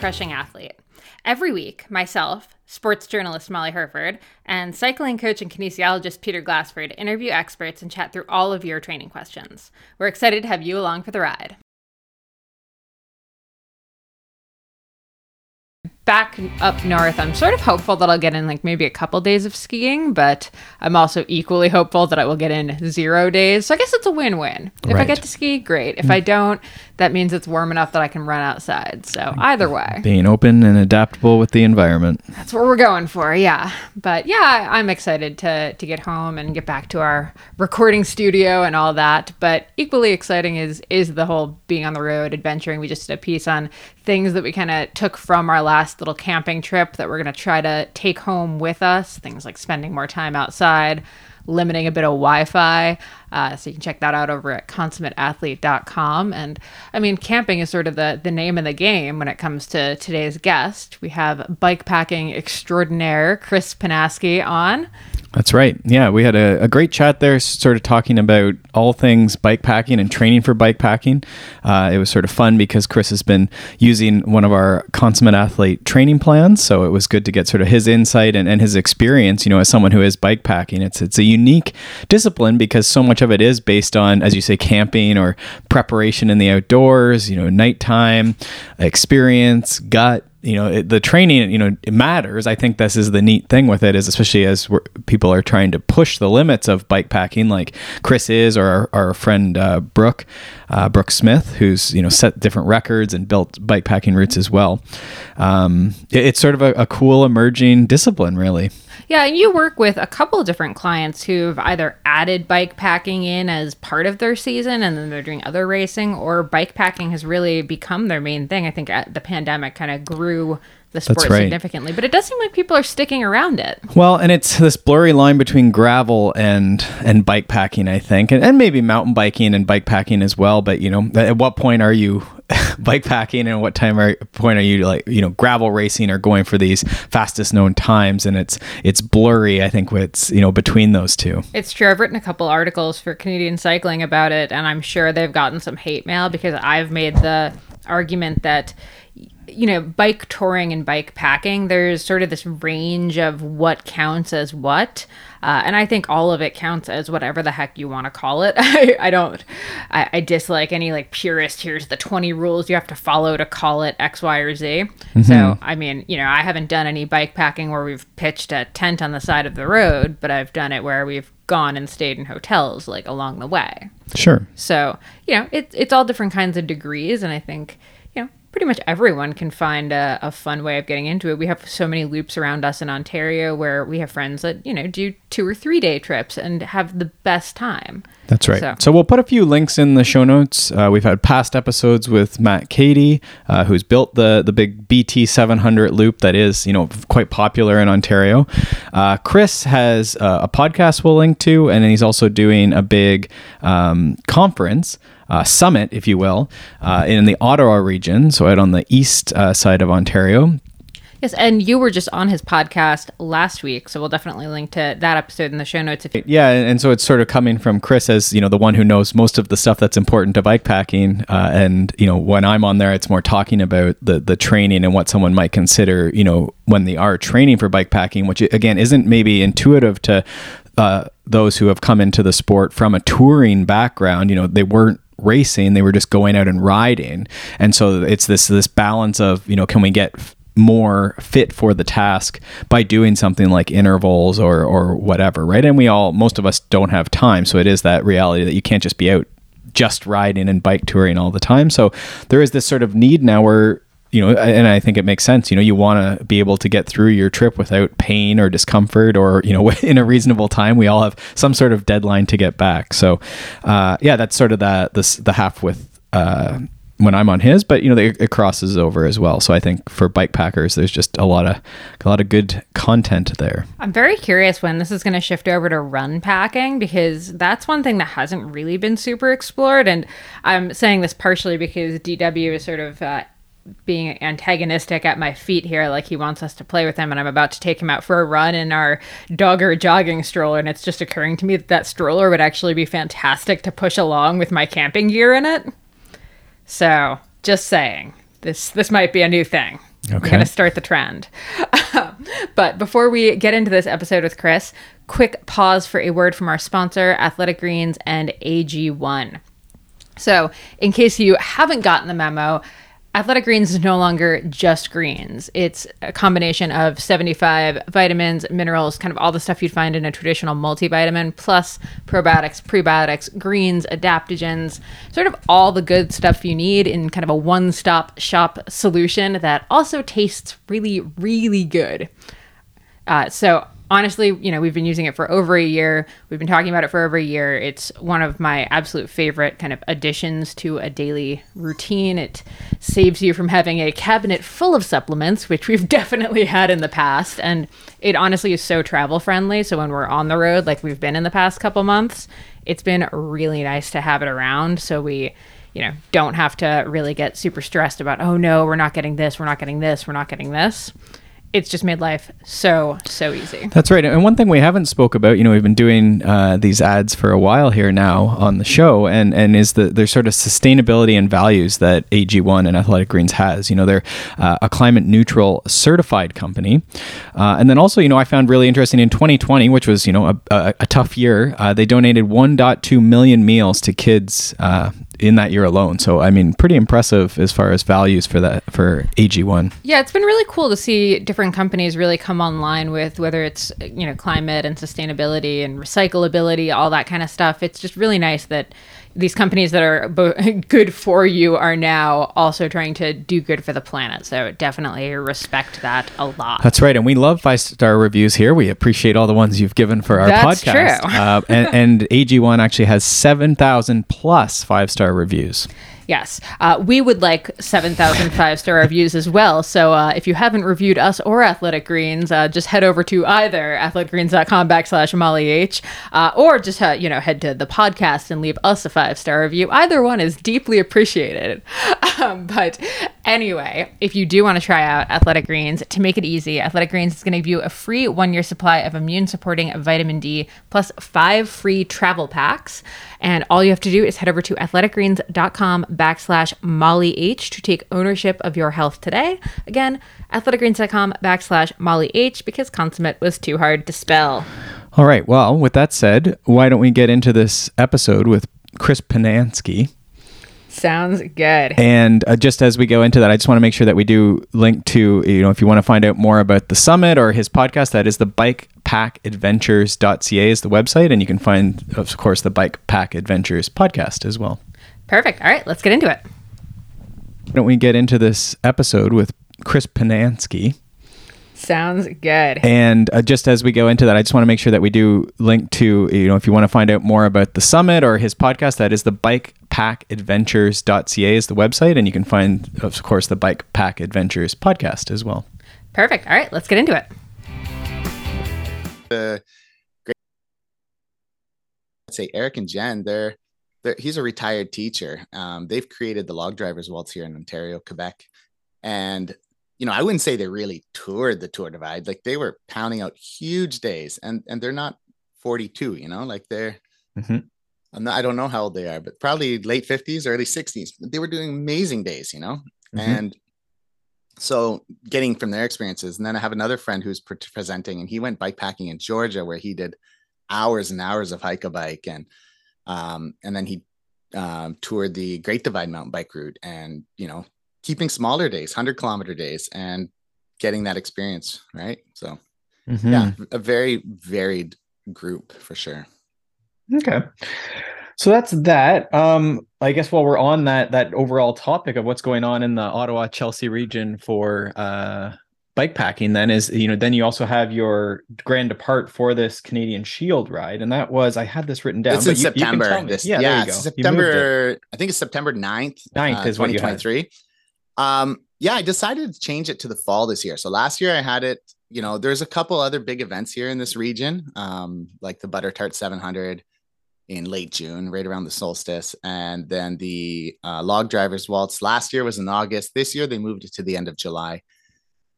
crushing athlete. Every week, myself, sports journalist Molly Hurford, and cycling coach and kinesiologist Peter Glassford interview experts and chat through all of your training questions. We're excited to have you along for the ride. Back up north, I'm sort of hopeful that I'll get in like maybe a couple days of skiing, but I'm also equally hopeful that I will get in zero days. So I guess it's a win win. If Right. I get to ski, great. If I mm. don't, that means it's warm enough that I can run outside. So either way, Being open and adaptable with the environment. that's what we're going for. Yeah. But yeah, I'm excited to, to get home and get back to our recording studio and all that. But equally exciting is, is the whole being on the road, adventuring. We just did a piece on things that we kind of took from our last little camping trip that we're going to try to take home with us. Things like spending more time outside, limiting a bit of Wi Fi. Uh, so you can check that out over at consummateathlete.com. And I mean, camping is sort of the, the name of the game when it comes to today's guest. We have bike packing extraordinaire Chris Panasky on. That's right. Yeah, we had a, a great chat there, sort of talking about all things bike packing and training for bike packing. Uh, it was sort of fun because Chris has been using one of our consummate athlete training plans, so it was good to get sort of his insight and, and his experience. You know, as someone who is bike packing, it's it's a unique discipline because so much of it is based on, as you say, camping or preparation in the outdoors. You know, nighttime experience, gut you know it, the training you know it matters. I think this is the neat thing with it is especially as people are trying to push the limits of bike packing like chris is or our, our friend uh, brooke uh, brooke smith who's you know set different records and built bike packing routes as well um, it- it's sort of a, a cool emerging discipline really Yeah, and you work with a couple of different clients who've either added bike packing in as part of their season and then they're doing other racing, or bike packing has really become their main thing. I think the pandemic kind of grew the sport right. significantly, but it does seem like people are sticking around it. Well, and it's this blurry line between gravel and and bike packing, I think, and, and maybe mountain biking and bike packing as well. But you know, at what point are you bike packing, and what time are point are you like you know gravel racing or going for these fastest known times? And it's it's blurry. I think it's you know between those two. It's true. I've written a couple articles for Canadian Cycling about it, and I'm sure they've gotten some hate mail because I've made the argument that, you know, bike touring and bike packing, there's sort of this range of what counts as what. Uh, and I think all of it counts as whatever the heck you want to call it. I, I don't, I, I dislike any like purist, here's the 20 rules you have to follow to call it X, Y, or Z. So, I mean, you know, I haven't done any bike packing where we've pitched a tent on the side of the road, but I've done it where we've gone and stayed in hotels like along the way. Sure. So, you know, it, it's all different kinds of degrees. And I think, pretty much everyone can find a, a fun way of getting into it. We have so many loops around us in Ontario where we have friends that, you know, do two or three day trips and have the best time. That's right. So- So, we'll put a few links in the show notes. Uh, we've had past episodes with Matt Kadey, uh, who's built the the big BT 700 loop that is you know quite popular in Ontario. Uh, Chris has uh, a podcast we'll link to, and then he's also doing a big um, conference. Uh, summit, if you will, uh, in the Ottawa region, so out on the east uh, side of Ontario. Yes. And you were just on his podcast last week. So we'll definitely link to that episode in the show notes if you. Yeah, and, so it's sort of coming from Chris as you know the one who knows most of the stuff that's important to bike packing, uh, and you know when I'm on there, it's more talking about the the training and what someone might consider, you know, when they are training for bike packing, which again isn't maybe intuitive to uh, those who have come into the sport from a touring background. You know, they weren't racing; they were just going out and riding, and so it's this this balance of you know, can we get more fit for the task by doing something like intervals or or whatever right? And we all most of us don't have time. So it is that reality that you can't just be out just riding and bike touring all the time. So there is this sort of need now where you know and i think it makes sense you know you want to be able to get through your trip without pain or discomfort or you know in a reasonable time we all have some sort of deadline to get back so uh, yeah that's sort of the the half with uh, when I'm on his, but you know, it, it crosses over as well. So I think for bike packers, there's just a lot of a lot of good content there. I'm very curious when this is going to shift over to run packing because that's one thing that hasn't really been super explored. And I'm saying this partially because DW is sort of uh, being antagonistic at my feet here, like he wants us to play with him, and I'm about to take him out for a run in our dogger jogging stroller, and it's just occurring to me that that stroller would actually be fantastic to push along with my camping gear in it. So, just saying, this this might be a new thing. Okay. We're going to start the trend. but before we get into this episode with Chris, quick pause for a word from our sponsor, Athletic Greens and AG1. So, in case you haven't gotten the memo, Athletic Greens is no longer just greens. It's a combination of 75 vitamins, minerals, kind of all the stuff you'd find in a traditional multivitamin, plus probiotics, prebiotics, greens, adaptogens, sort of all the good stuff you need in kind of a one stop shop solution that also tastes really, really good. Uh, so, honestly, you know, we've been using it for over a year. We've been talking about it for over a year. It's one of my absolute favorite kind of additions to a daily routine. It saves you from having a cabinet full of supplements, which we've definitely had in the past. And it honestly is so travel friendly. So when we're on the road, like we've been in the past couple months, it's been really nice to have it around. So we, you know, don't have to really get super stressed about, oh no, we're not getting this, we're not getting this, we're not getting this it's just made life so so easy. That's right. And one thing we haven't spoke about, you know, we've been doing uh, these ads for a while here now on the show, and and is the there's sort of sustainability and values that AG1 and Athletic Greens has. You know, they're uh, a climate neutral certified company, uh, and then also, you know, I found really interesting in 2020, which was you know a, a, a tough year. Uh, they donated 1.2 million meals to kids uh, in that year alone. So I mean, pretty impressive as far as values for that for AG1. Yeah, it's been really cool to see different companies really come online with whether it's you know climate and sustainability and recyclability, all that kind of stuff. It's just really nice that these companies that are bo- good for you are now also trying to do good for the planet. So definitely respect that a lot. That's right, and we love five star reviews here. We appreciate all the ones you've given for our That's podcast. True. uh, and, and AG1 actually has seven thousand plus five star reviews. Yes. Uh, we would like 7,000 five star reviews as well. So uh, if you haven't reviewed us or Athletic Greens, uh, just head over to either athleticgreens.com backslash Molly H uh, or just, you know, head to the podcast and leave us a five star review. Either one is deeply appreciated. Um, but anyway, if you do want to try out Athletic Greens, to make it easy, Athletic Greens is going to give you a free one year supply of immune supporting vitamin D plus five free travel packs. And all you have to do is head over to athleticgreens.com backslash Molly H to take ownership of your health today. Again, athleticgreens.com backslash Molly H because consummate was too hard to spell. All right. Well, with that said, why don't we get into this episode with Chris Panasky? Sounds good. And uh, just as we go into that, I just want to make sure that we do link to, you know, if you want to find out more about the summit or his podcast, that is the bikepackadventures.ca is the website. And you can find, of course, the Bike Pack Adventures podcast as well. Perfect. All right, let's get into it. Why don't we get into this episode with Chris Panasky? Sounds good. And uh, just as we go into that, I just want to make sure that we do link to, you know, if you want to find out more about the summit or his podcast, that is the Bike Pack bikepackadventures.ca is the website. And you can find, of course, the Bike Pack Adventures podcast as well. Perfect. All right, let's get into it. Uh, great. I'd say Eric and Jen, they're, they're he's a retired teacher. Um, they've created the log drivers waltz here in Ontario, Quebec. And you know, I wouldn't say they really toured the Tour Divide. Like they were pounding out huge days, and and they're not 42. You know, like they're. Mm-hmm. I'm not, I don't know how old they are, but probably late 50s, early 60s. They were doing amazing days, you know, mm-hmm. and so getting from their experiences. And then I have another friend who's pre- presenting, and he went bikepacking in Georgia, where he did hours and hours of hike a bike, and um, and then he um, toured the Great Divide mountain bike route, and you know keeping smaller days, 100 kilometer days, and getting that experience. Right. So, mm-hmm. yeah, a very varied group for sure. Okay. So that's that. Um, I guess while we're on that that overall topic of what's going on in the Ottawa Chelsea region for uh, bike packing, then is you know then you also have your grand depart for this Canadian Shield ride, and that was I had this written down. It's in you, September. You this, yeah, yeah September. I think it's September 9th. 9th uh, is 2023. Um, yeah, I decided to change it to the fall this year. So last year I had it, you know, there's a couple other big events here in this region, um, like the Butter Tart 700 in late June, right around the solstice. And then the uh, Log Drivers Waltz last year was in August. This year they moved it to the end of July.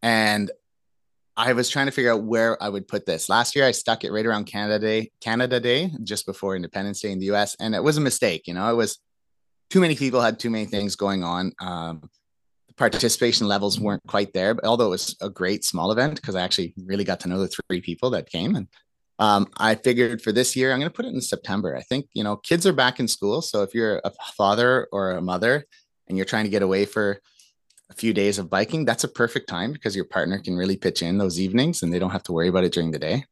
And I was trying to figure out where I would put this. Last year I stuck it right around Canada Day, Canada Day, just before Independence Day in the US. And it was a mistake, you know, it was too many people had too many things going on. Um, the participation levels weren't quite there, but although it was a great small event because I actually really got to know the three people that came and um, I figured for this year, I'm going to put it in September. I think, you know, kids are back in school. So if you're a father or a mother and you're trying to get away for a few days of biking, that's a perfect time because your partner can really pitch in those evenings and they don't have to worry about it during the day.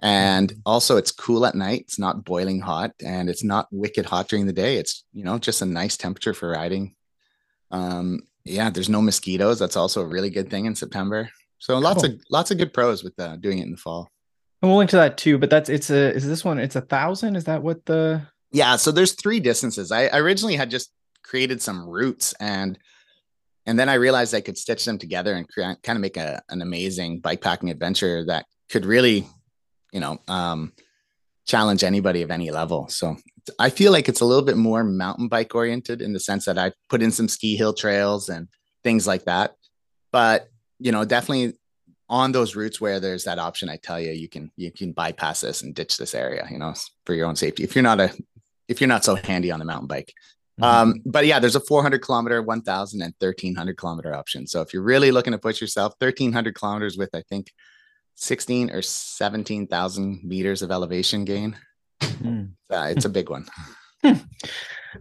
And mm-hmm. also, it's cool at night. It's not boiling hot and it's not wicked hot during the day. It's, you know, just a nice temperature for riding. Um, yeah, there's no mosquitoes. That's also a really good thing in September. So lots of lots of good pros with uh, doing it in the fall. And we'll link to that too. But that's it's a is this one? It's a thousand. Is that what the? Yeah. So there's three distances. I, I originally had just created some routes and and then I realized I could stitch them together and create, kind of make a, an amazing bike packing adventure that could really, you know, um, challenge anybody of any level. So I feel like it's a little bit more mountain bike oriented in the sense that I put in some ski hill trails and things like that. But you know, definitely on those routes where there's that option, I tell you, you can you can bypass this and ditch this area, you know, for your own safety. If you're not a if you're not so handy on the mountain bike. Mm-hmm. Um, but yeah, there's a 400 kilometer, 1000 and 1300 kilometer option. So if you're really looking to push yourself 1300 kilometers with, I think 16 or 17,000 meters of elevation gain, mm. uh, it's a big one.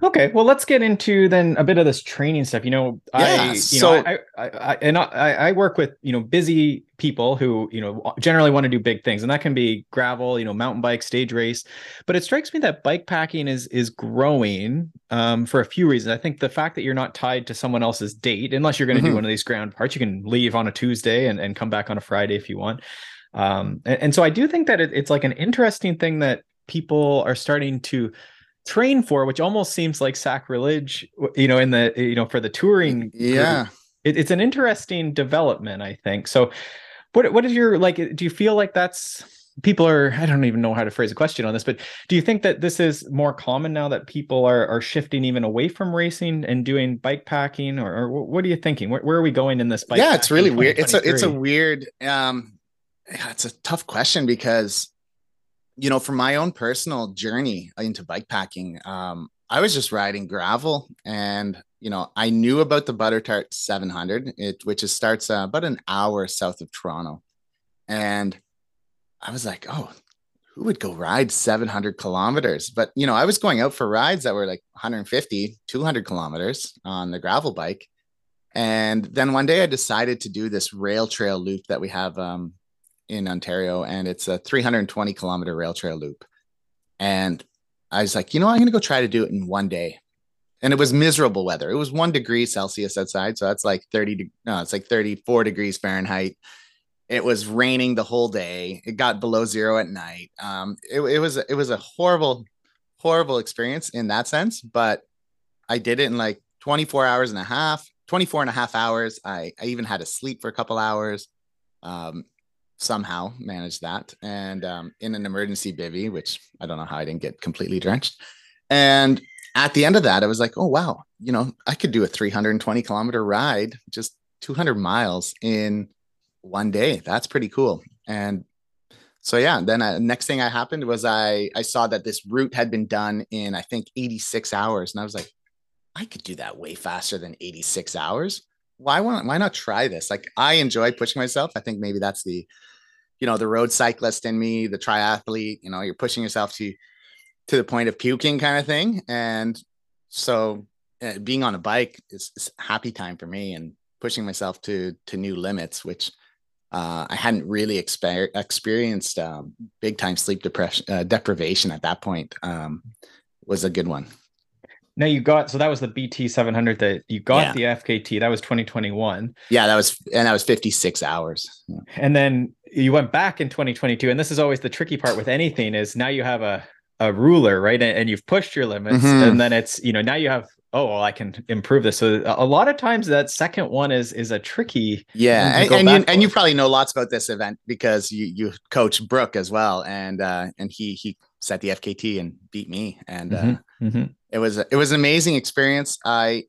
Okay, well, let's get into then a bit of this training stuff. You know, yeah, I, you so, know, I, I, I, and I, I work with you know busy people who you know generally want to do big things, and that can be gravel, you know, mountain bike, stage race. But it strikes me that bike packing is is growing um, for a few reasons. I think the fact that you're not tied to someone else's date, unless you're going to mm-hmm. do one of these grand departs, you can leave on a Tuesday and, and come back on a Friday if you want. Um, and, and so I do think that it, it's like an interesting thing that people are starting to train for, which almost seems like sacrilege, you know, in the, you know, for the touring. Yeah. It, it's an interesting development, I think. So what, what is your, like, do you feel like that's, people are, I don't even know how to phrase a question on this, but do you think that this is more common now that people are, are shifting even away from racing and doing bike packing or, or what are you thinking? Where, where are we going in this bike? Yeah, it's really weird. It's a, it's a weird, um, yeah, it's a tough question because you know, from my own personal journey into bike packing, um, I was just riding gravel and, you know, I knew about the Butter Tart 700, it, which is, starts uh, about an hour south of Toronto. And I was like, oh, who would go ride 700 kilometers? But, you know, I was going out for rides that were like 150, 200 kilometers on the gravel bike. And then one day I decided to do this rail trail loop that we have um, in Ontario, and it's a 320 kilometer rail trail loop. And I was like, you know, I'm going to go try to do it in one day. And it was miserable weather. It was one degree Celsius outside, so that's like 30. No, it's like 34 degrees Fahrenheit. It was raining the whole day. It got below zero at night. Um, it, it was it was a horrible, horrible experience in that sense. But I did it in like 24 hours and a half, 24 and a half hours. I, I even had to sleep for a couple hours. Um, somehow managed that. And um, in an emergency bivy which i don't know how i didn't get completely drenched. And at the end of that i was like oh wow you know i could do a 320 kilometer ride just 200 miles in one day. That's pretty cool. And so yeah then uh, next thing i happened was i i saw that this route had been done in i think 86 hours. And i was like i could do that way faster than 86 hours why why not try this? Like i enjoy pushing myself. I think maybe that's the you know the road cyclist in me the triathlete you know you're pushing yourself to to the point of puking kind of thing. And so uh, being on a bike is, is, happy time for me and pushing myself to to new limits which uh, I hadn't really exper- experienced um, big time sleep depression uh, deprivation at that point um, was a good one. Now you got so that was the BT 700 that you got yeah. the FKT that was 2021. Yeah, that was and that was 56 hours. And then you went back in 2022 and this is always the tricky part with anything is now you have a a ruler, right? And, and you've pushed your limits mm-hmm. and then it's, you know, now you have oh well i can improve this so a lot of times that second one is is a tricky yeah and, and you and you probably know lots about this event because you you coach brooke as well and uh and he he set the fkt and beat me and uh, mm-hmm. Mm-hmm it was it was an amazing experience. I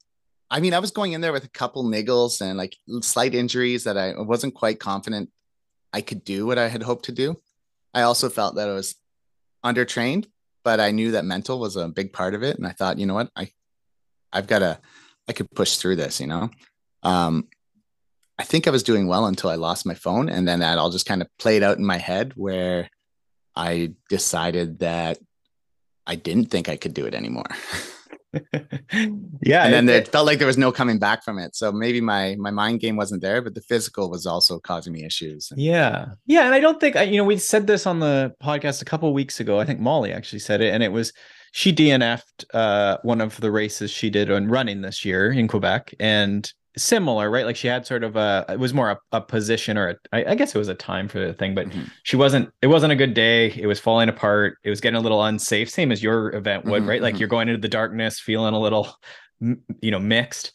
I mean, I was going in there with a couple niggles and like slight injuries that I wasn't quite confident I could do what I had hoped to do. I also felt that I was undertrained, but I knew that mental was a big part of it. And I thought, you know what, I I've got to I could push through this, you know. um, I think I was doing well until I lost my phone. And then that all just kind of played out in my head where I decided that I didn't think I could do it anymore. yeah. And then it, it, felt like there was no coming back from it. So maybe my my mind game wasn't there, but the physical was also causing me issues. Yeah. Yeah. And I don't think I, you know, we said this on the podcast a couple weeks ago. I think Molly actually said it, and it was she DNF'd uh, one of the races she did on running this year in Quebec. And similar, right? Like she had sort of a it was more a, a position or a, I, I guess it was a time for the thing, but mm-hmm. she wasn't. It wasn't a good day. It was falling apart. It was getting a little unsafe, same as your event would, mm-hmm, right? Like mm-hmm. you're going into the darkness, feeling a little, you know, mixed.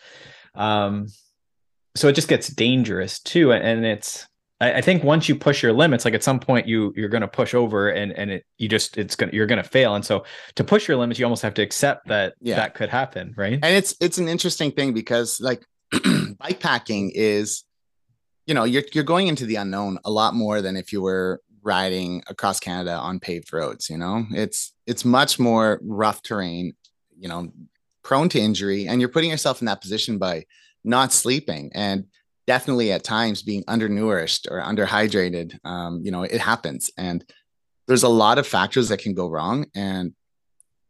Um, so it just gets dangerous too, and it's. I, I think once you push your limits, like at some point you you're going to push over, and and it you just it's gonna you're going to fail, and so to push your limits, you almost have to accept that yeah. that could happen, right? And it's it's an interesting thing because like bike packing is you know you're you're going into the unknown a lot more than if you were riding across Canada on paved roads you know? It's it's much more rough terrain you know prone to injury and you're putting yourself in that position by not sleeping and definitely at times being undernourished or underhydrated um, you know it happens and there's a lot of factors that can go wrong and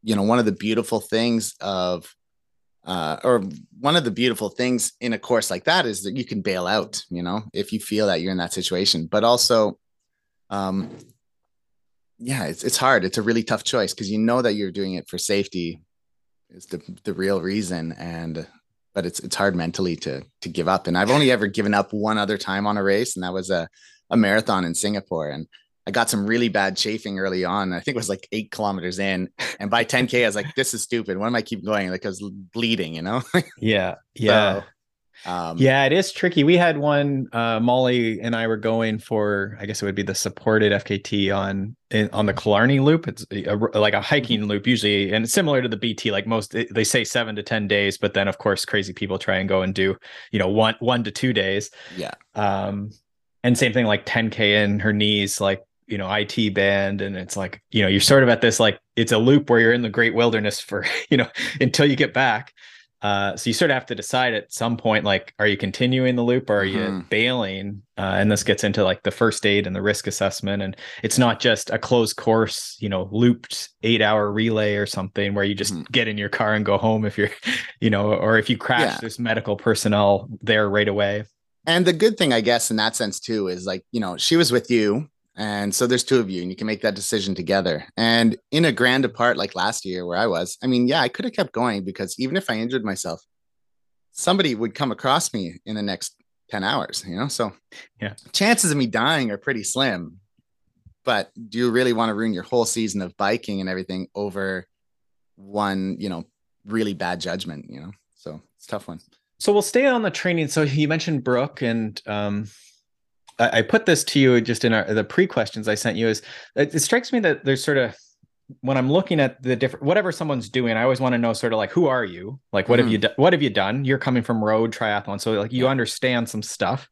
you know one of the beautiful things of uh, or one of the beautiful things in a course like that is that you can bail out, you know, if you feel that you're in that situation. But also, um, yeah, it's it's hard. It's a really tough choice because you know that you're doing it for safety is the the real reason, and but it's it's hard mentally to to give up. And I've only ever given up one other time on a race, and that was a a marathon in Singapore, and I got some really bad chafing early on. I think it was like eight kilometers in. And by 10K, I was like, this is stupid. Why am I keep going? Like I was bleeding, you know? yeah. Yeah. So, um, yeah, it is tricky. We had one, uh, Molly and I were going for, I guess it would be the supported FKT on, in, on the Killarney loop. It's a, like a hiking mm-hmm. loop usually. And it's similar to the BT, like most, they say seven to 10 days, but then of course, crazy people try and go and do, you know, one, one to two days. Yeah. Um, and same thing like 10k in her knees like you know IT band and it's like you know you're sort of at this like it's a loop where you're in the great wilderness for you know until you get back uh, so you sort of have to decide at some point like are you continuing the loop or are mm-hmm. you bailing uh, and this gets into like the first aid and the risk assessment and it's not just a closed course you know looped eight hour relay or something where you just mm-hmm. get in your car and go home if you're you know or if you crash yeah. there's medical personnel there right away and the good thing i guess in that sense too is like you know she was with you and so there's two of you, and you can make that decision together. And in a grand depart like last year where I was, I mean, yeah, I could have kept going because even if I injured myself, somebody would come across me in the next 10 hours, you know? So yeah, chances of me dying are pretty slim. But do you really want to ruin your whole season of biking and everything over one, you know, really bad judgment, you know? So it's tough one. So we'll stay on the training. So you mentioned Brooke and um I, put this to you just in our, the pre questions I sent you. Is it, it strikes me that there's sort of when I'm looking at the different whatever someone's doing, I always want to know sort of like who are you? Like what mm-hmm. have you done? What have you done? You're coming from road triathlon, so like you yeah. understand some stuff.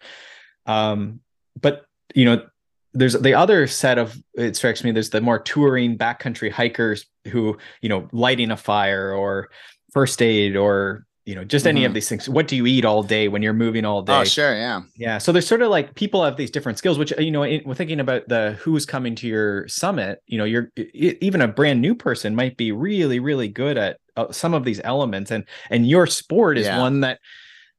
Um, but you know, there's the other set of it strikes me. There's the more touring backcountry hikers who you know lighting a fire or first aid or you know just any mm-hmm. of these things what do you eat all day when you're moving all oh, day oh sure yeah yeah so there's sort of like people have these different skills which you know we're thinking about the who's coming to your summit you know you're even a brand new person might be really really good at uh, some of these elements and and your sport is yeah. one that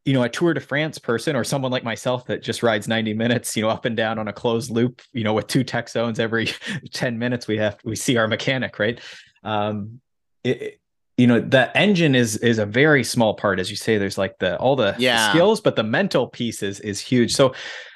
you know a tour de france person or someone like myself that just rides 90 minutes you know up and down on a closed loop you know with two tech zones every 10 minutes we have we see our mechanic right um it, you know the engine is is a very small part as you say there's like the all the, yeah. the skills but the mental piece is is huge so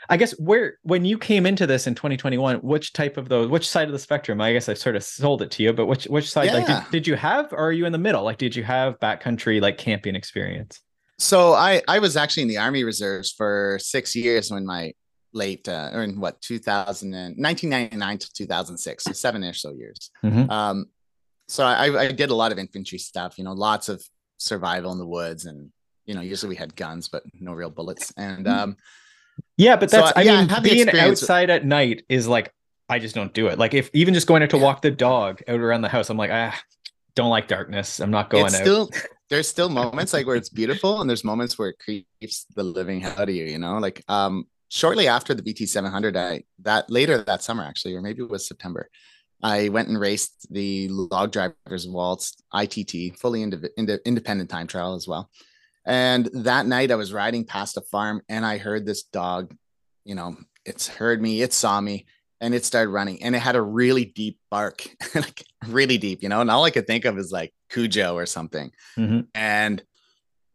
i guess where when you came into this in 2021 which type of those which side of the spectrum i guess i sort of sold it to you but which which side yeah. like did, did you have or are you in the middle like did you have backcountry like camping experience so i i was actually in the army reserves for six years when my late uh, or in what 2000 and 1999 to 2006 so seven or so years mm-hmm. um so I, I did a lot of infantry stuff, you know, lots of survival in the woods and, you know, usually we had guns, but no real bullets. And, mm-hmm. um, yeah, but that's, so, I yeah, mean, being outside at night is like, I just don't do it. Like if even just going out to yeah. walk the dog out around the house, I'm like, ah, don't like darkness. I'm not going it's out. Still, there's still moments like where it's beautiful and there's moments where it creeps the living out of you, you know, like um shortly after the BT 700, I that later that summer actually, or maybe it was September, I went and raced the log drivers waltz ITT, fully ind- ind- independent time trial as well. And that night I was riding past a farm and I heard this dog, you know, it's heard me, it saw me, and it started running. And it had a really deep bark, like really deep, you know. And all I could think of is like Cujo or something. Mm-hmm. And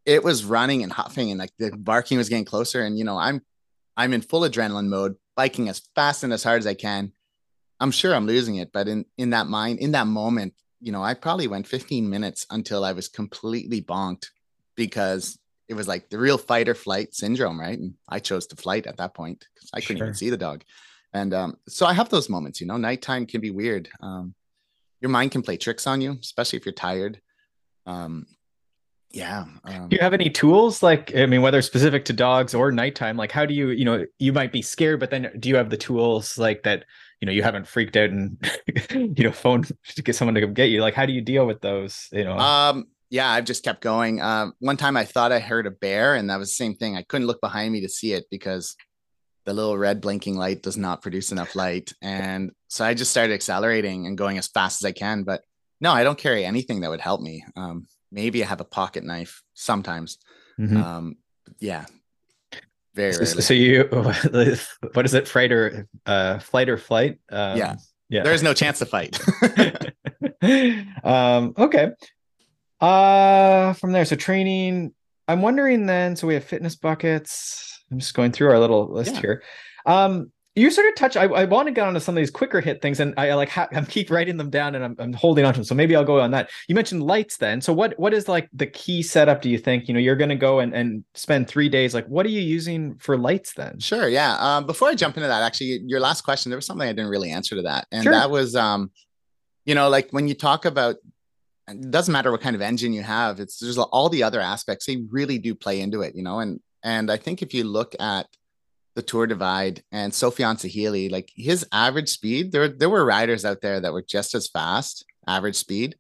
it was running and huffing, and like the barking was getting closer. And you know, I'm I'm in full adrenaline mode, biking as fast and as hard as I can. I'm sure I'm losing it, but in in that mind, in that moment, you know, I probably went 15 minutes until I was completely bonked because it was like the real fight or flight syndrome, right? And I chose to flight at that point because I couldn't sure. even see the dog. And um, so I have those moments, you know, nighttime can be weird. Um, your mind can play tricks on you, especially if you're tired. Um, yeah. Um, do you have any tools like, I mean, whether specific to dogs or nighttime, like how do you, you know, you might be scared, but then do you have the tools like that, you know, you haven't freaked out and, you know, phone to get someone to come get you? Like, how do you deal with those, you know? Um, yeah, I've just kept going. Um, one time I thought I heard a bear, and that was the same thing. I couldn't look behind me to see it because the little red blinking light does not produce enough light. And so I just started accelerating and going as fast as I can. But no, I don't carry anything that would help me. Um, maybe I have a pocket knife sometimes. Mm-hmm. Um, yeah, very. So, so, you, what is it? Fright or uh, flight or flight? Um, yeah, yeah. There is no chance to fight. um, okay. Uh, from there, so training. I'm wondering then. So we have fitness buckets. I'm just going through our little list yeah. here. Um, you sort of touch. I, I want to get onto some of these quicker hit things, and I, I like ha- I'm keep writing them down, and I'm, I'm holding on to them. So maybe I'll go on that. You mentioned lights, then. So what what is like the key setup? Do you think you know you're going to go and, and spend three days? Like, what are you using for lights then? Sure. Yeah. Um, before I jump into that, actually, your last question, there was something I didn't really answer to that, and sure. that was um, you know, like when you talk about it doesn't matter what kind of engine you have it's there's all the other aspects they really do play into it you know and and i think if you look at the tour divide and Sofiane Sehili, like his average speed there there were riders out there that were just as fast average speed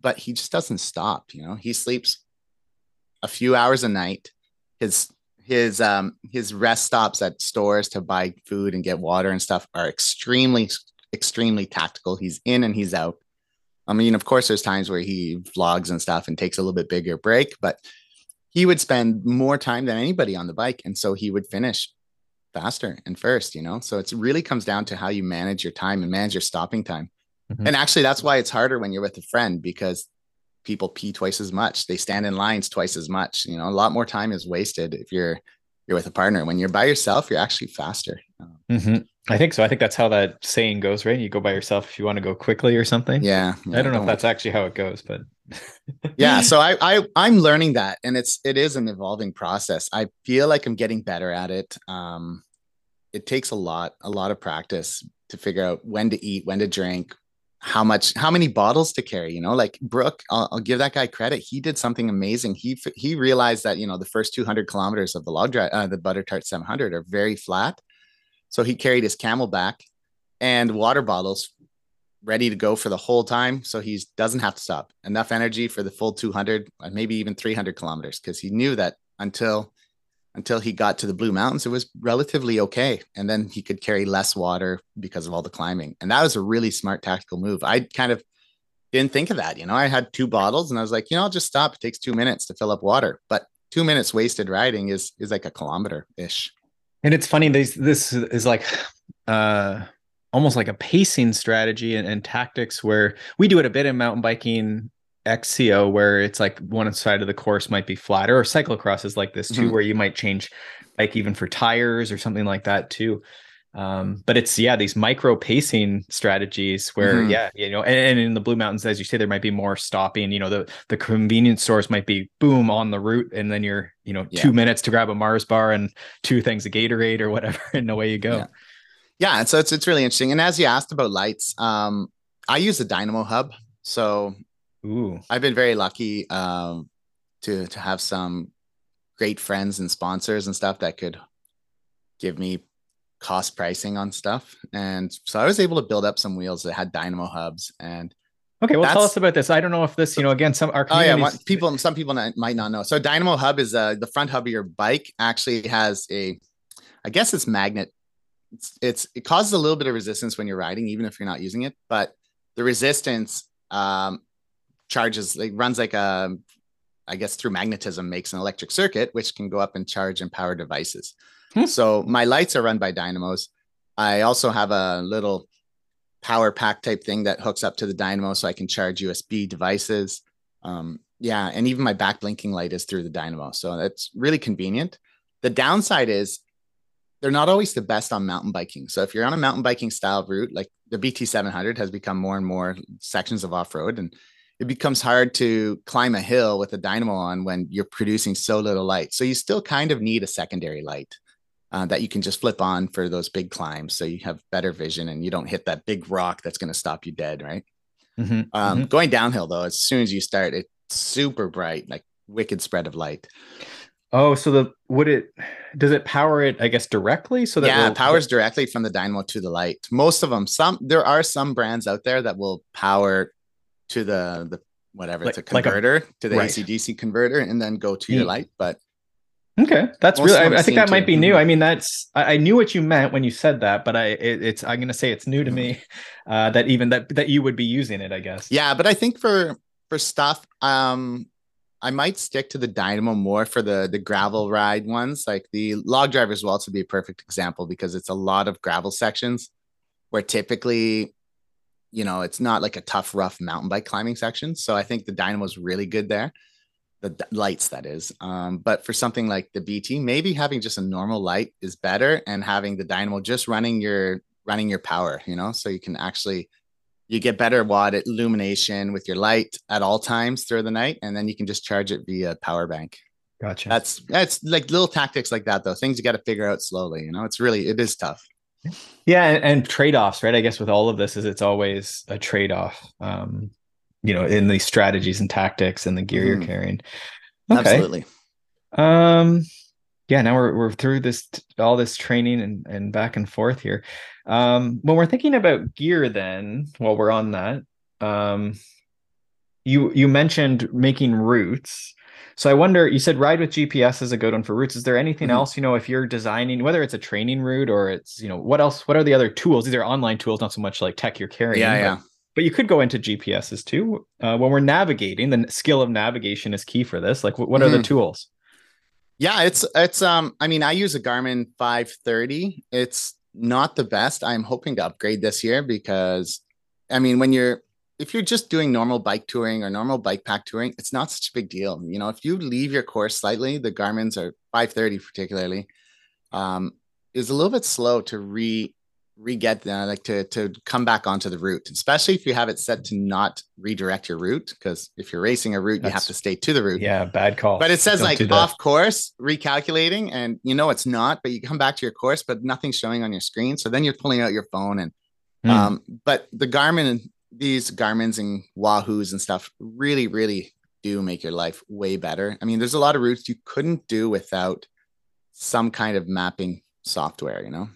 but he just doesn't stop you know? He sleeps a few hours a night. His his um his rest stops at stores to buy food and get water and stuff are extremely extremely tactical. He's in and he's out. I mean, of course, there's times where he vlogs and stuff and takes a little bit bigger break, but he would spend more time than anybody on the bike. And so he would finish faster and first, you know? So it really comes down to how you manage your time and manage your stopping time. Mm-hmm. And actually, that's why it's harder when you're with a friend because people pee twice as much. They stand in lines twice as much. You know, a lot more time is wasted if you're you're with a partner. When you're by yourself, you're actually faster. Mm-hmm. I think so. I think that's how that saying goes, right? You go by yourself if you want to go quickly or something. Yeah. yeah I don't know don't if that's actually how it goes, but yeah. So I, I I'm learning that, and it's it is an evolving process. I feel like I'm getting better at it. Um, it takes a lot, a lot of practice to figure out when to eat, when to drink, how much, how many bottles to carry. You know, like Brooke, I'll, I'll give that guy credit. He did something amazing. He he realized that you know the first 200 kilometers of the log drive, uh, the Butter Tart 700 are very flat so he carried his CamelBak and water bottles ready to go for the whole time. So he doesn't have to stop. Enough energy for the full 200, uh, maybe even 300 kilometers, because he knew that until until he got to the Blue Mountains, it was relatively okay. And then he could carry less water because of all the climbing. And that was a really smart tactical move. I kind of didn't think of that. You know, I had two bottles and I was like, you know, I'll just stop. It takes two minutes to fill up water. But two minutes wasted riding is is like a kilometer ish. And it's funny, this this is like uh almost like a pacing strategy and, and tactics where we do it a bit in mountain biking XCO where it's like one side of the course might be flatter or cyclocross is like this too, mm-hmm. where you might change like even for tires or something like that too. Um, but it's yeah, these micro pacing strategies where mm-hmm. yeah, you know, and, and, in the Blue Mountains, as you say, there might be more stopping. You know, the the convenience stores might be boom on the route, and then you're you know yeah. two minutes to grab a Mars bar and two things of Gatorade or whatever, and away you go. Yeah. yeah, and so it's it's really interesting. And as you asked about lights, um, I use a Dynamo Hub, so Ooh. I've been very lucky um, to to have some great friends and sponsors and stuff that could give me cost pricing on stuff. And so I was able to build up some wheels that had dynamo hubs. And Okay, well, tell us about this. I don't know if this, you know, again, some our oh yeah, people, some people might not know. So Dynamo Hub is uh, the front hub of your bike. Actually, has a, I guess it's magnet. It's, it's it causes a little bit of resistance when you're riding, even if you're not using it. But the resistance um, charges like runs like a, I guess through magnetism makes an electric circuit, which can go up and charge and power devices. Hmm. So my lights are run by dynamos. I also have a little power pack type thing that hooks up to the dynamo so I can charge USB devices. Um, yeah, and even my back blinking light is through the dynamo. So that's really convenient. The downside is they're not always the best on mountain biking. So if you're on a mountain biking style route, like the BT700 has become more and more sections of off road, and it becomes hard to climb a hill with a dynamo on when you're producing so little light. So you still kind of need a secondary light uh, that you can just flip on for those big climbs so you have better vision and you don't hit that big rock that's going to stop you dead right mm-hmm, um, mm-hmm. going downhill though as soon as you start it's super bright like wicked spread of light oh so the would it does it power it i guess directly so that yeah it powers directly from the dynamo to the light most of them some there are some brands out there that will power to the the whatever like, it's a converter like a, to the right. AC/DC converter and then go to your light but Okay, that's really. I, I, think that might be new. Mm-hmm. I mean, that's I, I, knew what you meant when you said that, but I it, it's I'm gonna say it's new to me mm-hmm. uh, that even that that you would be using it. I guess. Yeah, but I think for for stuff, um, I might stick to the Dynamo more for the the gravel ride ones. Like the log drivers will also be a perfect example because it's a lot of gravel sections where typically, you know, it's not like a tough, rough mountain bike climbing section. So I think the Dynamo is really good there. The lights that is um, but for something like the bt maybe having just a normal light is better and having the dynamo just running your running your power you know? So you can actually you get better watt illumination with your light at all times through the night and then you can just charge it via power bank. Gotcha. That's that's like little tactics like that though things you got to figure out slowly you know? It's really it is tough yeah and, and trade-offs right i guess with all of this is it's always a trade-off um you know in these strategies and tactics and the gear mm. you're mm-hmm. carrying okay. absolutely um yeah now we're, we're through this all this training and, and back and forth here um when we're thinking about gear then while we're on that um you you mentioned making routes so i wonder you said ride with gps is a good one for routes is there anything mm-hmm. else you know if you're designing whether it's a training route or it's you know what else what are the other tools these are online tools not so much like tech you're carrying yeah yeah but you could go into GPSs too. Uh, when we're navigating, the skill of navigation is key for this. Like, what, what are mm-hmm. the tools? Yeah, it's it's um. I mean, I use a Garmin 530. It's not the best. I'm hoping to upgrade this year because, I mean, when you're if you're just doing normal bike touring or normal bike pack touring, it's not such a big deal. You know, if you leave your course slightly, the Garmin's are 530 particularly, um, is a little bit slow to re re-get uh, like to to come back onto the route especially if you have it set to not redirect your route because if you're racing a route That's, you have to stay to the route yeah bad call but it says Don't like off course recalculating and you know it's not but you come back to your course but nothing's showing on your screen so then you're pulling out your phone and mm. um but the garmin these garmins and wahoos and stuff really really do make your life way better i mean there's a lot of routes you couldn't do without some kind of mapping software you know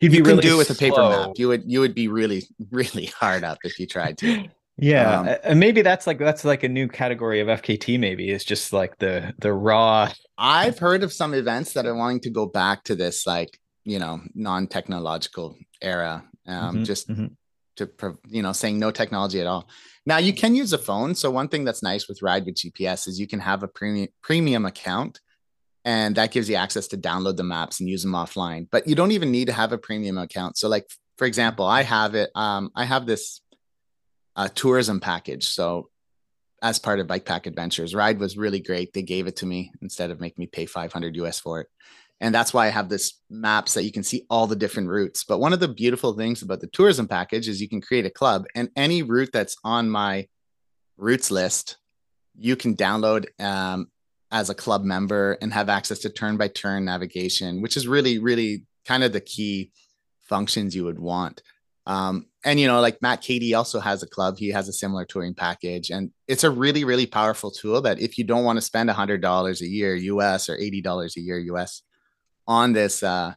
You'd be you really do it with a paper map. You would you would be really really hard up if you tried to. Yeah, um, and maybe that's like that's like a new category of FKT. Maybe it's just like the the raw. I've heard of some events that are wanting to go back to this like you know non technological era, um, mm-hmm, just mm-hmm. To you know saying no technology at all. Now you can use a phone. So one thing that's nice with Ride with GPS is you can have a premium premium account and that gives you access to download the maps and use them offline. But you don't even need to have a premium account. So like for example i have it um, i have this uh, tourism package. So as part of bike pack adventures ride was really great. They gave it to me instead of making me pay 500 us for it and that's why i have this maps that you can see all the different routes but one of the beautiful things about the tourism package is you can create a club and any route that's on my routes list you can download um, as a club member and have access to turn by turn navigation, which is really, really kind of the key functions you would want. Um, and you know, like Matt Kadey also has a club. He has a similar touring package, and it's a really, really powerful tool. That if you don't want to spend a hundred dollars a year US or eighty dollars a year US on this uh,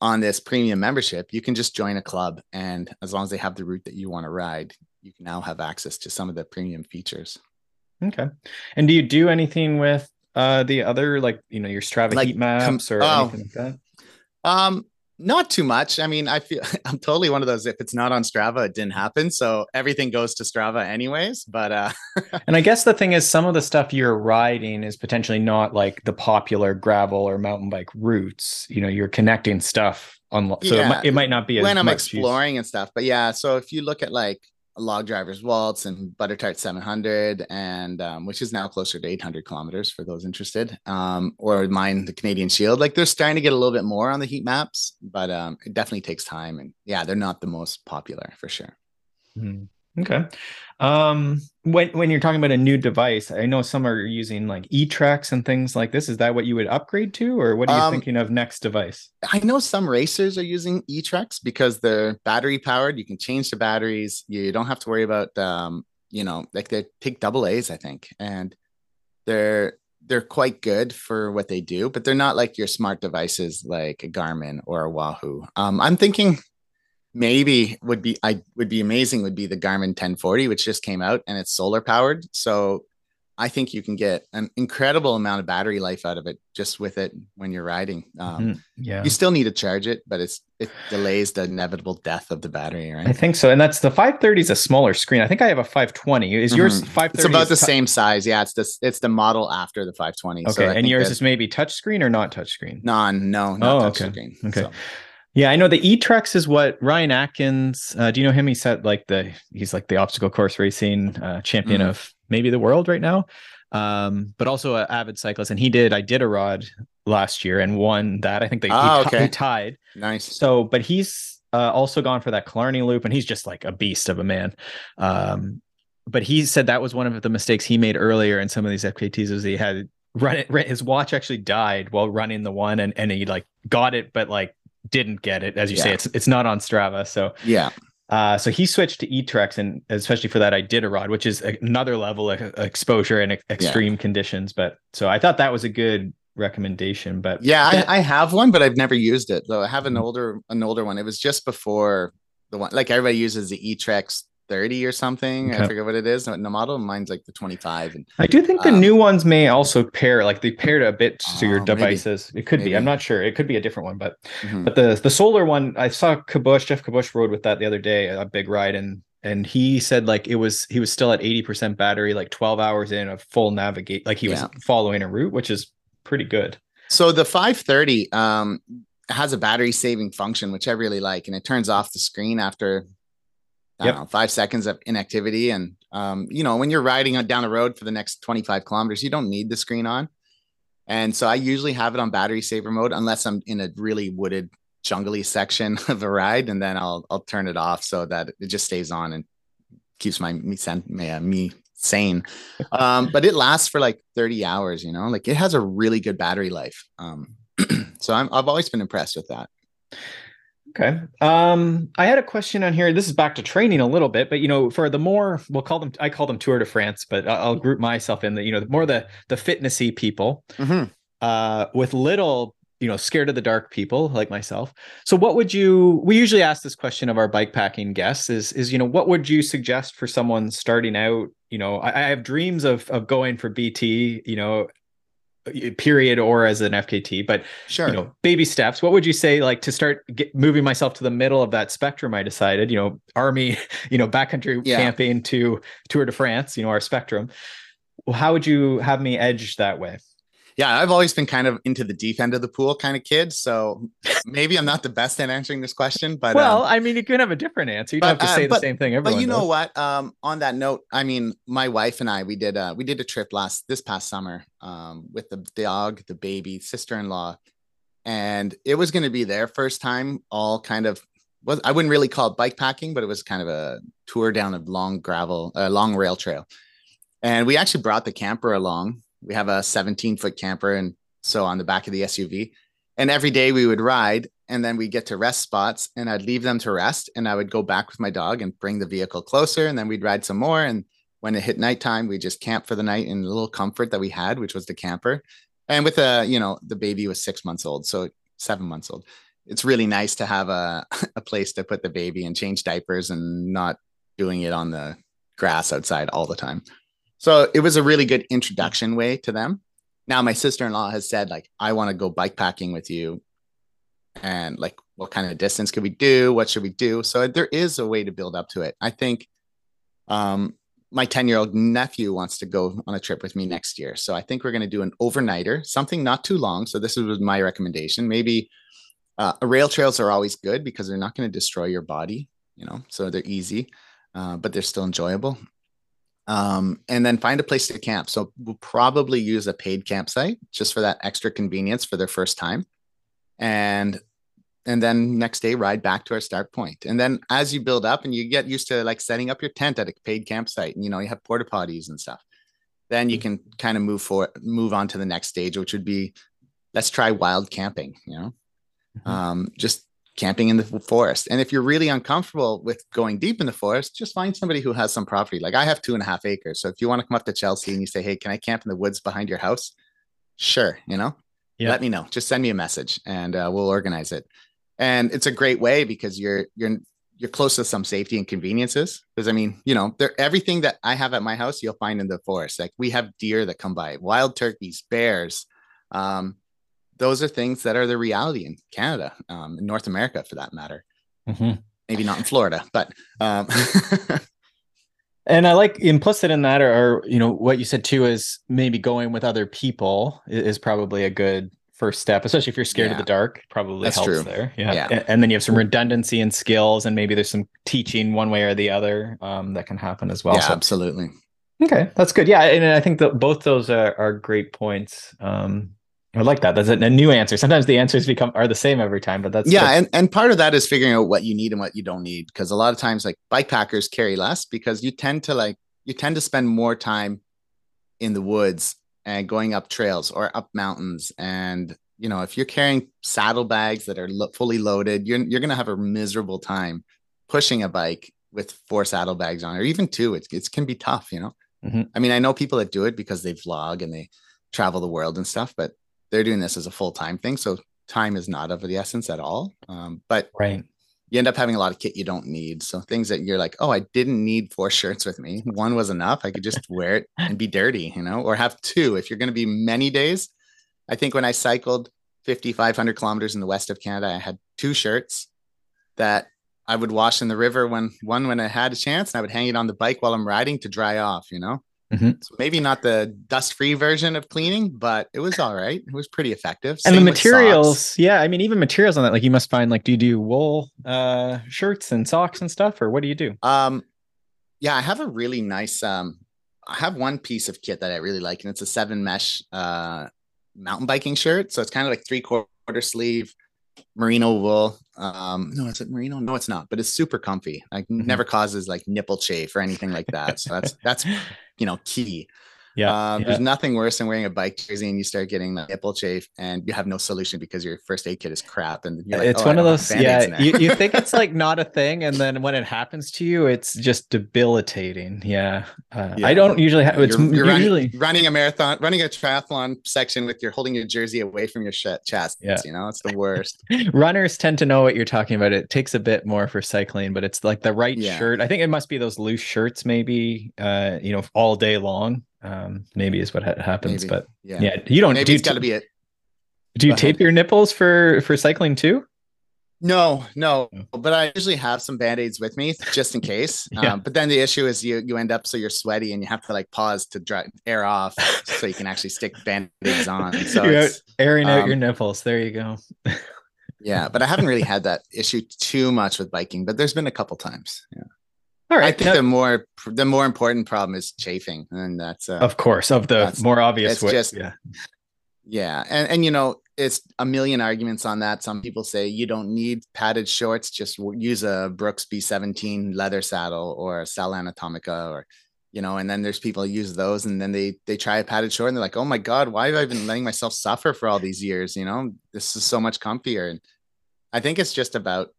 on this premium membership, you can just join a club, and as long as they have the route that you want to ride, you can now have access to some of the premium features. Okay. And do you do anything with uh the other like you know your Strava Like, heat maps com- or oh. anything like that? Um, not too much. I mean, I feel I'm totally one of those. If it's not on Strava, it didn't happen. So everything goes to Strava anyways. But uh, And I guess the thing is, some of the stuff you're riding is potentially not like the popular gravel or mountain bike routes. You know, you're connecting stuff on, so it, might, it might not be as when I'm much use- exploring and stuff. But yeah, so if you look at like Log Driver's Waltz and Butter Tart 700, and um, which is now closer to 800 kilometers for those interested, um, or mine, the Canadian Shield, like they're starting to get a little bit more on the heat maps, but um, it definitely takes time. And yeah, they're not the most popular for sure. Hmm. Okay. Um, when when you're talking about a new device, I know some are using like E-Trex and things like this. Is that what you would upgrade to, or what are you Um, thinking of next device? I know some racers are using E-Trex because they're battery powered. You can change the batteries. You don't have to worry about um, you know, like they take double A's, I think, and they're they're quite good for what they do, but they're not like your smart devices like a Garmin or a Wahoo. Um, I'm thinking maybe would be I would be amazing would be the Garmin 1040, which just came out and it's solar powered. So I think you can get an incredible amount of battery life out of it just with it when you're riding. Um, Mhm. Yeah. you still need to charge it, but it's it delays the inevitable death of the battery, right? I think so. And that's the 530 is a smaller screen. I think I have a 520. Is yours Mhm. 530? It's about the tou- same size. Yeah, it's this it's the model after the 520. Okay. So and yours is maybe touchscreen or not touchscreen? non, no, not Oh, touch okay. Okay. So, Yeah, I know the E-Trex is what Ryan Atkins. Uh, do you know him? He said like the he's like the obstacle course racing uh, champion Mhm. of maybe the world right now, um, but also an avid cyclist. And he did Iditarod last year and won that. I think they he Ah, okay. tied. nice. So, but he's uh, also gone for that Killarney loop, and he's just like a beast of a man. Um, but he said that was one of the mistakes he made earlier in some of these FKTs is he had run it. His watch actually died while running the one, and and he like got it, but like didn't get it. As you say, it's it's not on Strava. So, Yeah. uh, so he switched to E-Trex, and especially for that I did a Iditarod, which is another level of exposure and ex- extreme conditions. But so I thought that was a good recommendation. But Yeah, I, I have one, but I've never used it. Though I have an Mhm. older an older one. It was just before the one like everybody uses the E-Trex 30 or something. Okay. I forget what it is. The model mine's like the 25. And I do think the Um, new ones may also pair, like they paired a bit to your Oh, maybe. devices. It could be. I'm not sure. It could be a different one, but Mhm. but the the solar one, I saw Kabush, Geoff Kabush rode with that the other day, a big ride, and and he said like it was he was still at 80% battery, like 12 hours in a full navigate, like he was following a route, which is pretty good. So the 530 um, has a battery saving function, which I really like, and it turns off the screen after Yep. don't know, five seconds of inactivity. And um, you know, when you're riding down the road for the next 25 kilometers, you don't need the screen on. And so I usually have it on battery saver mode unless I'm in a really wooded, jungly section of a ride, and then I'll I'll turn it off so that it just stays on and keeps my me, uh, me sane. Um, but it lasts for like 30 hours, you know, like it has a really good battery life. Um, so I'm, I've always been impressed with that. Okay. Um, I had a question on here. This is back to training a little bit, but you know, for the more we'll call them, I call them Tour de France, but I'll group myself in the, you know, the more the the fitnessy people, uh, with little, you know, scared of the dark people like myself. So, what would you? We usually ask this question of our bike packing guests: is is you know, what would you suggest for someone starting out? You know, I, I have dreams of of going for BT, you know, period, or as an FKT, but Sure. you know baby steps what would you say like to start get, moving myself to the middle of that spectrum i decided you know army you know backcountry Yeah. camping to tour de france you know our spectrum well, how would you have me edge that way yeah, I've always been kind of into the deep end of the pool kind of kid. So maybe I'm not the best at answering this question, but well um, i mean you could have a different answer you don't but, have to uh, say the same thing everyone but you know does. what? Um, on that note, I mean, my wife and I, we did uh we did a trip last this past summer um with the dog, the baby, sister-in-law, and it was going to be their first time all kind of was I wouldn't really call it bike packing, but it was kind of a tour down a long gravel, a long rail trail. And we actually brought the camper along. We have a 17 foot camper, and so on the back of the SUV. And every day we would ride, and then we'd get to rest spots, and I'd leave them to rest, and I would go back with my dog and bring the vehicle closer, and then we'd ride some more. And when it hit nighttime, we just camp for the night in the little comfort that we had, which was the camper. And with a, you know, the baby was six months old, so seven months old. It's really nice to have a, a place to put the baby and change diapers and not doing it on the grass outside all the time. So it was a really good introduction way to them. Now my sister-in-law has said like I want to go bike packing with you and like what kind of distance could we do? What should we do? So there is a way to build up to it. I think um my 10 year old nephew wants to go on a trip with me next year. So I think we're going to do an overnighter, something not too long. So this was my recommendation. Maybe uh, rail trails are always good because they're not going to destroy your body, you know, so they're easy, uh, but they're still enjoyable. Um, and then find a place to camp. So we'll probably use a paid campsite just for that extra convenience for their first time. And and then next day ride back to our start point. and then as you build up and you get used to like setting up your tent at a paid campsite and you know you have porta potties and stuff then you can kind of move forward move on to the next stage which would be let's try wild camping you know mm-hmm. um, just camping in the forest. And if you're really uncomfortable with going deep in the forest just find somebody who has some property. Like i have two and a half acres. So if you want to come up to chelsea and you say hey can i camp in the woods behind your house? Sure you know? Yeah. let me know. Just send me a message and uh, we'll organize it. And it's a great way because you're you're you're close to some safety and conveniences. Because i mean you know everything that i have at my house you'll find in the forest. Like we have deer that come by wild turkeys bears um, those are things that are the reality in canada um, in north america for that matter mm-hmm. maybe not in florida but um, and i like implicit in that or, you know what you said too is maybe going with other people is probably a good first step, especially if you're scared yeah. of the dark. Probably That's helps true. there. Yeah. yeah. And, and, then you have some redundancy in skills, and maybe there's some teaching one way or the other um, that can happen as well. Yeah, so, absolutely. Okay, that's good. Yeah, and I think that both those are, are great points. Um, I like that. That's a, a, new answer. Sometimes the answers become are the same every time, but that's yeah. That's... And and part of that is figuring out what you need and what you don't need because a lot of times like bike packers carry less because you tend to like you tend to spend more time in the woods and going up trails or up mountains and you know if you're carrying saddlebags that are lo- fully loaded you're, you're going to have a miserable time pushing a bike with four saddlebags on or even two it's, it can be tough you know mm-hmm. i mean i know people that do it because they vlog and they travel the world and stuff but they're doing this as a full-time thing so time is not of the essence at all um, but right you end up having a lot of kit you don't need. So things that you're like, oh, I didn't need four shirts with me. One was enough. I could just wear it and be dirty, you know, or have two. If you're going to be many days, I think when I cycled 5,500 kilometers in the west of Canada, I had two shirts that I would wash in the river when one when I had a chance, and I would hang it on the bike while I'm riding to dry off. You know, Mm-hmm. So maybe not the dust-free version of cleaning, but it was all right. It was pretty effective. Same and the materials, yeah, I mean, even materials on that, like you must find, like, do you do wool uh, shirts and socks and stuff, or what do you do? Um, yeah, I have a really nice. Um, I have one piece of kit that I really like, and it's a seven mesh uh, mountain biking shirt. So it's kind of like three quarter sleeve, merino wool. Um, no, is it merino? No, it's not, but it's super comfy. Like mm-hmm. never causes like nipple chafe or anything like that. So that's that's you know key. Yeah, um, yeah, There's nothing worse than wearing a bike jersey and you start getting the nipple chafe and you have no solution because your first aid kit is crap. And like, it's oh, one of those, yeah, you, you think it's like not a thing. And then when it happens to you, it's just debilitating. Yeah. Uh, yeah. I don't usually have, it's you're, you're usually running, running, a marathon, running a triathlon section with your holding your jersey away from your sh- chest. Yeah. You know, it's the worst. Runners tend to know what you're talking about. It takes a bit more for cycling, but it's like the right yeah. shirt. I think it must be those loose shirts, maybe, uh, you know, all day long um, maybe is what ha- happens. Maybe. But yeah. yeah, you don't. Maybe do it's got to be it. Do you Go tape ahead. your nipples for for cycling too? No, no, but I usually have some band-aids with me just in case. yeah. Um, but then the issue is you you end up so you're sweaty and you have to like pause to dry air off so you can actually stick band-aids on. So you're airing um, out your um, nipples. There you go. yeah, but I haven't really had that issue too much with biking, but there's been a couple times. Yeah. All right. I think the more the more important problem is chafing, and that's uh, of course of the more obvious. It's way. just yeah, yeah, and and you know it's a million arguments on that. Some people say you don't need padded shorts; just use a Brooks B17 leather saddle or a Selle Anatomica, or you know. And then there's people use those, and then they they try a padded short, and they're like, "Oh my god, why have I been letting myself suffer for all these years? You know, this is so much comfier." And I think it's just about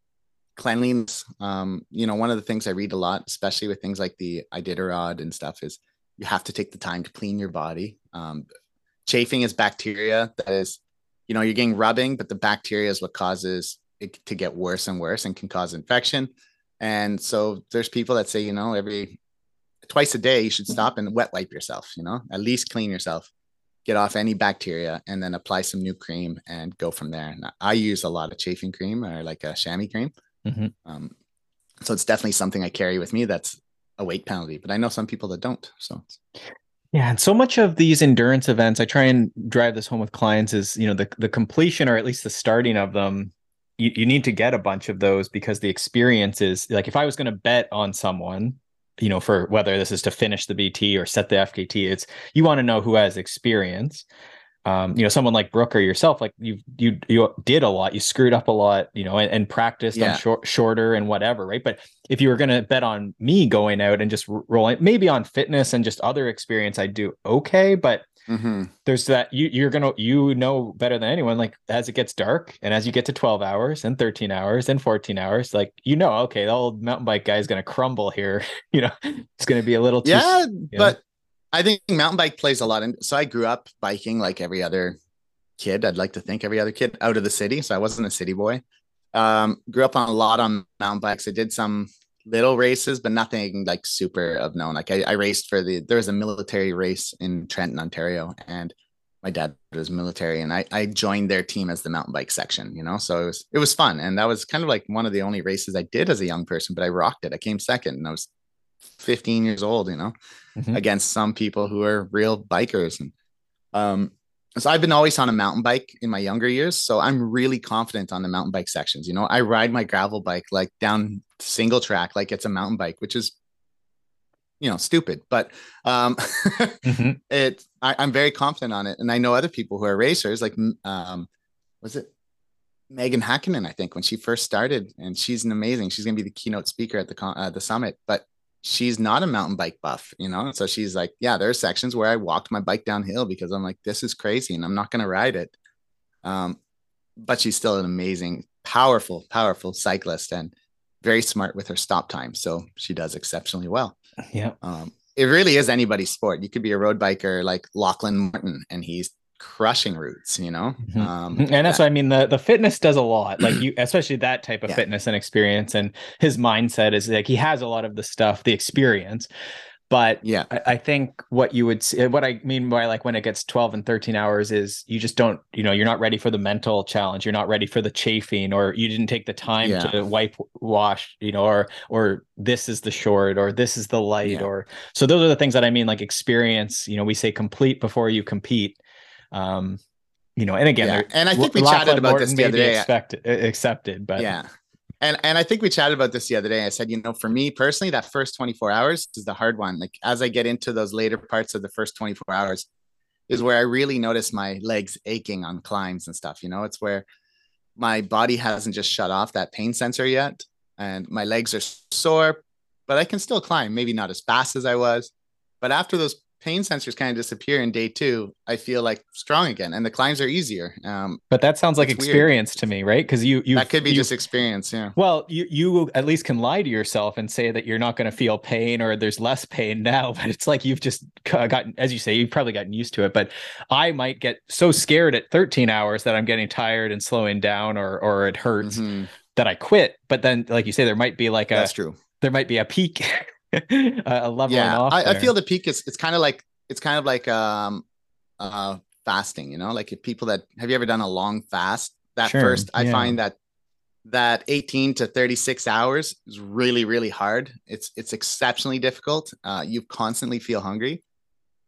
cleanliness. Um, you know, one of the things I read a lot, especially with things like the Iditarod and stuff, is you have to take the time to clean your body. Um, chafing is bacteria that is, you know, you're getting rubbing, but the bacteria is what causes it to get worse and worse and can cause infection. And so there's people that say, you know, every twice a day you should stop and wet wipe yourself, you know, at least clean yourself, get off any bacteria, and then apply some new cream and go from there. And I use a lot of chafing cream or like a chamois cream. Mm-hmm. Um, so it's definitely something I carry with me that's a weight penalty, but I know some people that don't. So yeah, and so much of these endurance events, I try and drive this home with clients is, you know, the the completion or at least the starting of them. You, you need to get a bunch of those because the experience is like if I was going to bet on someone, you know, for whether this is to finish the BT or set the FKT, it's you want to know who has experience um, you know, someone like Brooke or yourself, like you you you did a lot, you screwed up a lot, you know, and, and practiced yeah. on short, shorter and whatever, right? But if you were gonna bet on me going out and just rolling, maybe on fitness and just other experience, I'd do okay, but mm-hmm. there's that you you're gonna you know better than anyone. Like as it gets dark and as you get to 12 hours and 13 hours and 14 hours, like you know, okay, the old mountain bike guy is gonna crumble here. you know, it's gonna be a little too, yeah, but. Know? I think mountain bike plays a lot And So I grew up biking like every other kid. I'd like to think every other kid out of the city. So I wasn't a city boy. Um, grew up on a lot on mountain bikes. I did some little races, but nothing like super of known. Like I, I raced for the there was a military race in Trenton, Ontario, and my dad was military, and I I joined their team as the mountain bike section. You know, so it was it was fun, and that was kind of like one of the only races I did as a young person. But I rocked it. I came second, and I was 15 years old. You know, mm-hmm. against some people who are real bikers. And um, so I've been always on a mountain bike in my younger years. So I'm really confident on the mountain bike sections. You know, I ride my gravel bike like down single track, like it's a mountain bike, which is, you know, stupid, but um, mm-hmm. it, I, am very confident on it. And I know other people who are racers, like, um, was it Megan Hakkinen, I think, when she first started, and she's an amazing. She's going to be the keynote speaker at the uh, the summit. But she's not a mountain bike buff, you know? So she's like, yeah, there are sections where I walked my bike downhill because I'm like, this is crazy and I'm not going to ride it. Um, but she's still an amazing, powerful, powerful cyclist and very smart with her stop time. So she does exceptionally well. Yeah. Um, it really is anybody's sport. You could be a road biker like Lachlan Morton and he's crushing roots you know mm-hmm. um, and that's that, what i mean the the fitness does a lot like you especially that type of yeah. fitness and experience and his mindset is like he has a lot of the stuff the experience but yeah I, I, think what you would see what i mean by like when it gets 12 and 13 hours is you just don't you know you're not ready for the mental challenge you're not ready for the chafing or you didn't take the time yeah. to wipe wash you know or or this is the short or this is the light yeah. or so those are the things that i mean like experience you know we say complete before you compete um, you know, and again, yeah. and I think we chatted about Morton this the other day. Expected, accepted, but yeah. And, and I think we chatted about this the other day. I said, you know, for me personally, that first 24 hours is the hard one. Like as I get into those later parts of the first 24 hours, is where I really notice my legs aching on climbs and stuff. You know, it's where my body hasn't just shut off that pain sensor yet, and my legs are sore, but I can still climb. Maybe not as fast as I was, but after those pain sensors kind of disappear in day two, I feel like strong again, and the climbs are easier. Um, but that sounds like experience weird. to me, right? Because you you that could be you, just experience, yeah. Well, you you at least can lie to yourself and say that you're not going to feel pain or there's less pain now, but it's like you've just gotten, as you say, you've probably gotten used to it. But I might get so scared at 13 hours that I'm getting tired and slowing down, or or it hurts. Mm-hmm. That I quit, but then, like you say, there might be like a that's true. There might be a peak a leveling yeah, off. I, I, feel the peak is it's kind of like it's kind of like um uh fasting, you know, like if people that have you ever done a long fast? That sure, first, I yeah. find that that 18 to 36 hours is really really hard it's it's exceptionally difficult uh, you constantly feel hungry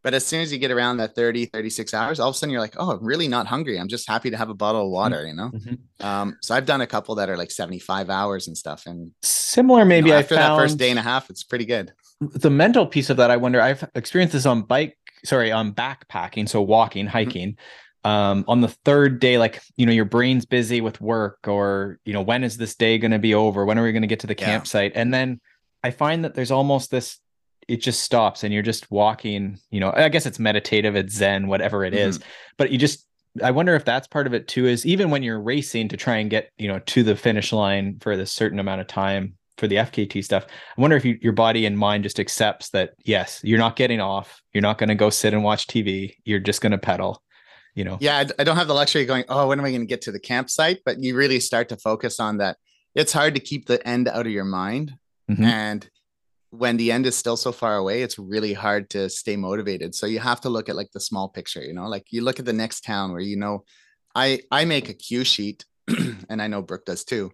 but as soon as you get around that 30 36 hours all of a sudden you're like oh i'm really not hungry i'm just happy to have a bottle of water you know mm-hmm. um, so i've done a couple that are like 75 hours and stuff and similar maybe you know, after found... that first day and a half it's pretty good the mental piece of that i wonder i've experienced this on bike sorry on backpacking so walking mm-hmm. hiking mm-hmm. um, on the third day like you know your brain's busy with work or you know when is this day going to be over when are we going to get to the yeah. campsite and then i find that there's almost this it just stops and you're just walking you know i guess it's meditative it's zen whatever it mm-hmm. is, but you just i wonder if that's part of it too is even when you're racing to try and get you know to the finish line for this certain amount of time for the FKT stuff. I wonder if you, your body and mind just accepts that yes, you're not getting off. You're not going to go sit and watch TV. You're just going to pedal. You know. Yeah, I, don't have the luxury of going. Oh, when am I going to get to the campsite? But you really start to focus on that. It's hard to keep the end out of your mind. Mm-hmm. And when the end is still so far away, it's really hard to stay motivated. So you have to look at like the small picture, you know, like you look at the next town where you know, I I make a cue sheet, and I know Brooke does too.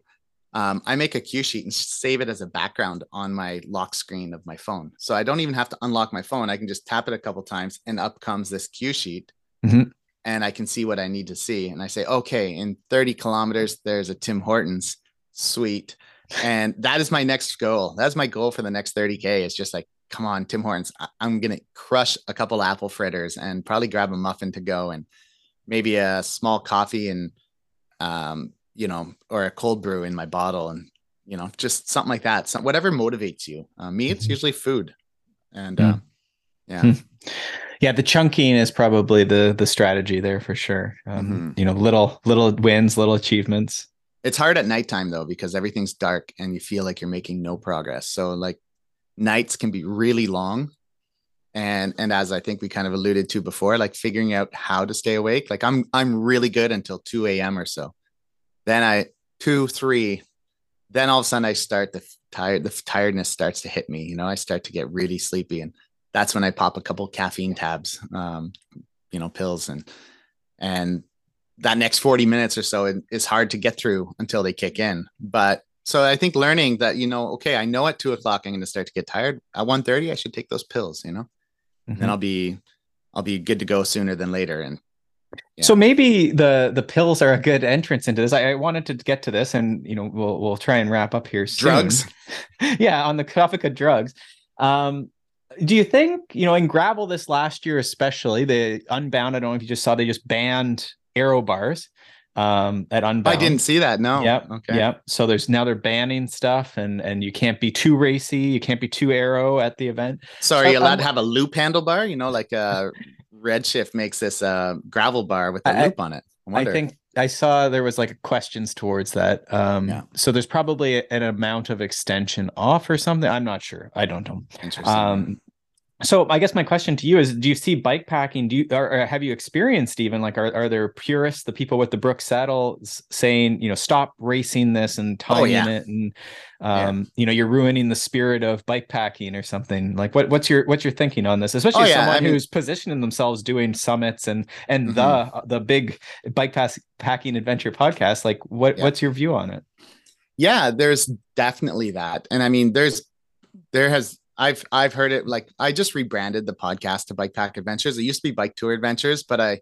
Um, I make a cue sheet and save it as a background on my lock screen of my phone. So I don't even have to unlock my phone. I can just tap it a couple times, and up comes this cue sheet. Mm-hmm. And I can see what I need to see. And I say, okay, in 30 kilometers, there's a Tim Hortons. Sweet and that is my next goal. That's my goal for the next 30K. It's just like, come on, Tim Hortons. I- am going to crush a couple apple fritters and probably grab a muffin to go and maybe a small coffee and, um, you know, or a cold brew in my bottle and, you know, just something like that. So whatever motivates you. Uh, me, it's mm-hmm. usually food. And mm. uh, yeah. Mm. Yeah, the chunking is probably the the strategy there for sure. Um, mm-hmm. You know, little little wins, little achievements it's hard at nighttime though because everything's dark and you feel like you're making no progress. So like nights can be really long. And and as i think we kind of alluded to before like figuring out how to stay awake like i'm i'm really good until 2 a.m or so. Then i two three then all of a sudden i start the tired the tiredness starts to hit me you know i start to get really sleepy and that's when i pop a couple caffeine tabs um you know pills and and that next 40 minutes or so is hard to get through until they kick in. But so I think learning that, you know, okay, I know at two o'clock I'm going to start to get tired. At 1.30, I should take those pills, you know, mm-hmm. and I'll be, I'll be good to go sooner than later. And yeah. so maybe the the pills are a good entrance into this. I, I, wanted to get to this, and you know, we'll we'll try and wrap up here. Soon. Drugs, yeah, on the topic of drugs. Um, do you think you know in gravel this last year, especially the Unbound? I don't know if you just saw they just banned aero bars um at unbound i didn't see that no yep okay yep so there's now they're banning stuff and and you can't be too racy you can't be too aero at the event so are you allowed um, to have a loop handlebar you know like uh redshift makes this uh gravel bar with a I, loop on it I, I, think I saw there was like questions towards that. Um, yeah. So there's probably an amount of extension off or something. I'm not sure. I don't know. Interesting. Um, so I guess my question to you is: Do you see bike packing? Do you or, or, have you experienced even like are, are there purists, the people with the Brooks saddles, saying you know stop racing this and tying oh, yeah. it, and um, yeah. you know you're ruining the spirit of bike packing or something? Like what what's your what's your thinking on this? Especially oh, yeah. someone I mean, who's positioning themselves doing summits and and mm-hmm. the the big bike pass packing adventure podcast. Like what what's your view on it? Yeah, there's definitely that, and I mean there's there has I've I've heard it like I just rebranded the podcast to Bike Pack Adventures. It used to be Bike Tour Adventures, but I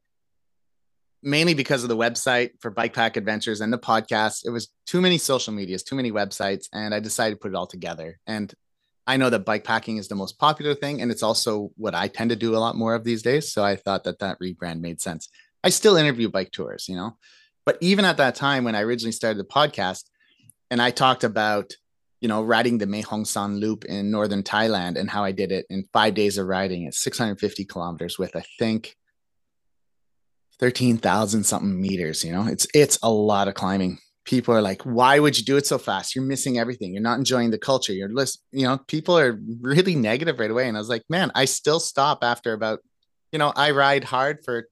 mainly because of the website for Bike Pack Adventures and the podcast, it was too many social medias, too many websites, and I decided to put it all together. And I know that bike packing is the most popular thing, and it's also what I tend to do a lot more of these days. So I thought that that rebrand made sense. I still interview bike tours, you know, but even at that time when I originally started the podcast, and I talked about you know, riding the Mae Hong Son loop in northern Thailand and how I did it in five days of riding at 650 kilometers with, I think, 13,000 something meters. You know, it's it's a lot of climbing. People are like, why would you do it so fast? You're missing everything. You're not enjoying the culture. You're list, you know, people are really negative right away. And I was like, man, I still stop after about, you know, I ride hard for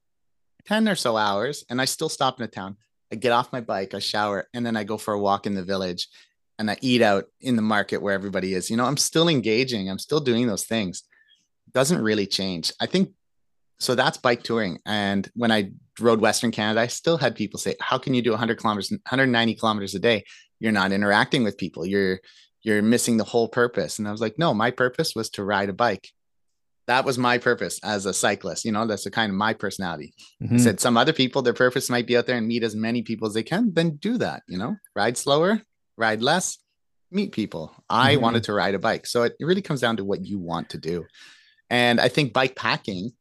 10 or so hours and I still stop in a town. I get off my bike, I shower, and then I go for a walk in the village and I eat out in the market where everybody is. You know, I'm still engaging. I'm still doing those things. Doesn't really change. I think so. That's bike touring. And when I rode Western Canada, I still had people say, "How can you do 100 kilometers, 190 kilometers a day? You're not interacting with people. You're you're missing the whole purpose." And I was like, "No, my purpose was to ride a bike." That was my purpose as a cyclist. You know, that's the kind of my personality. Mm-hmm. I said some other people, their purpose might be out there and meet as many people as they can. Then do that. You know, ride slower, ride less, meet people. I mm-hmm. wanted to ride a bike. So it, really comes down to what you want to do. And I think bike packing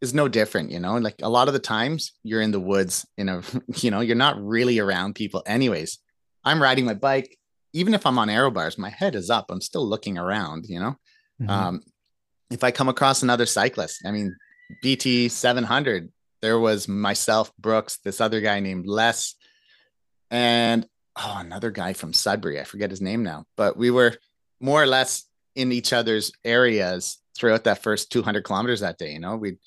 is no different, you know, like a lot of the times you're in the woods, you know, you know, you're not really around people anyways. I'm riding my bike, even if I'm on aero bars, my head is up. I'm still looking around, you know. Mm-hmm. Um, if I come across another cyclist, I mean, BT 700, there was myself, Brooks, this other guy named Les, and oh, another guy from Sudbury. I forget his name now, but we were more or less in each other's areas throughout that first 200 kilometers that day. You know, we'd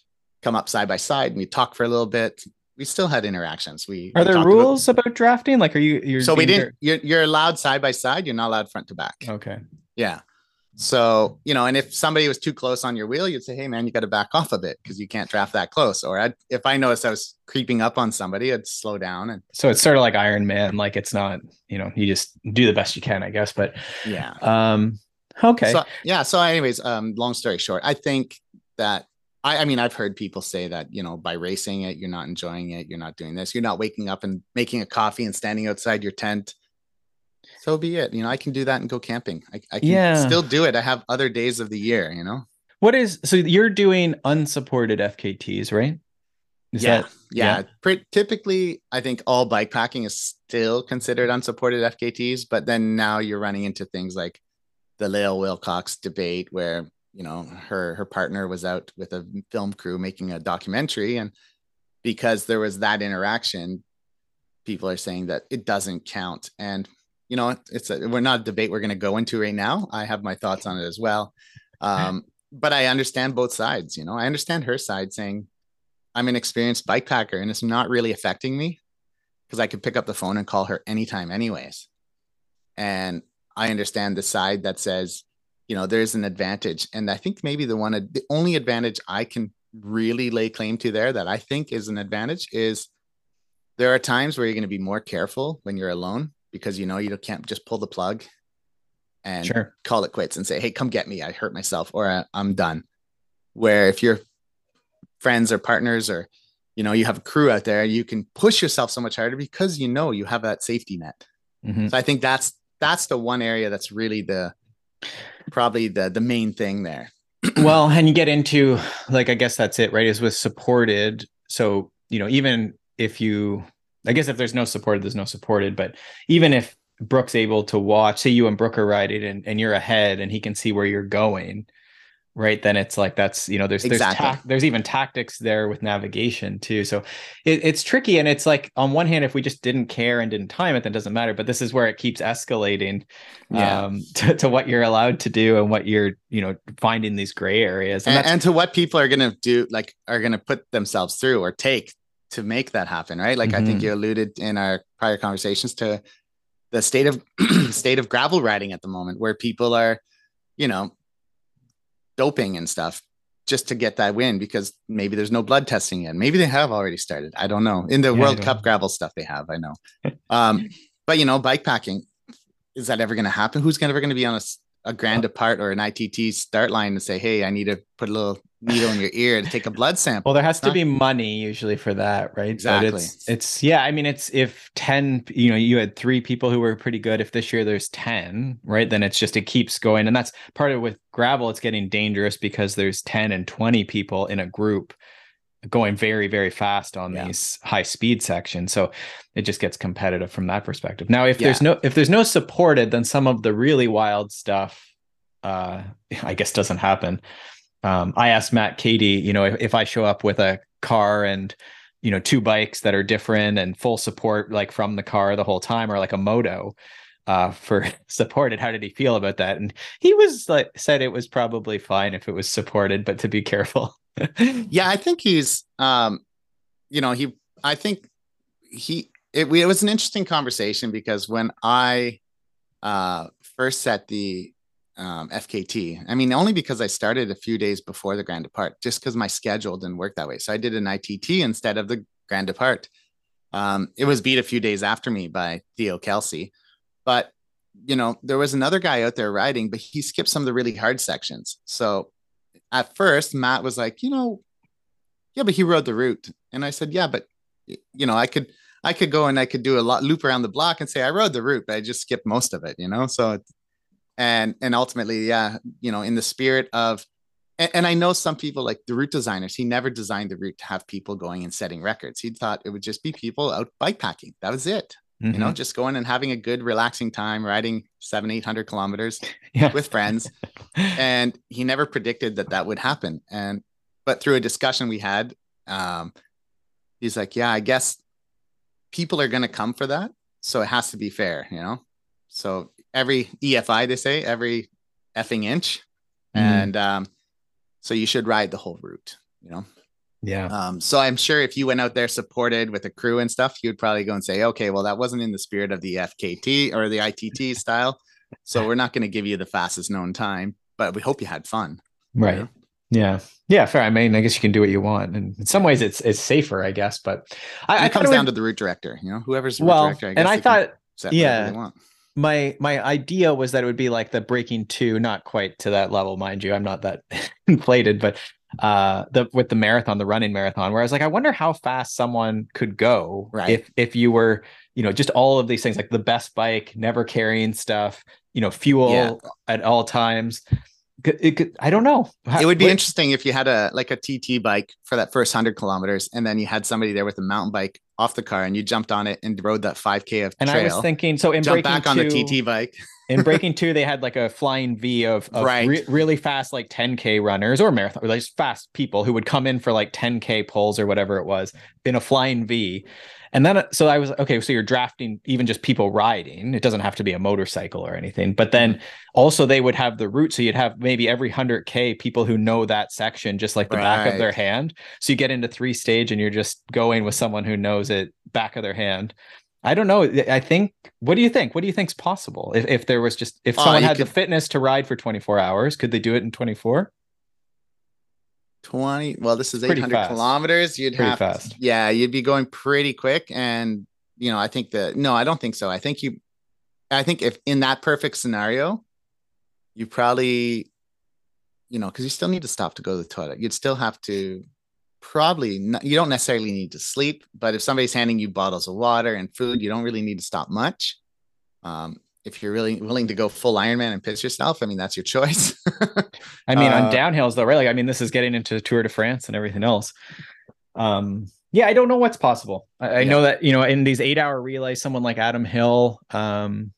come up side by side and we'd talk for a little bit. We still had interactions. We are there rules about, about, drafting? Like, are you? You're so we didn't. You're, you're allowed side by side. You're not allowed front to back. Okay. Yeah. So, you know, and if somebody was too close on your wheel, you'd say, Hey man, you got to back off a bit because you can't draft that close. Or I'd, if I noticed I was creeping up on somebody, I'd slow down. And so it's sort of like Iron Man. Like it's not, you know, you just do the best you can, I guess. But yeah. Um, okay. So, yeah. So anyways, um, long story short, I think that I, I mean, I've heard people say that, you know, by racing it, you're not enjoying it. You're not doing this. You're not waking up and making a coffee and standing outside your tent so be it. You know, I can do that and go camping. I, I can yeah. still do it. I have other days of the year, you know? What is so you're doing unsupported FKTs, right? Is yeah, that, yeah. yeah. Pretty, typically, I think all bike packing is still considered unsupported FKTs, but then now you're running into things like the Lael Wilcox debate, where you know her her partner was out with a film crew making a documentary, and because there was that interaction, people are saying that it doesn't count. And you know, it's a, we're not a debate we're going to go into right now. I have my thoughts on it as well. Um, but I understand both sides. You know, I understand her side saying, I'm an experienced bike packer and it's not really affecting me because I could pick up the phone and call her anytime, anyways. And I understand the side that says, you know, there's an advantage. And I think maybe the one, the only advantage I can really lay claim to there that I think is an advantage is there are times where you're going to be more careful when you're alone because you know you can't just pull the plug and sure. call it quits and say, "Hey, come get me. I hurt myself or I'm done." Where if you're friends or partners or you know you have a crew out there, you can push yourself so much harder because you know you have that safety net. Mm-hmm. So I think that's that's the one area that's really the probably the the main thing there. well, and you get into like I guess that's it, right? Is with supported. So you know even if you I guess if there's no supported, there's no supported. But even if Brooke's able to watch, say you and Brooke are riding and, and you're ahead and he can see where you're going, right? Then it's like that's you know there's exactly. there's ta- there's even tactics there with navigation too. So it, it's tricky and it's like on one hand, if we just didn't care and didn't time it, then it doesn't matter. But this is where it keeps escalating yeah. um, to, to what you're allowed to do and what you're you know finding these gray areas and, and, and to what people are gonna do like are gonna put themselves through or take to make that happen, right? Like mm-hmm. I think mm-hmm. you alluded in our prior conversations to the state of state of gravel riding at the moment, where people are, you know, doping and stuff just to get that win because maybe there's no blood testing yet. Maybe they have already started. I don't know. In the yeah, World Cup gravel stuff they have, I know. um, but you know, bike packing, is that ever going to happen? Who's ever going to be on a, a grand uh, apart or an ITT start line and say, "Hey, I need to put a little needle in your ear to take a blood sample. Well, there has to be money usually for that, right? Exactly. But it's, it's yeah. I mean, it's if ten, you know, you had three people who were pretty good. If this year there's ten, right? Then it's just it keeps going, and that's part of with gravel. It's getting dangerous because there's ten and twenty people in a group going very very fast on yeah. these high speed sections. So it just gets competitive from that perspective. Now if yeah. there's no if there's no supported then some of the really wild stuff uh i guess doesn't happen. Um, I asked Matt Kadey, you know, if, if I show up with a car and you know two bikes that are different and full support like from the car the whole time or like a moto uh, for supported how did he feel about that? And he was like said it was probably fine if it was supported but to be careful yeah i think he's um you know he i think he it, it was an interesting conversation because when i uh first set the um, FKT. I mean, only because I started a few days before the Grand Depart, just because my schedule didn't work that way. So I did an ITT instead of the Grand Depart. Um, it was beat a few days after me by Theo Kelsey, but you know there was another guy out there riding, but he skipped some of the really hard sections. So at first, Matt was like, you know, yeah, but he rode the route, and I said, yeah, but you know, I could. I could go and I could do a lot loop around the block and say I rode the route, but I just skipped most of it, you know. So and and ultimately yeah you know in the spirit of and, and, i know some people like the route designers he never designed the route to have people going and setting records he thought it would just be people out bike packing that was it mm-hmm. you know mm-hmm. just going and having a good relaxing time riding seven eight hundred kilometers yeah. with friends and he never predicted that that would happen and but through a discussion we had um he's like yeah i guess people are going to come for that so it has to be fair you know so every EFI they say every effing inch, mm. and um, so you should ride the whole route. You know. Yeah. Um, so I'm sure if you went out there supported with a crew and stuff, you'd probably go and say, okay, well, that wasn't in the spirit of the FKT or the ITT style. So we're not going to give you the fastest known time, but we hope you had fun. Right. You know? Yeah. Yeah, fair. I mean, I guess you can do what you want, and in some ways, it's it's safer, I guess. But I, it comes down would, to the route director. You know, whoever's the well, director. I and I thought, yeah, my my idea was that it would be like the breaking two, not quite to that level, mind you. I'm not that inflated, but uh the with the marathon the running marathon where i was like i wonder how fast someone could go right. if if you were you know just all of these things like the best bike never carrying stuff you know fuel yeah. at all times it could, I don't know. It would be interesting if you had a like a TT bike for that first hundred kilometers, and then you had somebody there with a mountain bike off the car, and you jumped on it and rode that five k of and trail. I was thinking, so in jump back two, on the TT bike. in breaking two, they had like a flying V of, of right. Re- really fast, like 10k runners or marathon, or like fast people who would come in for like 10k pulls or whatever it was in a flying V, and then, so I was okay. So you're drafting even just people riding. It doesn't have to be a motorcycle or anything. But then mm-hmm. also they would have the route. So you'd have maybe every 100K people who know that section just like the right. back of their hand. So you get into three stage and you're just going with someone who knows it back of their hand. I don't know. I think. What do you think? What do you think's possible? If, if there was just if oh, someone had could... the fitness to ride for 24 hours, could they do it in 24? 20 well this is 800 kilometers. You'd pretty have fast. Yeah you'd be going pretty quick. And you know i think that no i don't think so. I think you i think if in that perfect scenario you probably you know because you still need to stop to go to the toilet. You'd still have to probably not, you don't necessarily need to sleep but if somebody's handing you bottles of water and food you don't really need to stop much. Um, if you're really willing to go full Ironman and piss yourself, I mean that's your choice. I mean, uh, on downhills though, right? Like, I mean, this is getting into Tour de France and everything else. Um, yeah, I don't know what's possible. I, I yeah. know that you know in these eight-hour relays, someone like Adam Hill um,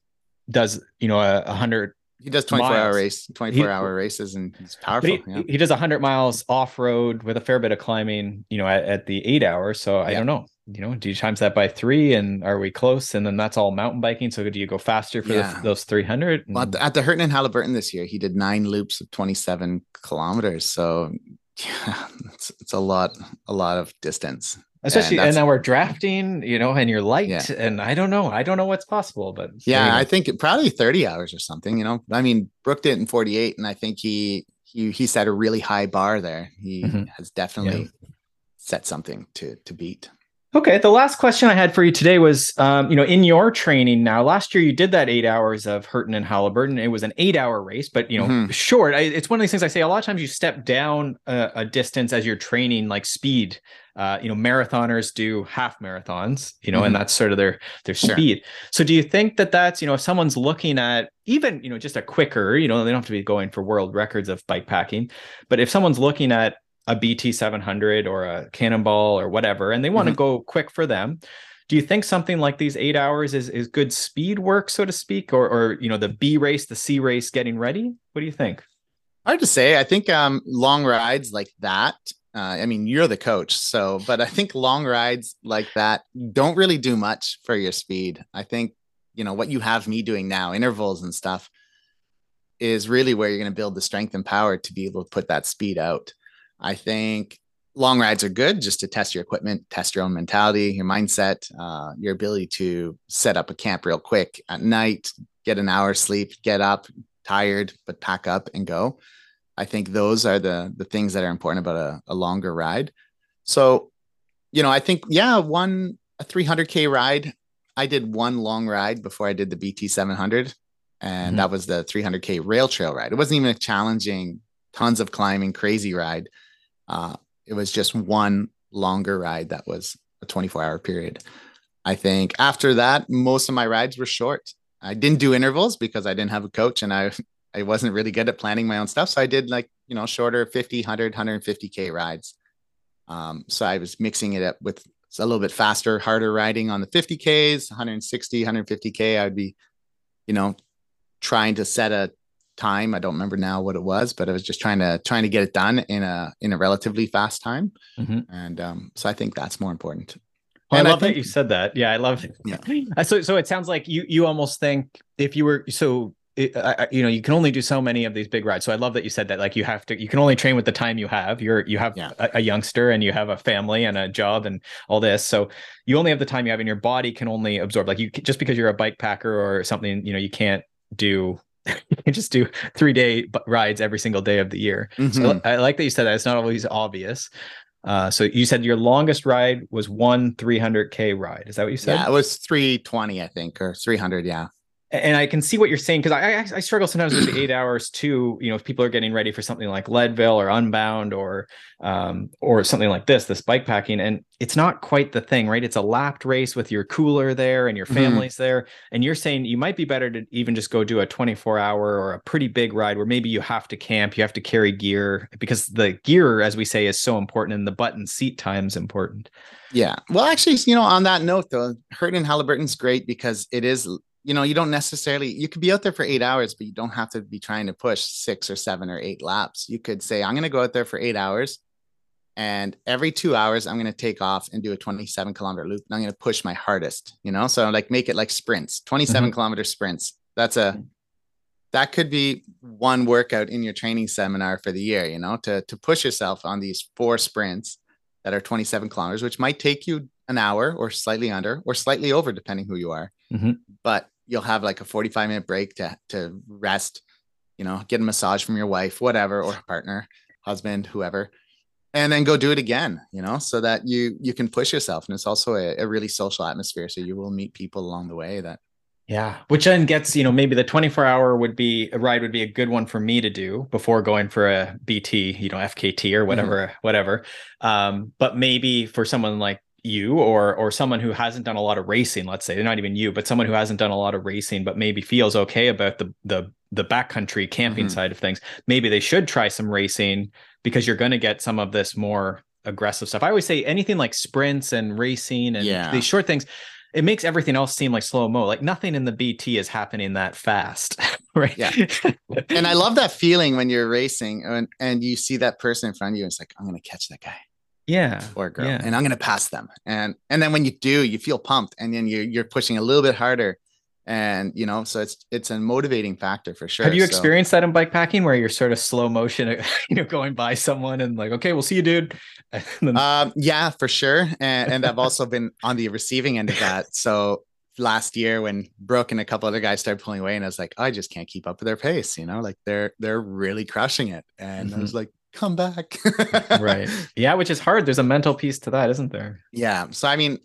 does you know a, a hundred. He does 24 miles. hour race, 24 he, hour races, and he's powerful. He, yeah. he, does 100 miles off road with a fair bit of climbing, you know, at, at the eight hours. So I yeah. don't know you know, do you times that by three and are we close? And then that's all mountain biking. So do you go faster for yeah. the, those 300? Well, at the, Hurton and Haliburton this year, he did nine loops of 27 kilometers. So yeah, it's, it's a lot, a lot of distance. Especially, and, and now we're drafting, you know, and you're light, yeah. and I don't know, I don't know what's possible, but yeah, I think probably 30 hours or something, you know. I mean, Brook did it in 48, and I think he he he set a really high bar there. He mm-hmm. has definitely yeah. set something to to beat. Okay. The last question I had for you today was, um, you know, in your training now, last year you did that eight hours of Hurton and Haliburton. It was an eight hour race, but, you know, mm-hmm. short. I, it's one of these things I say a lot of times you step down a, a distance as you're training, like speed. Uh, you know, marathoners do half marathons, you know, mm-hmm. and that's sort of their their sure. speed. So do you think that that's, you know, if someone's looking at even, you know, just a quicker, you know, they don't have to be going for world records of bike packing, but if someone's looking at a BT 700 or a Cannonball or whatever, and they want to mm-hmm. go quick for them. Do you think something like these eight hours is, is good speed work, so to speak, or, or you know the B race, the C race, getting ready? What do you think? Hard to say. I think um, long rides like that. Uh, I mean, you're the coach, so but I think long rides like that don't really do much for your speed. I think you know what you have me doing now, intervals and stuff, is really where you're going to build the strength and power to be able to put that speed out. I think long rides are good just to test your equipment, test your own mentality, your mindset, uh, your ability to set up a camp real quick at night, get an hour sleep, get up tired, but pack up and go. I think those are the the things that are important about a, a longer ride. So, you know, I think yeah, one a 300k ride. I did one long ride before I did the BT 700, and mm-hmm. that was the 300k rail trail ride. It wasn't even a challenging, tons of climbing, crazy ride uh, it was just one longer ride that was a 24 hour period. I think after that, most of my rides were short. I didn't do intervals because I didn't have a coach and I I wasn't really good at planning my own stuff. So I did like, you know, shorter 50, 100, 150K rides. Um, so I was mixing it up with a little bit faster, harder riding on the 50Ks, 160, 150K. I'd be, you know, trying to set a time. I don't remember now what it was, but I was just trying to trying to get it done in a in a relatively fast time. Mm-hmm. And um, so I think that's more important. Well, I love I think, that you said that. Yeah, I love it. Yeah. So so it sounds like you you almost think if you were so it, I, you know you can only do so many of these big rides so i love that you said that like you have to you can only train with the time you have you're you have yeah. a, a, youngster and you have a family and a job and all this so you only have the time you have and your body can only absorb like you just because you're a bike packer or something you know you can't do you can just do three day rides every single day of the year. Mhm. So I like that you said that. It's not always obvious. Uh, so you said your longest ride was one 300k ride. Is that what you said? yeah, it was 320, I think, or 300. Yeah. And I can see what you're saying because I, I I struggle sometimes with the eight hours too. You know, if people are getting ready for something like Leadville or Unbound or um or something like this, this bike packing, and it's not quite the thing, right? It's a lapped race with your cooler there and your family's there, and you're saying you might be better to even just go do a 24 hour or a pretty big ride where maybe you have to camp, you have to carry gear because the gear, as we say, is so important, and the button seat time is important. Yeah. Well, actually, you know, on that note, though, Hurton and Haliburton's great because it is, you know, you don't necessarily, you could be out there for eight hours, but you don't have to be trying to push six or seven or eight laps. You could say, I'm going to go out there for eight hours. And every two hours, I'm going to take off and do a 27 kilometer loop. And I'm going to push my hardest, you know? So, like, make it like sprints, 27 kilometer sprints. That's a, that could be one workout in your training seminar for the year, you know, to, to push yourself on these four sprints that are 27 kilometers, which might take you an hour or slightly under or slightly over, depending who you are. Mhm. But you'll have like a 45 minute break to, to rest, you know, get a massage from your wife, whatever, or partner, husband, whoever, and then go do it again, you know, so that you, you can push yourself. And it's also a, a really social atmosphere. So you will meet people along the way that, Yeah, which then gets you know maybe the 24 hour would be a ride would be a good one for me to do before going for a BT, you know FKT or whatever, whatever. Um, but maybe for someone like you or or someone who hasn't done a lot of racing, let's say, they're not even you, but someone who hasn't done a lot of racing, but maybe feels okay about the the the backcountry camping Mhm. side of things, maybe they should try some racing because you're going to get some of this more aggressive stuff. I always say anything like sprints and racing and Yeah. these short things it makes everything else seem like slow mo. Like nothing in the BT is happening that fast, right? Yeah. and I love that feeling when you're racing and, and you see that person in front of you. And it's like, I'm going to catch that guy. Yeah, or girl Yeah. and i'm going to pass them. And and then when you do you feel pumped and then you're, you're pushing a little bit harder. And you know so it's it's a motivating factor for sure Have you So- experienced that in bike packing where you're sort of slow motion, you know, going by someone and like, okay, we'll see you, dude. Then- um yeah for sure. And, and i've also been on the receiving end of that. So last year when brooke and a couple other guys started pulling away and i was like i just can't keep up with their pace you know like they're they're really crushing it. And i was like come back right. Yeah, which is hard. There's a mental piece to that, isn't there? yeah so i mean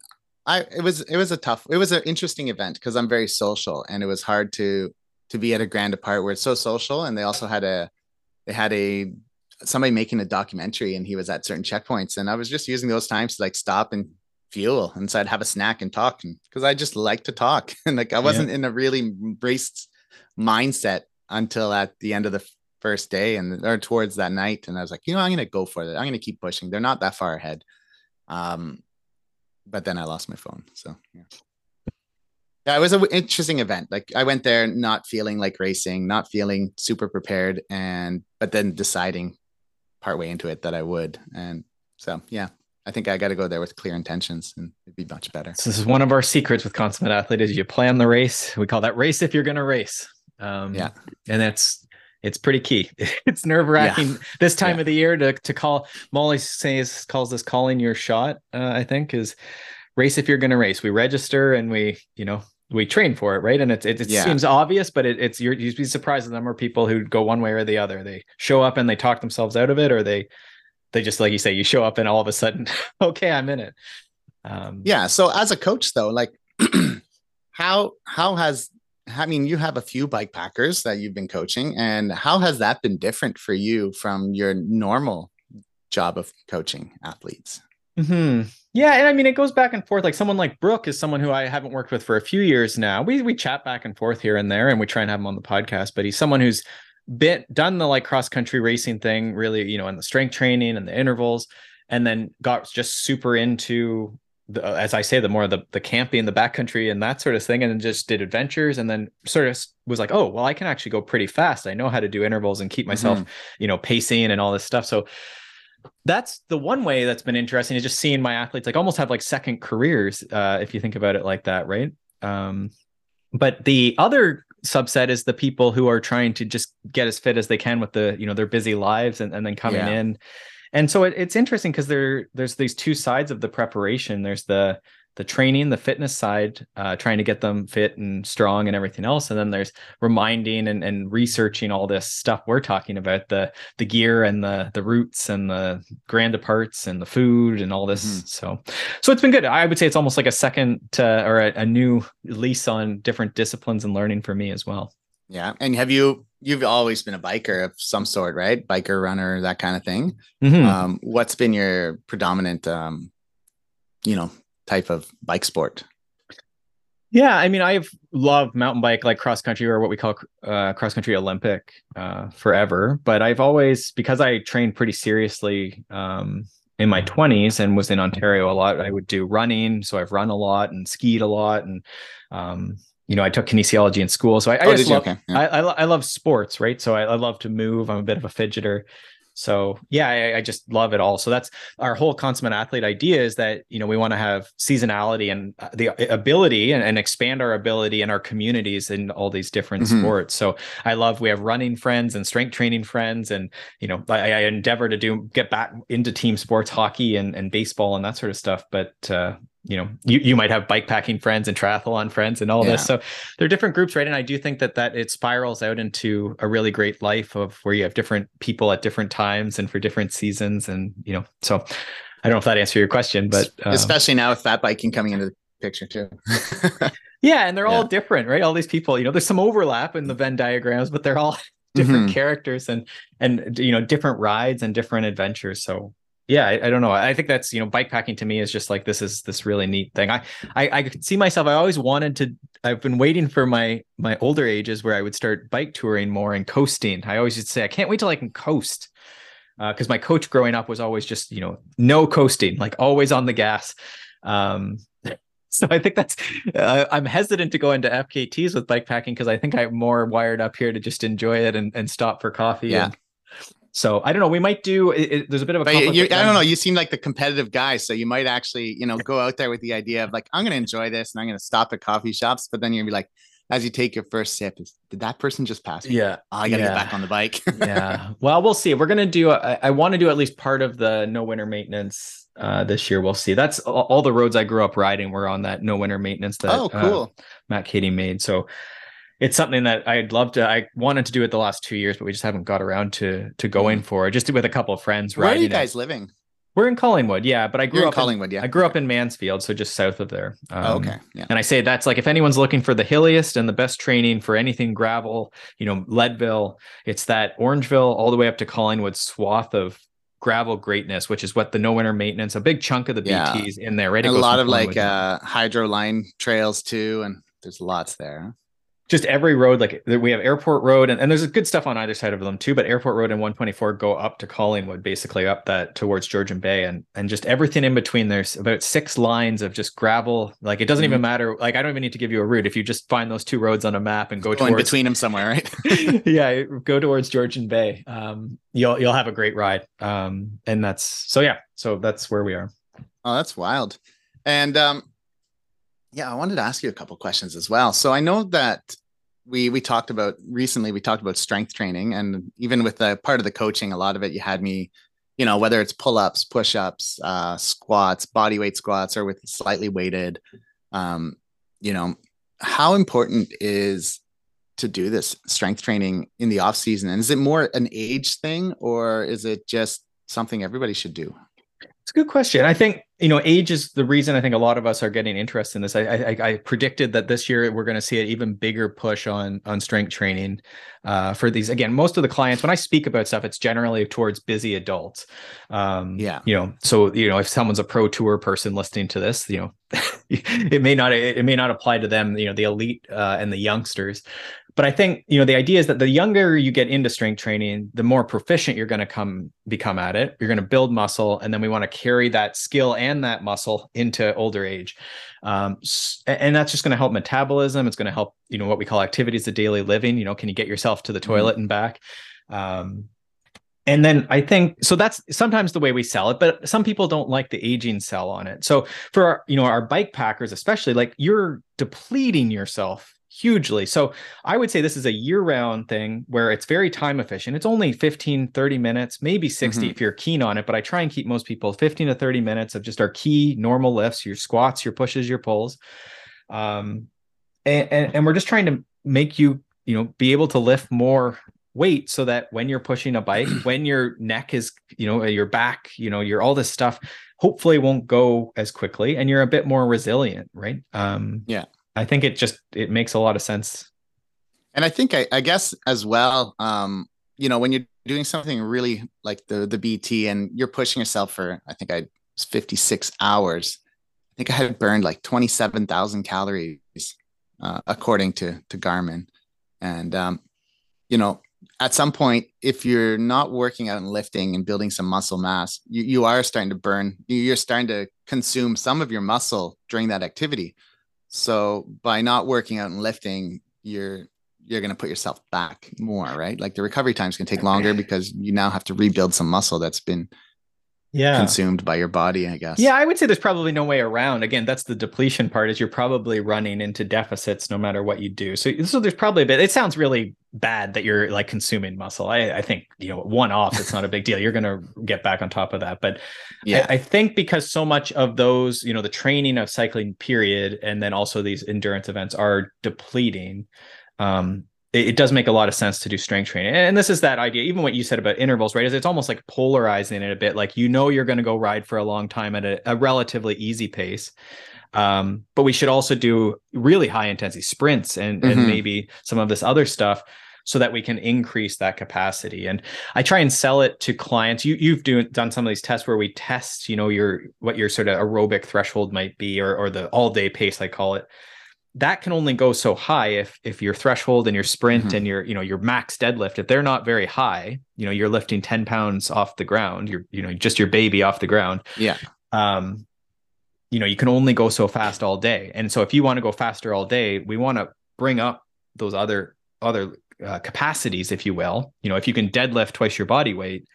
i it was it was a tough it was an interesting event because i'm very social and it was hard to to be at a grand depart where it's so social and they also had a they had a somebody making a documentary and he was at certain checkpoints and i was just using those times to like stop and fuel and so i'd have a snack and talk because i just like to talk and like i wasn't in a really race mindset until at the end of the first day and or towards that night and i was like you know i'm gonna go for it i'm gonna keep pushing they're not that far ahead um but then i lost my phone so yeah yeah, it was an interesting event. Like I went there not feeling like racing, not feeling super prepared, and but then deciding partway into it that I would. And so yeah, I think I got to go there with clear intentions, and it'd be much better. So this is one of our secrets with consummate athlete is you plan the race. We call that race if you're going to race. Um, Yeah. and that's it's pretty key. It's nerve wracking this time Yeah. of the year to to call. Molly says calls this calling your shot. Uh, I think is race if you're going to race. We register and we you know we train for it, right? And it it, it Yeah. seems obvious, but it, it's you're, you'd be surprised at the number of people who go one way or the other. They show up and they talk themselves out of it, or they they just like you say, you show up and all of a sudden, okay, I'm in it. Um, Yeah. So as a coach, though, like how how has I mean, you have a few bike packers that you've been coaching, and how has that been different for you from your normal job of coaching athletes? hmm Yeah, and I mean it goes back and forth. Like someone like Brooke is someone who I haven't worked with for a few years now. We we chat back and forth here and there, and we try and have him on the podcast. But he's someone who's been done the like cross country racing thing, really, you know, and the strength training and the intervals, and then got just super into the, as I say, the more the the camping, the backcountry, and that sort of thing, and then just did adventures, and then sort of was like, oh, well, I can actually go pretty fast. I know how to do intervals and keep myself, Mhm. you know, pacing and all this stuff. So that's the one way that's been interesting is just seeing my athletes like almost have like second careers uh if you think about it like that right um but the other subset is the people who are trying to just get as fit as they can with the you know their busy lives and, and then coming Yeah. in and so it, it's interesting because there there's these two sides of the preparation there's the the training, the fitness side, uh, trying to get them fit and strong and everything else. And then there's reminding and, and researching all this stuff we're talking about the the gear and the the routes and the grand departs and the food and all this. Mm-hmm. So so it's been good. I would say it's almost like a second uh, or a, a new lease on different disciplines and learning for me as well. Yeah. And have you you've always been a biker of some sort, right? Biker, runner, that kind of thing. Mm-hmm. Um, what's been your predominant, um, you know, type of bike sport? Yeah, I mean, I've loved mountain bike, like cross country or what we call uh, cross country Olympic, uh, forever. But I've always, because I trained pretty seriously um, in my 20s and was in Ontario a lot, I would do running. So I've run a lot and skied a lot, and um, you know, I took kinesiology in school, so I, I oh, just love, okay. yeah. I, I, I, love sports, right? So I, I, love to move. I'm a bit of a fidgeter. So yeah, I, I, just love it all. So that's our whole consummate athlete idea is that you know we want to have seasonality and uh, the ability and, and, expand our ability in our communities in all these different mm-hmm. sports. So I love we have running friends and strength training friends, and you know I, I, endeavor to do get back into team sports, hockey and, and baseball and that sort of stuff. But uh, you know you, you might have bike packing friends and triathlon friends and all yeah. this so there are different groups right and i do think that that it spirals out into a really great life of where you have different people at different times and for different seasons and you know so i don't know if that answered your question but um, especially now with fat biking coming into the picture too yeah and they're yeah. all different right all these people you know there's some overlap in the venn diagrams but they're all different mm-hmm. characters and and you know different rides and different adventures so yeah I, I, don't know i think that's you know bike packing to me is just like this is this really neat thing I, I i could see myself i always wanted to i've been waiting for my my older ages where i would start bike touring more and coasting i always used to say i can't wait till i can coast because uh, my coach growing up was always just you know no coasting like always on the gas um so I think that's uh, I'm hesitant to go into FKTs with bike packing because I think I'm more wired up here to just enjoy it and, and stop for coffee. Yeah. And, so I don't know. We might do. It, it, there's a bit of a. I don't know. You seem like the competitive guy, so you might actually, you know, go out there with the idea of like, I'm going to enjoy this, and I'm going to stop at coffee shops. But then you're gonna be like, as you take your first sip, is did that person just pass me? Yeah, oh, I got to yeah. get back on the bike. yeah. Well, we'll see. We're gonna do. I, I want to do at least part of the no winter maintenance uh, this year. We'll see. That's all, all, the roads I grew up riding were on that no winter maintenance that oh, cool. Uh, Matt Kadey made. So it's something that I'd love to. I wanted to do it the last two years, but we just haven't got around to to going mm. for it. Just with a couple of friends. Where are you guys it. living? We're in Collingwood, yeah. But I grew You're up in Collingwood, in, yeah. I grew up in Mansfield, so just south of there. Um, oh, okay, yeah. And I say that's like if anyone's looking for the hilliest and the best training for anything gravel, you know, Leadville, it's that Orangeville all the way up to Collingwood swath of gravel greatness, which is what the no winter maintenance, a big chunk of the yeah. BTs in there, right? a lot of like uh, hydro line trails too, and there's lots there just every road like we have airport road and, and there's good stuff on either side of them too but airport road and 124 go up to collingwood basically up that towards georgian bay and and just everything in between there's about six lines of just gravel like it doesn't mm-hmm. even matter like i don't even need to give you a route if you just find those two roads on a map and go, towards between them somewhere right? Yeah go towards georgian bay um you'll you'll have a great ride um and that's so yeah so that's where we are. Oh that's wild. And um yeah, I wanted to ask you a couple questions as well. So I know that we we talked about recently. We talked about strength training, and even with the part of the coaching, a lot of it you had me, you know, whether it's pull ups, push ups, uh, squats, body weight squats, or with slightly weighted. Um, you know, how important is to do this strength training in the off season, and is it more an age thing, or is it just something everybody should do? It's a good question. I think you know age is the reason I think a lot of us are getting interested in this. I I, I predicted that this year we're going to see an even bigger push on on strength training uh, for these. Again, most of the clients when I speak about stuff, it's generally towards busy adults. Um, yeah, you know, so you know if someone's a pro tour person listening to this, you know, it may not it may not apply to them. You know, the elite uh, and the youngsters but I think you know the idea is that the younger you get into strength training, the more proficient you're going to come become at it. You're going to build muscle, and then we want to carry that skill and that muscle into older age, um, and that's just going to help metabolism. It's going to help you know what we call activities of daily living. You know, can you get yourself to the toilet mm-hmm. and back? Um, and then I think so that's sometimes the way we sell it, but some people don't like the aging sell on it. So for our, you know our bike packers, especially, like you're depleting yourself hugely. So I would say this is a year round thing where it's very time efficient. It's only 15, 30 minutes, maybe 60 mm-hmm. if you're keen on it, but I try and keep most people 15 to 30 minutes of just our key normal lifts, your squats, your pushes, your pulls. Um, and, and, and we're just trying to make you, you know, be able to lift more weight so that when you're pushing a bike, when your neck is, you know, your back, you know, your all this stuff hopefully won't go as quickly and you're a bit more resilient, right? Um, yeah. I think it just it makes a lot of sense. And I think I, I guess as well, um, you know, when you're doing something really like the the BT and you're pushing yourself for I think I was 56 hours. I think I had burned like 27,000 calories uh, according to to Garmin. And um, you know, at some point, if you're not working out and lifting and building some muscle mass, you, you are starting to burn. You're starting to consume some of your muscle during that activity. So by not working out and lifting, you're you're going to put yourself back more, right? Like the recovery time is going to take longer because you now have to rebuild some muscle that's been yeah. consumed by your body i guess. Yeah i would say there's probably no way around. Again that's the depletion part is you're probably running into deficits no matter what you do. So, so there's probably a bit it sounds really bad that you're like consuming muscle. I, I think you know one off it's not a big deal. You're going to get back on top of that. But yeah. I, I think because so much of those you know the training of cycling period and then also these endurance events are depleting um it, it, does make a lot of sense to do strength training. And this is that idea, even what you said about intervals, right? Is it's almost like polarizing it a bit. Like you know you're going to go ride for a long time at a, a relatively easy pace. Um, but we should also do really high intensity sprints and, mm-hmm. and maybe some of this other stuff so that we can increase that capacity. And I try and sell it to clients. You you've do, done some of these tests where we test, you know, your what your sort of aerobic threshold might be or or the all day pace I call it that can only go so high if if your threshold and your sprint mm-hmm. and your you know your max deadlift if they're not very high you know you're lifting 10 pounds off the ground you're you know just your baby off the ground yeah. um you know you can only go so fast all day. And so if you want to go faster all day we want to bring up those other other uh, capacities if you will. You know if you can deadlift twice your body weight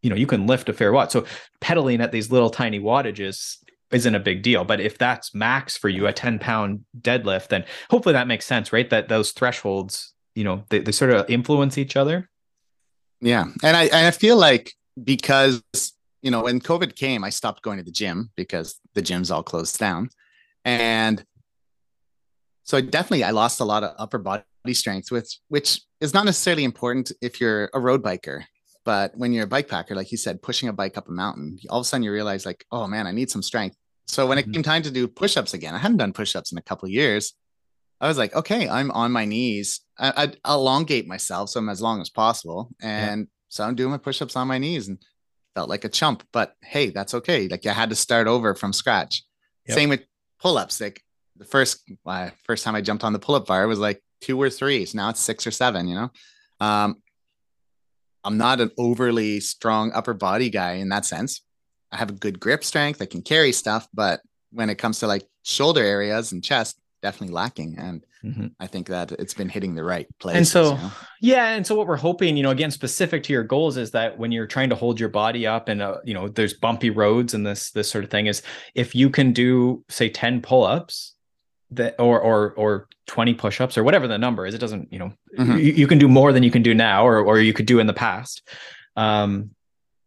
you know you can lift a fair watt. So pedaling at these little tiny wattages isn't a big deal. But if that's max for you, a 10 pound deadlift, then hopefully that makes sense, right? That those thresholds, you know, they, they sort of influence each other. Yeah. And I, I feel like because, you know, when COVID came, I stopped going to the gym because the gyms all closed down. And so I definitely I lost a lot of upper body strength, which which is not necessarily important if you're a road biker. But when you're a bike packer, like you said, pushing a bike up a mountain, all of a sudden you realize, like, oh man, I need some strength. So when it mm-hmm. came time to do push-ups again, I hadn't done push-ups in a couple of years. I was like, okay, I'm on my knees. I, I elongate myself so I'm as long as possible, and yeah. so I'm doing my push-ups on my knees and felt like a chump. But hey, that's okay. Like I had to start over from scratch. Yep. Same with pull-ups. Like the first uh, first time I jumped on the pull-up bar was like two or three. So now it's six or seven. You know, um, I'm not an overly strong upper body guy in that sense. I have a good grip strength. I can carry stuff, but when it comes to like shoulder areas and chest, definitely lacking. And mm-hmm. I think that it's been hitting the right place. And so, you know? yeah. And so what we're hoping, you know, again, specific to your goals is that when you're trying to hold your body up and, uh, you know, there's bumpy roads and this, this sort of thing is if you can do say 10 pull-ups that, or, or, or 20 push-ups or whatever the number is, it doesn't, you know, mm-hmm. you, you, can do more than you can do now, or, or you could do in the past. Um,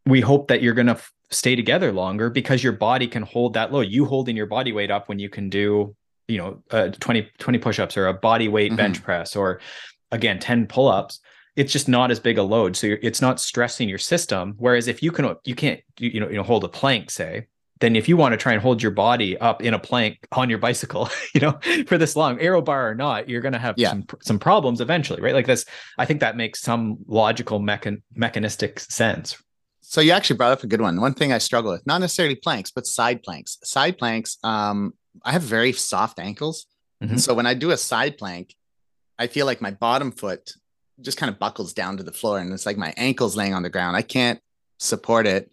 we hope that you're going to stay together longer because your body can hold that load. You holding your body weight up when you can do, you know, uh, 20, 20 push-ups or a body weight mm-hmm. bench press or again, 10 pull-ups. It's just not as big a load. So it's not stressing your system. Whereas if you can, you can't, you know, you know, hold a plank, say, then if you want to try and hold your body up in a plank on your bicycle, you know, for this long, aero bar or not, you're going to have yeah. some some problems eventually, right? Like this, I think that makes some logical mechan- mechanistic sense. So you actually brought up a good one. One thing I struggle with, not necessarily planks, but side planks. Side planks, um, I have very soft ankles. Mm-hmm. So when I do a side plank, I feel like my bottom foot just kind of buckles down to the floor and it's like my ankles laying on the ground. I can't support it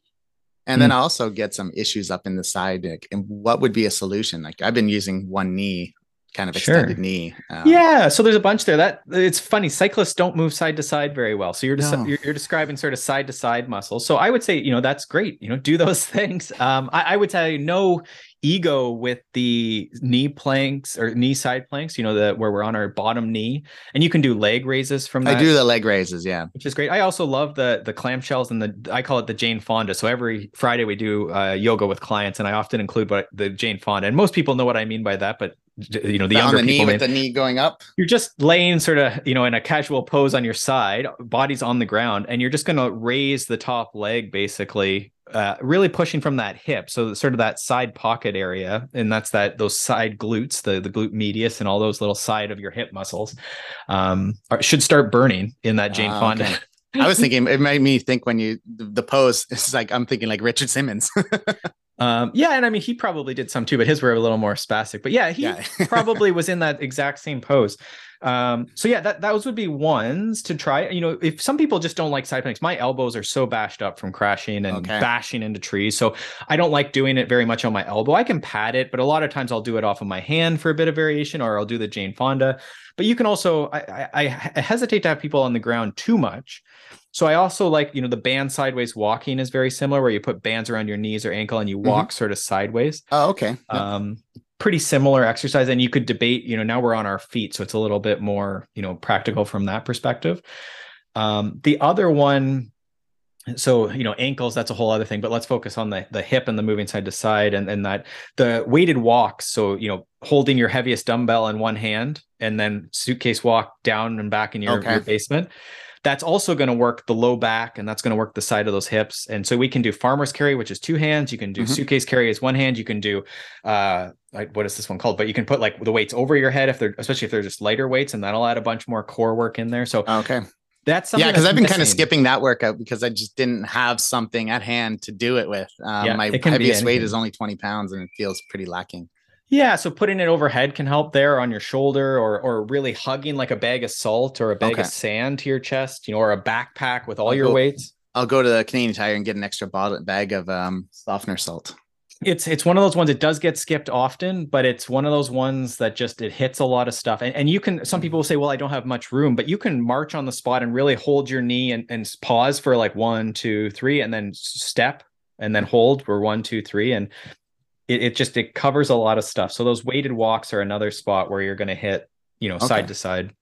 and then mm. I also get some issues up in the side. And what would be a solution? Like I've been using one knee, kind of extended sure. knee. Um, yeah. So there's a bunch there. That it's funny. Cyclists don't move side to side very well. So you're just no. you're, you're, describing sort of side to side muscles. So I would say you know that's great. You know do those things. Um, I, I would tell you no ego with the knee planks or knee side planks, you know, the where we're on our bottom knee, and you can do leg raises from that. I do the leg raises, yeah, which is great. I also love the the clamshells and the I call it the Jane Fonda. So every Friday we do uh, yoga with clients, and I often include what the Jane Fonda. And most people know what I mean by that, but you know the younger on the people knee with the knee going up. You're just laying sort of you know in a casual pose on your side, body's on the ground, and you're just going to raise the top leg basically uh, really pushing from that hip, so sort of that side pocket area, and that's that those side glutes, the the glute medius, and all those little side of your hip muscles, um, are, should start burning in that Jane uh, Fonda. Okay. I was thinking it made me think when you the, the pose. It's like I'm thinking like Richard Simmons. um, yeah, and I mean he probably did some too, but his were a little more spastic. But yeah, he yeah. probably was in that exact same pose. Um, so yeah, that those would be ones to try. You know, if some people just don't like side planks, my elbows are so bashed up from crashing and okay. bashing into trees, so I don't like doing it very much on my elbow. I can pat it, but a lot of times I'll do it off of my hand for a bit of variation, or I'll do the Jane Fonda. But you can also, I, I, I hesitate to have people on the ground too much. So I also like, you know, the band sideways walking is very similar, where you put bands around your knees or ankle and you walk mm-hmm. sort of sideways. Oh, okay. Um, pretty similar exercise and you could debate you know now we're on our feet so it's a little bit more you know practical from that perspective um, the other one so you know ankles that's a whole other thing but let's focus on the the hip and the moving side to side and and that the weighted walks so you know holding your heaviest dumbbell in one hand and then suitcase walk down and back in your, okay. your basement that's also going to work the low back and that's going to work the side of those hips. And so we can do farmer's carry, which is two hands. You can do mm-hmm. suitcase carry as one hand. You can do, uh, like, what is this one called? But you can put like the weights over your head if they're, especially if they're just lighter weights, and that'll add a bunch more core work in there. So, okay. That's yeah, because I've been kind of skipping that workout because I just didn't have something at hand to do it with. Um, yeah, my heaviest weight is only 20 pounds and it feels pretty lacking. Yeah, so putting it overhead can help there on your shoulder or or really hugging like a bag of salt or a bag okay. of sand to your chest, you know, or a backpack with all I'll your go, weights. I'll go to the Canadian Tire and get an extra bottle bag of um, softener salt. It's it's one of those ones it does get skipped often, but it's one of those ones that just it hits a lot of stuff. And, and you can some people will say, well, I don't have much room, but you can march on the spot and really hold your knee and, and pause for like one, two, three, and then step and then hold for one, two, three. And it, it just it covers a lot of stuff. So those weighted walks are another spot where you're going to hit, you know, okay. side to side.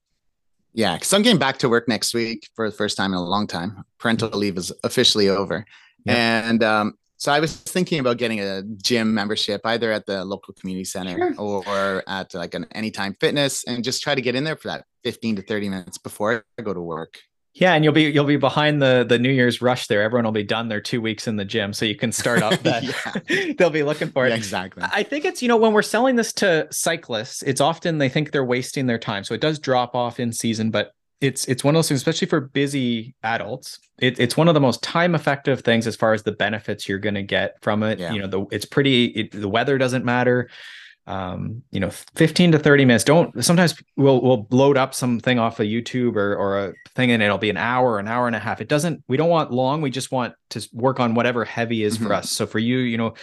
Yeah, because I'm getting back to work next week for the first time in a long time. Parental leave is officially over, yeah. and um, so I was thinking about getting a gym membership, either at the local community center sure. or at like an Anytime Fitness, and just try to get in there for that 15 to 30 minutes before I go to work. Yeah, and you'll be you'll be behind the the New Year's rush there. Everyone will be done their two weeks in the gym, so you can start up that. They'll be looking for it. Yeah, exactly. I think it's you know when we're selling this to cyclists, it's often they think they're wasting their time, so it does drop off in season. But it's it's one of those things, especially for busy adults. It, it's one of the most time effective things as far as the benefits you're going to get from it. Yeah. You know, the it's pretty. It, the weather doesn't matter um, you know, 15 to 30 minutes. Don't sometimes we'll we'll load up something off of YouTube or or a thing and it'll be an hour, an hour and a half. It doesn't we don't want long. We just want to work on whatever heavy is mm-hmm. for us. So for you, you know,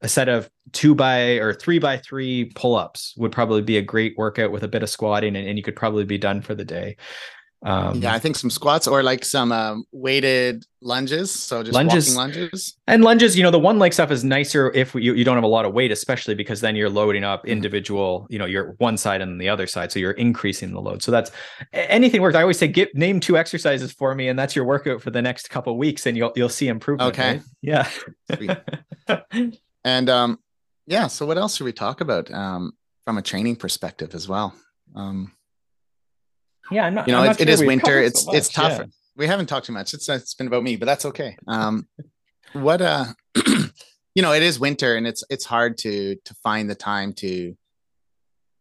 a set of two by or three by three pull-ups would probably be a great workout with a bit of squatting and, and you could probably be done for the day. Um, yeah, I think some squats or like some um, weighted lunges. So just lunges, lunges. And lunges, you know, the one leg stuff is nicer if you, you don't have a lot of weight, especially because then you're loading up mm-hmm. individual, you know, your one side and the other side. So you're increasing the load. So that's anything works. I always say, get name two exercises for me, and that's your workout for the next couple weeks, and you'll you'll see improvement. Okay. Right? Yeah. and um, yeah. So what else should we talk about um, from a training perspective as well? Um, yeah, I'm not. You know, it, it is winter. It's so it's tough. Yeah. We haven't talked too much. It's it's been about me, but that's okay. Um, what uh, you know, it is winter, and it's it's hard to to find the time to.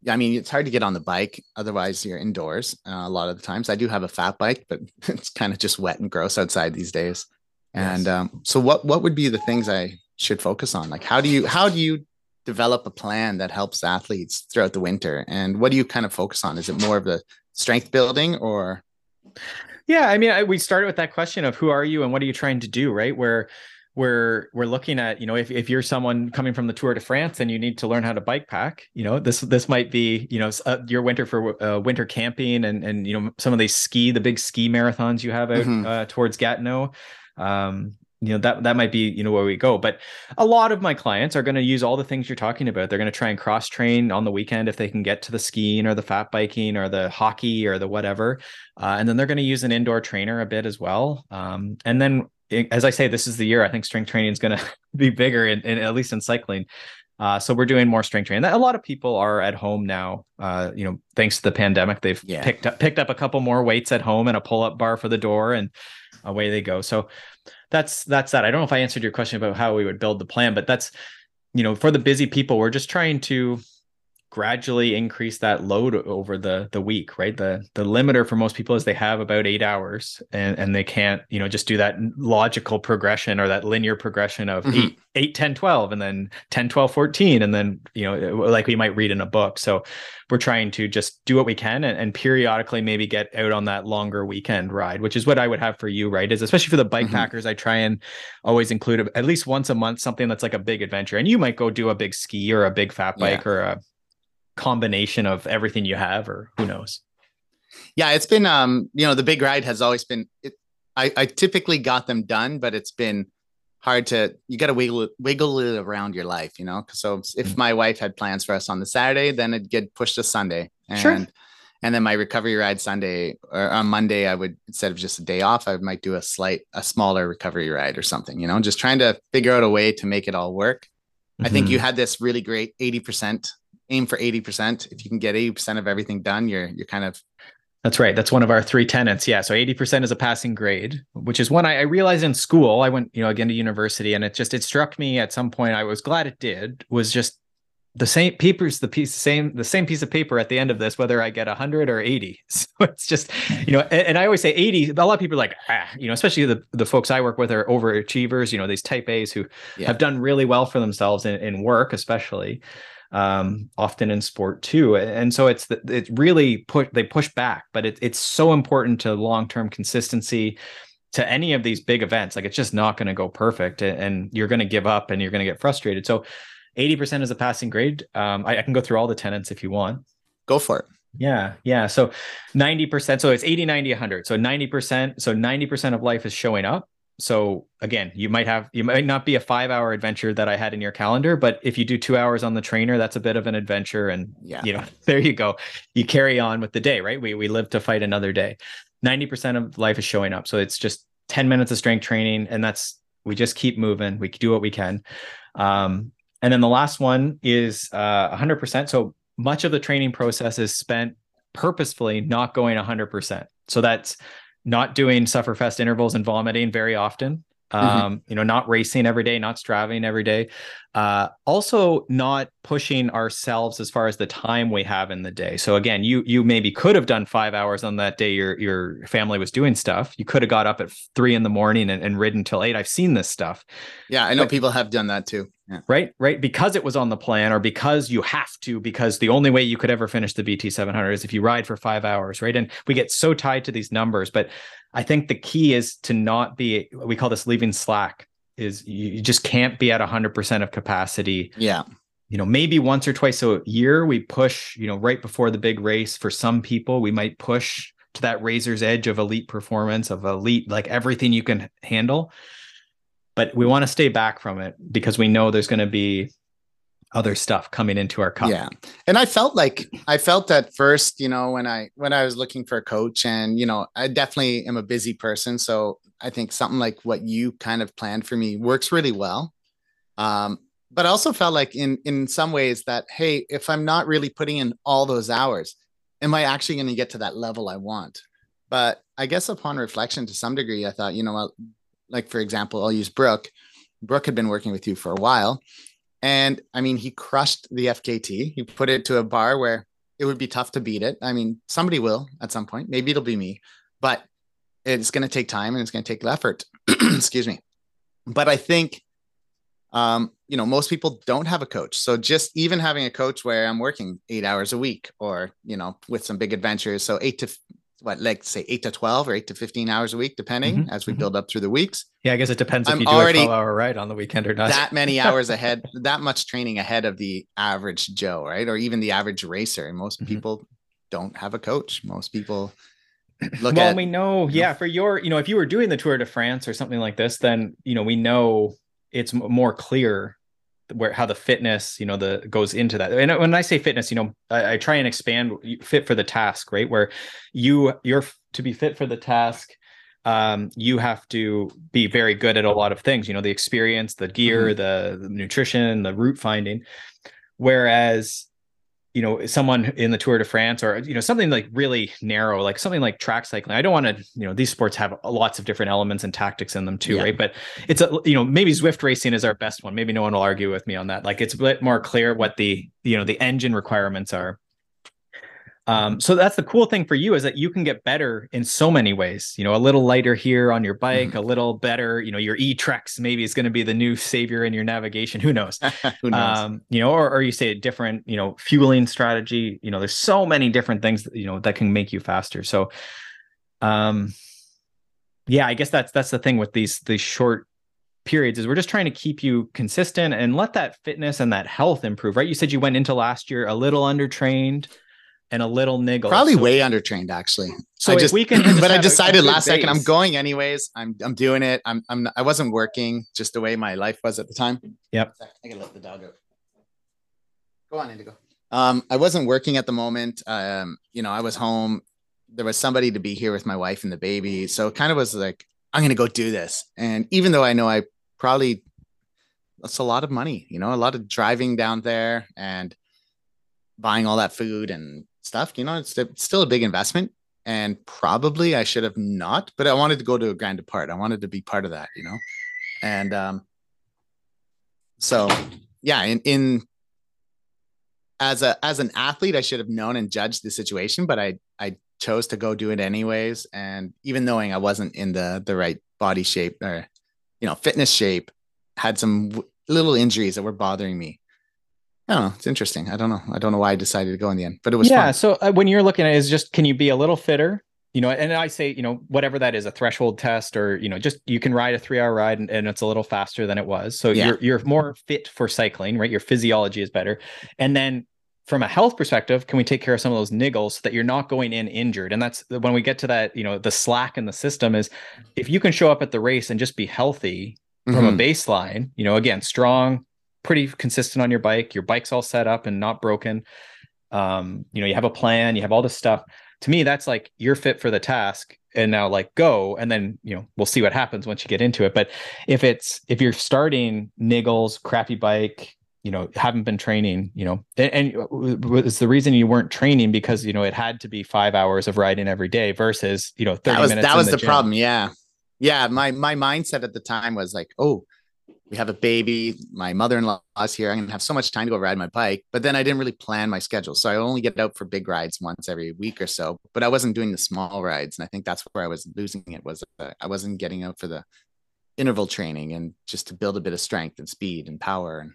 I mean, it's hard to get on the bike. Otherwise, you're indoors uh, a lot of the times. I do have a fat bike, but it's kind of just wet and gross outside these days. And yes. um, so, what what would be the things I should focus on? Like, how do you how do you develop a plan that helps athletes throughout the winter? And what do you kind of focus on? Is it more of the strength building or? Yeah, I mean, I, we started with that question of who are you and what are you trying to do, right? Where we're we're looking at you know if, if you're someone coming from the tour de france and you need to learn how to bike pack you know this this might be you know uh, your winter for uh, winter camping and and you know some of these ski the big ski marathons you have out mm-hmm. uh, towards gatineau um you know that that might be you know where we go but a lot of my clients are going to use all the things you're talking about they're going to try and cross train on the weekend if they can get to the skiing or the fat biking or the hockey or the whatever uh, and then they're going to use an indoor trainer a bit as well um, and then as i say this is the year i think strength training is going to be bigger in, in, at least in cycling uh, so we're doing more strength training. A lot of people are at home now. Uh, you know, thanks to the pandemic, they've yeah. picked up picked up a couple more weights at home and a pull up bar for the door, and away they go. So that's that's that. I don't know if I answered your question about how we would build the plan, but that's you know for the busy people, we're just trying to gradually increase that load over the the week right the the limiter for most people is they have about eight hours and and they can't you know just do that logical progression or that linear progression of mm-hmm. 8 8 10 12 and then 10 12 14 and then you know like we might read in a book so we're trying to just do what we can and, and periodically maybe get out on that longer weekend ride which is what i would have for you right is especially for the bike mm-hmm. packers i try and always include at least once a month something that's like a big adventure and you might go do a big ski or a big fat bike yeah. or a combination of everything you have or who knows yeah it's been um you know the big ride has always been it, I, I typically got them done but it's been hard to you got to wiggle wiggle it around your life you know so if mm-hmm. my wife had plans for us on the saturday then it'd get pushed to sunday and sure. and then my recovery ride sunday or on monday i would instead of just a day off i might do a slight a smaller recovery ride or something you know just trying to figure out a way to make it all work mm-hmm. i think you mm-hmm. had this really great 80% aim for 80%. If you can get 80% of everything done, you're you're kind of that's right. That's one of our three tenants. Yeah. So 80% is a passing grade, which is one I, I, realized in school. I went, you know, again to university and it just it struck me at some point. I was glad it did, was just the same papers, the piece, same, the same piece of paper at the end of this, whether I get 100 or 80. So it's just, you know, and, and I always say 80. A lot of people are like, ah, you know, especially the, the folks I work with are overachievers, you know, these type A's who yeah. have done really well for themselves in, in work, especially um, often in sport too. And so it's it really put they push back, but it, it's so important to long term consistency to any of these big events. Like it's just not going to go perfect, and you're going to give up and you're going to get frustrated. So 80% is a passing grade. Um, I, I can go through all the tenants if you want. Go for it. Yeah. Yeah. So 90%. So it's 80, 90, 100. So 90%. So 90% of life is showing up so again you might have you might not be a five hour adventure that i had in your calendar but if you do two hours on the trainer that's a bit of an adventure and yeah. you know there you go. You carry on with the day right? We, we live to fight another day. 90% of life is showing up. So it's just 10 minutes of strength training and that's we just keep moving. We do what we can. Um, and then the last one is uh, 100% so much of the training process is spent purposefully not going 100% so that's not doing sufferfest intervals and vomiting very often. Mm-hmm. Um, mm-hmm. you know, not racing every day, not striving every day. Uh, also not pushing ourselves as far as the time we have in the day. So again, you you maybe could have done five hours on that day your your family was doing stuff. You could have got up at three in the morning and, and ridden till eight. I've seen this stuff. Yeah, I know but, people have done that too. Yeah. Right, right. Because it was on the plan, or because you have to, because the only way you could ever finish the BT 700 is if you ride for five hours, right? And we get so tied to these numbers, but I think the key is to not be. We call this leaving slack is you just can't be at 100% of capacity. Yeah. You know, maybe once or twice a year we push, you know, right before the big race for some people, we might push to that razor's edge of elite performance, of elite, like everything you can handle. But we want to stay back from it because we know there's going to be other stuff coming into our cup. Yeah. And I felt like I felt at first, you know, when I when I was looking for a coach and, you know, I definitely am a busy person, so I think something like what you kind of planned for me works really well. Um but I also felt like in in some ways that hey, if I'm not really putting in all those hours, am I actually going to get to that level I want? But I guess upon reflection to some degree I thought, you know, like for example, I'll use Brooke. Brooke had been working with you for a while and I mean, he crushed the FKT. He put it to a bar where it would be tough to beat it. I mean, somebody will at some point. Maybe it'll be me, but it's going to take time and it's going to take effort. Excuse me. But I think, um, you know, most people don't have a coach. So just even having a coach where I'm working eight hours a week or, you know, with some big adventures. So eight to what like say eight to 12 or eight to 15 hours a week depending mm-hmm, as we mm-hmm. build up through the weeks yeah i guess it depends I'm if you do a 12 hour ride on the weekend or not that many hours ahead that much training ahead of the average joe right or even the average racer and most mm-hmm. people don't have a coach most people look at well, at. we know, yeah, for your, you know, if you were doing the Tour de France or something like this, then you know we know it's more clear where how the fitness you know the goes into that. And when i say fitness you know I, I, try and expand fit for the task right? Where you you're to be fit for the task um, you have to be very good at a lot of things you know the experience the gear mm-hmm. the, the nutrition the route finding. Whereas you know someone in the tour de france or you know something like really narrow like something like track cycling. I don't want to you know these sports have lots of different elements and tactics in them too yeah. right? But it's a you know maybe zwift racing is our best one. Maybe no one will argue with me on that. Like it's a bit more clear what the you know the engine requirements are um, so that's the cool thing for you is that you can get better in so many ways. You know, a little lighter here on your bike, mm-hmm. a little better. You know, your eTrex maybe is going to be the new savior in your navigation. Who knows? Who knows? Um, you know, or, or you say a different, you know, fueling strategy. You know, there's so many different things that, you know that can make you faster. So, um, yeah, I guess that's that's the thing with these these short periods is we're just trying to keep you consistent and let that fitness and that health improve. Right? You said you went into last year a little undertrained and a little niggle. Probably so, way undertrained, actually. So I just, we can, but I decided last base. second I'm going anyways. I'm I'm doing it. I'm I'm I wasn't working just the way my life was at the time. Yep. I can let the dog out. Go on, Indigo. Um, I wasn't working at the moment. Um, you know, I was home. There was somebody to be here with my wife and the baby, so it kind of was like I'm gonna go do this. And even though I know I probably that's a lot of money, you know, a lot of driving down there and buying all that food and stuff. You know, it's, it's still a big investment, and probably I should have not, but I wanted to go to a grand depart. I wanted to be part of that, you know, and um, so yeah, in in as a as an athlete, I should have known and judged the situation, but I I chose to go do it anyways, and even knowing I wasn't in the the right body shape or you know fitness shape, had some w- little injuries that were bothering me I don't know. It's interesting. I don't know. I don't know why I decided to go in the end, but it was yeah. Fun. So uh, when you're looking at it, is just can you be a little fitter? You know, and I say, you know, whatever that is, a threshold test, or you know, just you can ride a three hour ride and, and it's a little faster than it was. So yeah. you're you're more fit for cycling, right? Your physiology is better. And then from a health perspective, can we take care of some of those niggles so that you're not going in injured? And that's when we get to that, you know, the slack in the system is if you can show up at the race and just be healthy mm-hmm. from a mm-hmm. baseline, you know, again, strong, pretty consistent on your bike. Your bike's all set up and not broken. Um, you know, you have a plan, you have all this stuff. To me, that's like you're fit for the task and now like go and then you know we'll see what happens once you get into it but if it's if you're starting niggles crappy bike you know haven't been training you know and, and was the reason you weren't training because you know it had to be five hours of riding every day versus you know 30 that was, minutes that was the, the problem yeah yeah my my mindset at the time was like oh we have a baby. My mother-in-law's here. I'm gonna have so much time to go ride my bike. But then I didn't really plan my schedule. So I only get out for big rides once every week or so. But I wasn't doing the small rides. And I think that's where I was losing it was uh, I wasn't getting out for the interval training and just to build a bit of strength and speed and power and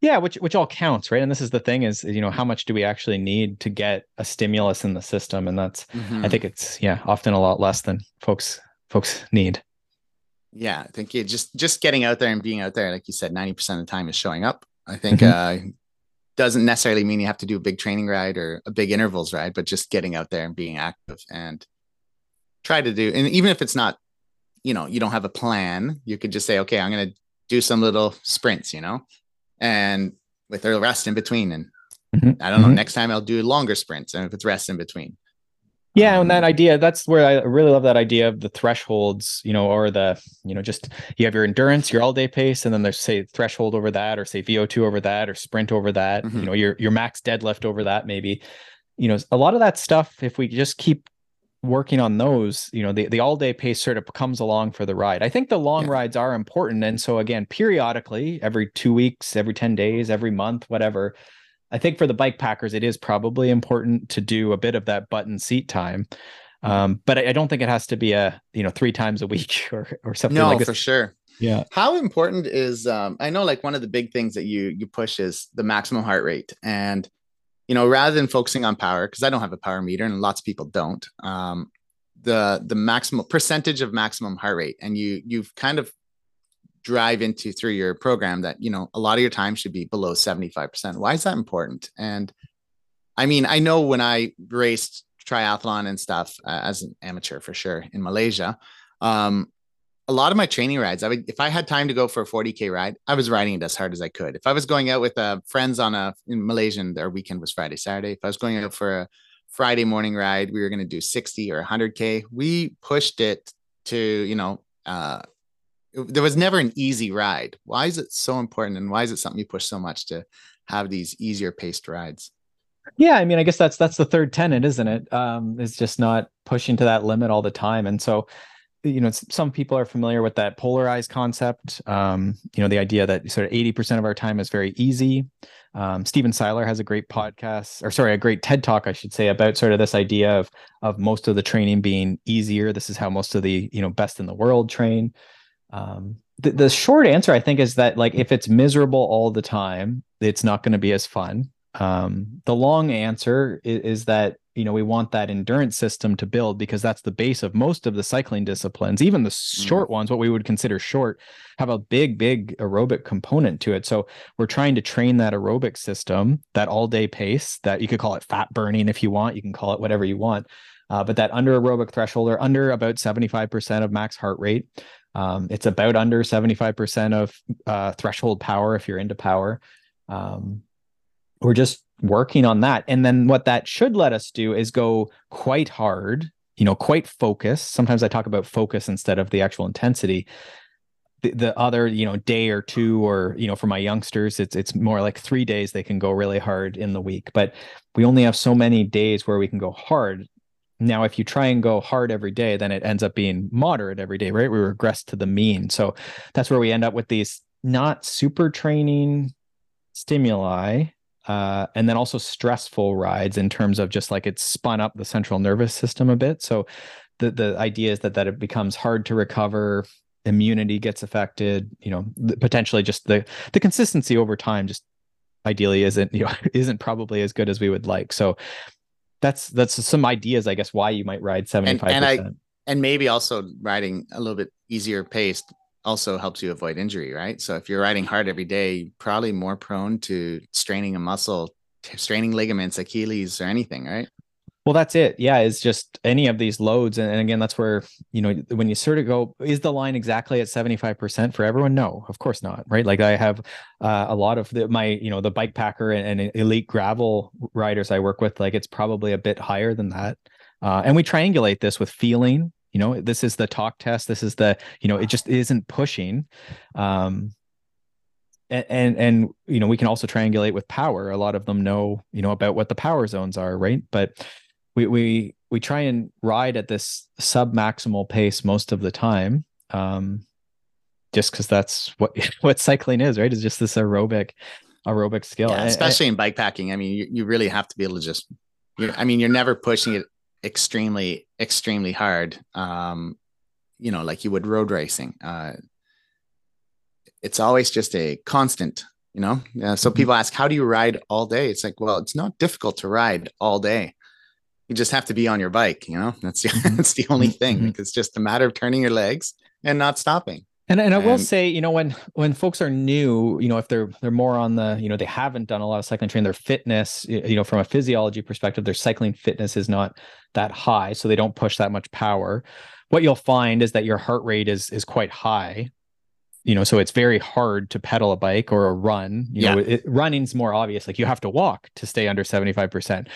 yeah which which all counts right and this is the thing is you know how much do we actually need to get a stimulus in the system and that's mm-hmm. i think it's yeah often a lot less than folks folks need yeah, I think it just just getting out there and being out there, like you said, ninety percent of the time is showing up. I think mm-hmm. uh, doesn't necessarily mean you have to do a big training ride or a big intervals ride, but just getting out there and being active and try to do. And even if it's not, you know, you don't have a plan, you could just say, okay, I'm going to do some little sprints, you know, and with a rest in between. And mm-hmm. I don't know, mm-hmm. next time I'll do longer sprints, and if it's rest in between. Yeah, and that idea, that's where I really love that idea of the thresholds, you know, or the, you know, just you have your endurance, your all day pace, and then there's say threshold over that, or say VO2 over that, or sprint over that, mm-hmm. you know, your your max deadlift over that, maybe. You know, a lot of that stuff, if we just keep working on those, you know, the, the all day pace sort of comes along for the ride. I think the long yeah. rides are important. And so again, periodically, every two weeks, every 10 days, every month, whatever, I think for the bike packers, it is probably important to do a bit of that button seat time. Um, but I, I, don't think it has to be a you know three times a week or or something no, like for sure. Yeah. How important is um, I know like one of the big things that you you push is the maximum heart rate and you know rather than focusing on power because I don't have a power meter and lots of people don't um, the the maximum percentage of maximum heart rate and you you've kind of drive into through your program that you know a lot of your time should be below 75% why is that important and i mean i know when i raced triathlon and stuff uh, as an amateur for sure in Malaysia. Um, a lot of my training rides, I would, if I had time to go for a 40k ride, I was riding it as hard as I could. If I was going out with uh, friends on a in Malaysian, their weekend was Friday, Saturday. If I was going out for a Friday morning ride, we were going to do 60 or 100k. We pushed it to, you know, uh, there was never an easy ride. Why is it so important, and why is it something you push so much to have these easier paced rides? Yeah, I mean, I guess that's that's the third tenet, isn't it? Um, it's just not pushing to that limit all the time, and so you know some people are familiar with that polarized concept um, you know the idea that sort of 80% of our time is very easy um, Stephen Seiler has a great podcast or sorry a great ted talk i should say about sort of this idea of of most of the training being easier this is how most of the you know best in the world train um, the, the short answer i think is that like if it's miserable all the time it's not going to be as fun um, the long answer is, is that you know we want that endurance system to build because that's the base of most of the cycling disciplines even the mm. short mm. ones what we would consider short have a big big aerobic component to it so we're trying to train that aerobic system that all day pace that you could call it fat burning if you want you can call it whatever you want uh, but that under aerobic threshold or under about 75% of max heart rate um, it's about under 75% of uh, threshold power if you're into power um, we're just working on that. And then what that should let us do is go quite hard, you know, quite focused. Sometimes I talk about focus instead of the actual intensity. The, the other, you know, day or two, or you know, for my youngsters, it's it's more like three days they can go really hard in the week. But we only have so many days where we can go hard. Now, if you try and go hard every day, then it ends up being moderate every day, right? We regress to the mean. So that's where we end up with these not super training stimuli uh, and then also stressful rides in terms of just like it's spun up the central nervous system a bit. So the the idea is that that it becomes hard to recover, immunity gets affected. You know, potentially just the the consistency over time just ideally isn't you know isn't probably as good as we would like. So that's that's some ideas, I guess, why you might ride seventy five percent. And maybe also riding a little bit easier paced also helps you avoid injury, right? So if you're riding hard every day, probably more prone to straining a muscle, straining ligaments, Achilles, or anything, right? Well, that's it. Yeah, it's just any of these loads, and, again, that's where you know when you sort of go, is the line exactly at seventy five percent for everyone? No, of course not. Right? Like I have uh, a lot of the, my you know the bike packer and, and, elite gravel riders I work with, like it's probably a bit higher than that. Uh, and we triangulate this with feeling you know this is the talk test this is the you know it just isn't pushing um and, and and you know we can also triangulate with power a lot of them know you know about what the power zones are right but we we we try and ride at this sub maximal pace most of the time um just because that's what what cycling is right? It's just this aerobic aerobic skill. Yeah, especially and, in bike packing i mean you, you really have to be able to just i mean you're never pushing it extremely extremely hard. Um you know like you would road racing. Uh it's always just a constant you know? Uh, so mm-hmm. people ask how do you ride all day? It's like well it's not difficult to ride all day you just have to be on your bike you know that's the, mm-hmm. that's the only thing mm-hmm. it's just a matter of turning your legs and not stopping and and I will say, you know, when when folks are new, you know, if they're they're more on the, you know, they haven't done a lot of cycling training, their fitness, you know, from a physiology perspective, their cycling fitness is not that high, so they don't push that much power. What you'll find is that your heart rate is is quite high. You know, so it's very hard to pedal a bike or a run. You yeah. know, it, running's more obvious. Like you have to walk to stay under 75%.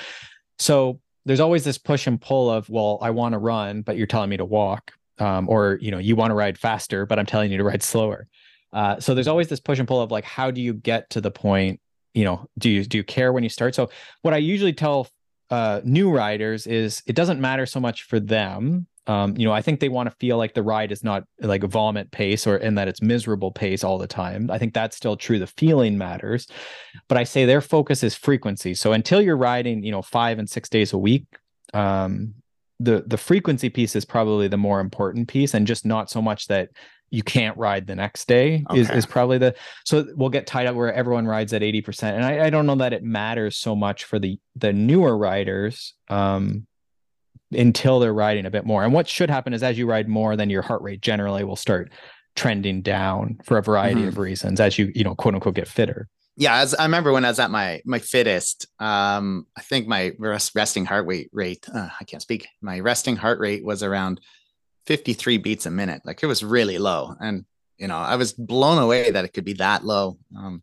So there's always this push and pull of, well, I want to run, but you're telling me to walk um, or you know you want to ride faster but i'm telling you to ride slower. Uh, so there's always this push and pull of like how do you get to the point you know do you do you care when you start? So what i usually tell uh, new riders is it doesn't matter so much for them um, you know i think they want to feel like the ride is not like a vomit pace or and that it's miserable pace all the time. I think that's still true. The feeling matters. But i say their focus is frequency. So until you're riding you know five and six days a week um, the the frequency piece is probably the more important piece and just not so much that you can't ride the next day okay. is, is probably the so we'll get tied up where everyone rides at 80% and I, I don't know that it matters so much for the the newer riders um until they're riding a bit more and what should happen is as you ride more then your heart rate generally will start trending down for a variety mm-hmm. of reasons as you you know quote unquote get fitter yeah, as I remember when I was at my my fittest, um, I think my rest, resting heart rate rate uh, I can't speak. My resting heart rate was around 53 beats a minute. Like it was really low, and you know I was blown away that it could be that low. Um,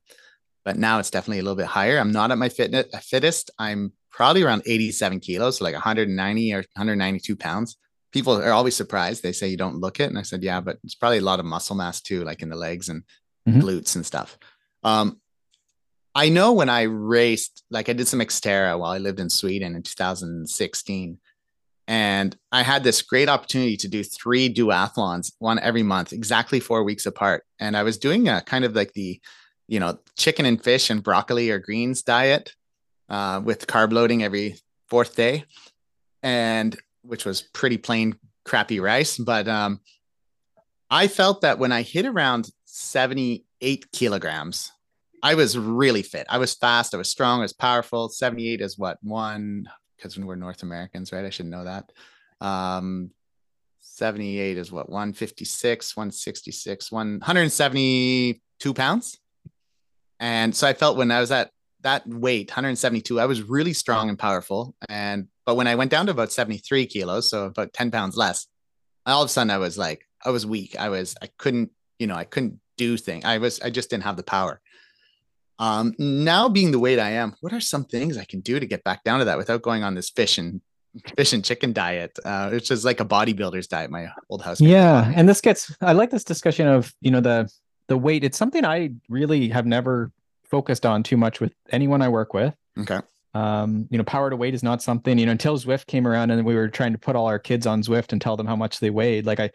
but now it's definitely a little bit higher. I'm not at my fitness fittest. I'm probably around 87 kilos, so like 190 or 192 pounds. People are always surprised. They say you don't look it, and I said, yeah, but it's probably a lot of muscle mass too, like in the legs and mm-hmm. glutes and stuff. Um, I know when I raced, like I did some Xterra while I lived in Sweden in 2016. And I had this great opportunity to do three duathlons, one every month, exactly four weeks apart. And I was doing a kind of like the, you know, chicken and fish and broccoli or greens diet uh, with carb loading every fourth day. And which was pretty plain, crappy rice. But um, I felt that when I hit around 78 kilograms, I was really fit. I was fast. I was strong. I was powerful. 78 is what one, because we're North Americans, right? I should know that. Um, 78 is what 156, 166, 172 pounds. And so I felt when I was at that weight, 172, I was really strong and powerful. And but when I went down to about 73 kilos, so about 10 pounds less, all of a sudden I was like, I was weak. I was, I couldn't, you know, I couldn't do things. I was, I just didn't have the power. Um, now being the weight I am, what are some things I can do to get back down to that without going on this fish and fish and chicken diet, uh, which is like a bodybuilder's diet. My old house. Yeah, and this gets. I like this discussion of you know the the weight. It's something I really have never focused on too much with anyone I work with. Okay. Um, you know, power to weight is not something, you know, until Zwift came around and we were trying to put all our kids on Zwift and tell them how much they weighed. Like I,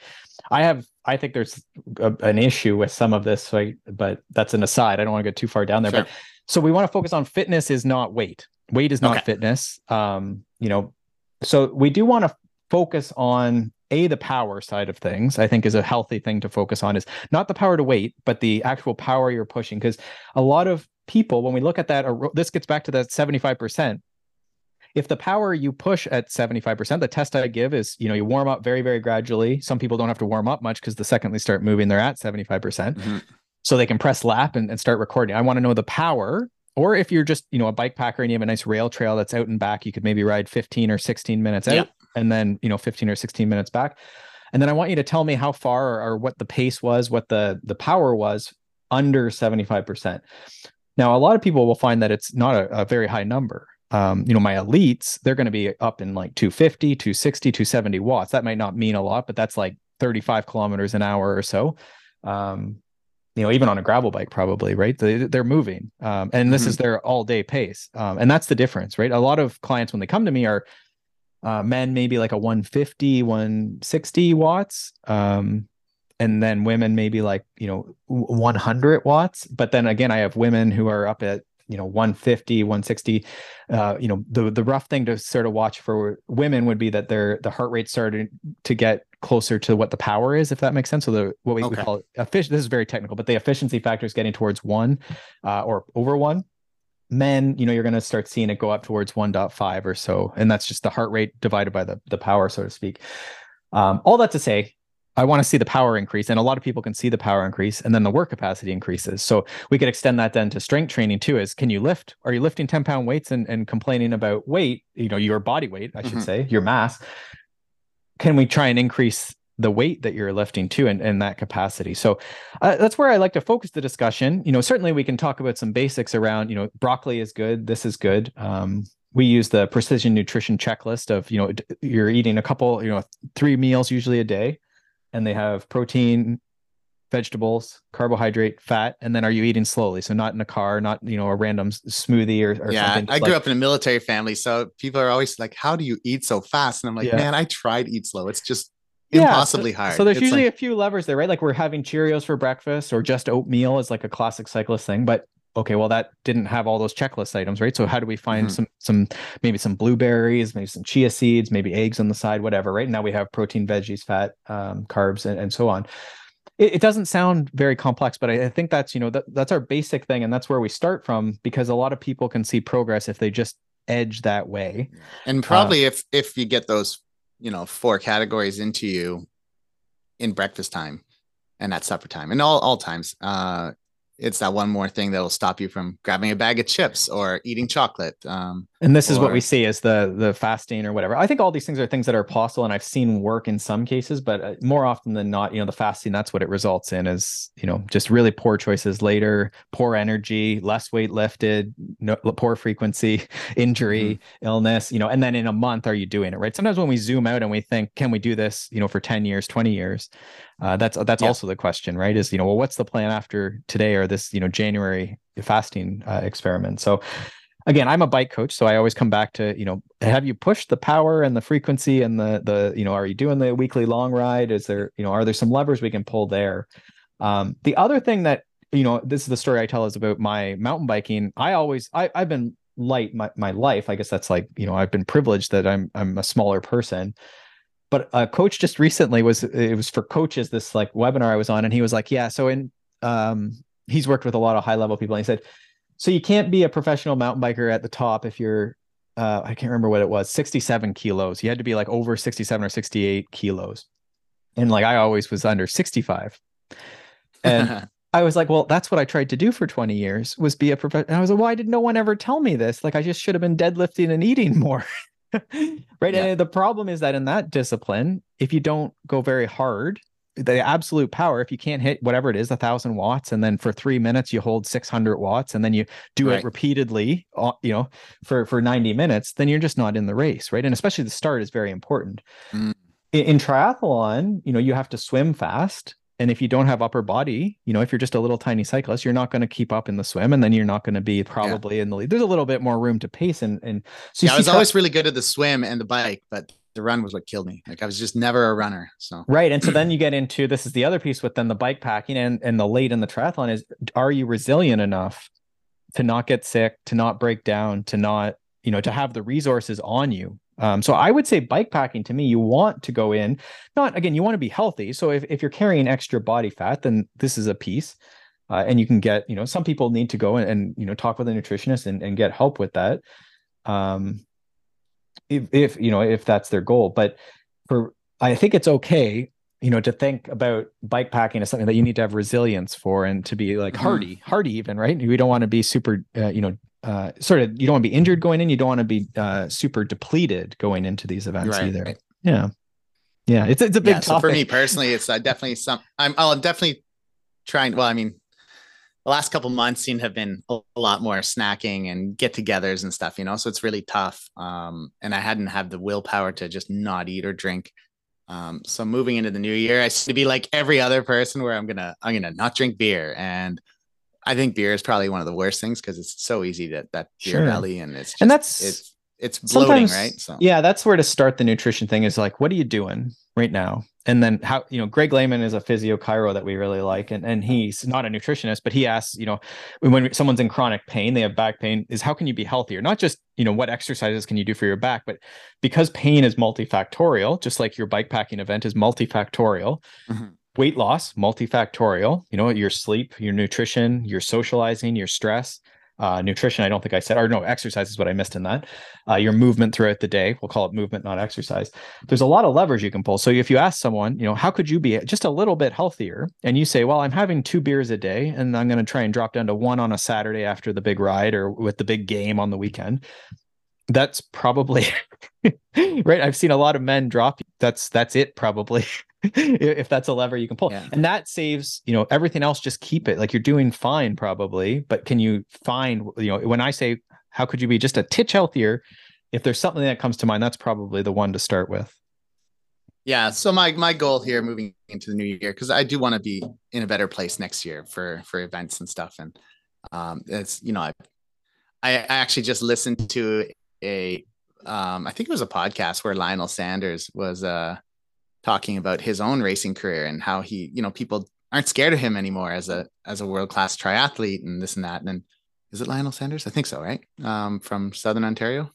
I have, I think there's a, an issue with some of this, right? But that's an aside. I don't want to get too far down there, sure. but so we want to focus on fitness is not weight. Weight is not okay. fitness. Um, you know, so we do want to focus on a the power side of things i think is a healthy thing to focus on is not the power to weight but the actual power you're pushing because a lot of people, when we look at that, this gets back to that 75%. If the power you push at 75%, the test I give is, you know, you warm up very, very gradually. Some people don't have to warm up much because the second they start moving, they're at 75%. percent mm hmm So they can press lap and, and start recording. I want to know the power. Or if you're just, you know, a bike packer and you have a nice rail trail that's out and back, you could maybe ride 15 or 16 minutes out yeah. And then, you know, 15 or 16 minutes back. And then I want you to tell me how far or, or what the pace was, what the the power was under 75%. Now, a lot of people will find that it's not a, a very high number. Um, you know, my elites, they're going to be up in like 250, 260, 270 watts. That might not mean a lot, but that's like 35 kilometers an hour or so. Um, you know, even on a gravel bike, probably, right? They, they're moving. Um, and this mm-hmm. is their all day pace. Um, and that's the difference, right? A lot of clients, when they come to me, are uh, men, maybe like a 150, 160 watts. Um, and then women maybe like you know 100 watts but then again i have women who are up at you know 150 160 uh, you know the the rough thing to sort of watch for women would be that their the heart rate started to get closer to what the power is if that makes sense so the what we, okay. we call efficient this is very technical but the efficiency factor is getting towards one uh, or over one men you know you're going to start seeing it go up towards 1.5 or so and that's just the heart rate divided by the the power so to speak um, all that to say I want to see the power increase. And a lot of people can see the power increase and then the work capacity increases. So we could extend that then to strength training too is can you lift? Are you lifting 10 pound weights and, and complaining about weight, you know, your body weight, I should mm-hmm. say, your mass? Can we try and increase the weight that you're lifting too and, and that capacity? So uh, that's where I like to focus the discussion. You know, certainly we can talk about some basics around, you know, broccoli is good. This is good. Um, we use the precision nutrition checklist of, you know, you're eating a couple, you know, three meals usually a day and they have protein, vegetables, carbohydrate, fat, and then are you eating slowly? So not in a car, not you know a random smoothie or, or yeah. I grew up in a military family, so people are always like, "How do you eat so fast?" And I'm like, yeah. "Man, I tried to eat slow. It's just yeah, impossibly so, hard." So there's it's usually like, a few levers there, right? Like we're having Cheerios for breakfast or just oatmeal is like a classic cyclist thing, but okay well that didn't have all those checklist items right so how do we find mm-hmm. some some maybe some blueberries maybe some chia seeds maybe eggs on the side whatever right now we have protein veggies fat um, carbs and, and so on it, it, doesn't sound very complex but I, I, think that's you know that, that's our basic thing and that's where we start from because a lot of people can see progress if they just edge that way and probably uh, if if you get those you know four categories into you in breakfast time and at supper time and all all times. Uh it's that one more thing that will stop you from grabbing a bag of chips or eating chocolate. Um, and this is what we see as the the fasting or whatever. I think all these things are things that are possible, and I've seen work in some cases, but uh, more often than not, you know, the fasting that's what it results in is you know just really poor choices later, poor energy, less weight lifted, no, poor frequency, injury, mm-hmm. illness, you know, and then in a month, are you doing it right? Sometimes when we zoom out and we think, can we do this, you know, for ten years, twenty years? Uh, that's that's yeah. also the question, right? Is you know, well, what's the plan after today or this you know January fasting uh, experiment? So again, I'm a bike coach, so I always come back to you know, have you pushed the power and the frequency and the the you know, are you doing the weekly long ride? Is there you know, are there some levers we can pull there? Um, the other thing that you know, this is the story I tell is about my mountain biking. I always I I've been light my, my life. I guess that's like, you know, I've been privileged that I'm I'm a smaller person but a coach just recently was it was for coaches this like webinar I was on and he was like yeah so in um he's worked with a lot of high level people and he said so you can't be a professional mountain biker at the top if you're uh I can't remember what it was 67 kilos you had to be like over 67 or 68 kilos and like I always was under 65 and I was like, well, that's what I tried to do for 20 years was be a professional. And I was like, why did no one ever tell me this? Like, I just should have been deadlifting and eating more. right. Yeah. And the problem is that in that discipline, if you don't go very hard, the absolute power, if you can't hit whatever it is, a thousand watts, and then for three minutes you hold 600 watts, and then you do right. it repeatedly, uh, you know, for for 90 minutes, then you're just not in the race, right? And especially the start is very important. Mm. In, in triathlon, you know, you have to swim fast, and if you don't have upper body, you know, if you're just a little tiny cyclist, you're not going to keep up in the swim, and then you're not going to be probably yeah. in the lead. There's a little bit more room to pace, and and so yeah, I was always really good at the swim and the bike, but the run was what killed me. Like I was just never a runner. So right, and so then you get into this is the other piece with then the bike packing and and the late in the triathlon is are you resilient enough to not get sick, to not break down, to not you know to have the resources on you um, so I would say bike packing to me, you want to go in, not again, you want to be healthy. So if, if you're carrying extra body fat, then this is a piece. Uh, and you can get, you know, some people need to go and, and you know, talk with a nutritionist and, and get help with that. Um, if, if, you know, if that's their goal. But for, I think it's okay, you know, to think about bike packing as something that you need to have resilience for and to be like mm-hmm. hardy, hardy even, right? We don't want to be super, uh, you know, uh, sort of you don't want to be injured going in you don't want to be uh, super depleted going into these events right. either. Yeah. Yeah it's, it's a big yeah, so for me personally it's uh, definitely some i'm i'll definitely trying well i mean the last couple months seem to have been a, lot more snacking and get-togethers and stuff you know so it's really tough um, and i hadn't had the willpower to just not eat or drink. Um, so moving into the new year i seem to be like every other person where i'm gonna i'm gonna not drink beer and I think beer is probably one of the worst things because it's so easy to that beer sure. belly and it's just, and that's it's it's bloating, right? So yeah, that's where to start the nutrition thing is like, what are you doing right now? And then how you know Greg Lehman is a physio chiro that we really like, and and he's not a nutritionist, but he asks, you know, when someone's in chronic pain, they have back pain, is how can you be healthier? Not just you know what exercises can you do for your back, but because pain is multifactorial, just like your bike packing event is multifactorial. Mm-hmm weight loss multifactorial you know your sleep your nutrition your socializing your stress uh, nutrition i don't think i said or no exercise is what i missed in that uh, your movement throughout the day we'll call it movement not exercise. There's a lot of levers you can pull. So if you ask someone you know how could you be just a little bit healthier? and you say well i'm having two beers a day and i'm going to try and drop down to one on a saturday after the big ride or with the big game on the weekend that's probably right? I've seen a lot of men drop that's that's it probably if that's a lever you can pull. Yeah. and that saves you know everything else just keep it. Like you're doing fine probably but can you find you know when i say how could you be just a titch healthier? If there's something that comes to mind that's probably the one to start with. Yeah so my my goal here moving into the new year because i do want to be in a better place next year for for events and stuff and um it's you know i i actually just listened to a um i think it was a podcast where lionel sanders was uh talking about his own racing career and how he, you know, people aren't scared of him anymore as a as a world class triathlete and this and that. And then is it Lionel Sanders? I think so, right? Um, from Southern Ontario.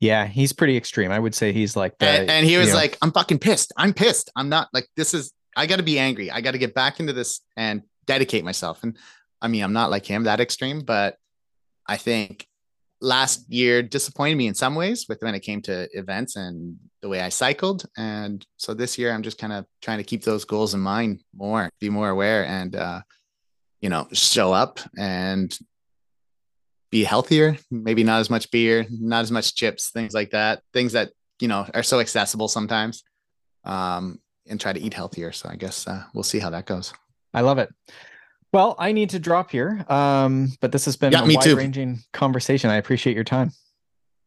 Yeah, he's pretty extreme. I would say he's like the, and, and, he was know. like, I'm fucking pissed. I'm pissed. I'm not like this is I gotta be angry. I gotta get back into this and dedicate myself. And I mean, I'm not like him that extreme, but I think last year disappointed me in some ways with when it came to events and the way I cycled. And so this year I'm just kind of trying to keep those goals in mind more, be more aware. And uh, you know, show up and be healthier, maybe not as much beer, not as much chips, things like that, things that, you know, are so accessible sometimes. Um, and try to eat healthier. So I guess uh, we'll see how that goes. I love it. Well, I need to drop here. Um, but this has been Yeah, a me wide-ranging conversation. I appreciate your time.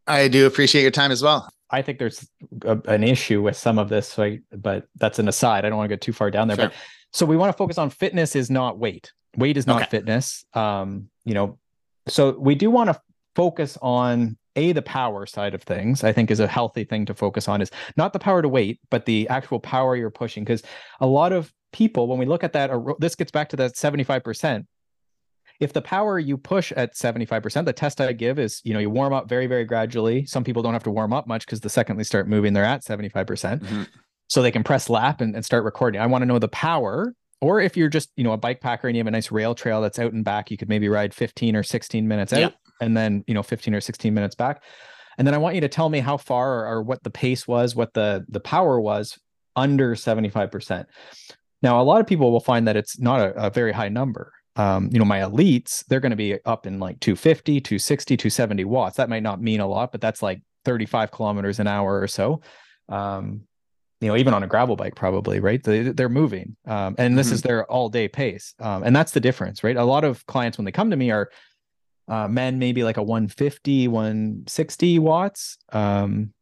I do appreciate your time as well. I think there's a, an issue with some of this, right? But that's an aside. I don't want to go too far down there. Sure. But so we want to focus on fitness is not weight. Weight is not Okay. fitness. Um, you know, so we do want to focus on a the power side of things. I think is a healthy thing to focus on is not the power to weight, but the actual power you're pushing. Because a lot of people, when we look at that, this gets back to that 75%. If the power you push at 75%, the test I give is, you know, you warm up very, very gradually. Some people don't have to warm up much because the second they start moving, they're at 75% Mhm. so they can press lap and, and start recording. I want to know the power. Or if you're just, you know, a bike packer and you have a nice rail trail that's out and back, you could maybe ride 15 or 16 minutes out Yeah. And then, you know, 15 or 16 minutes back. And then I want you to tell me how far or, or what the pace was, what the the power was under 75%. Now, a lot of people will find that it's not a, a very high number. Um, you know, my elites, they're going to be up in like 250, 260, 270 watts. That might not mean a lot, but that's like 35 kilometers an hour or so. Um, you know, even on a gravel bike, probably, right? They, they're moving. Um, and this Mhm. is their all day pace. Um, and that's the difference, right? A lot of clients, when they come to me, are uh, men, maybe like a 150, 160 watts. Um,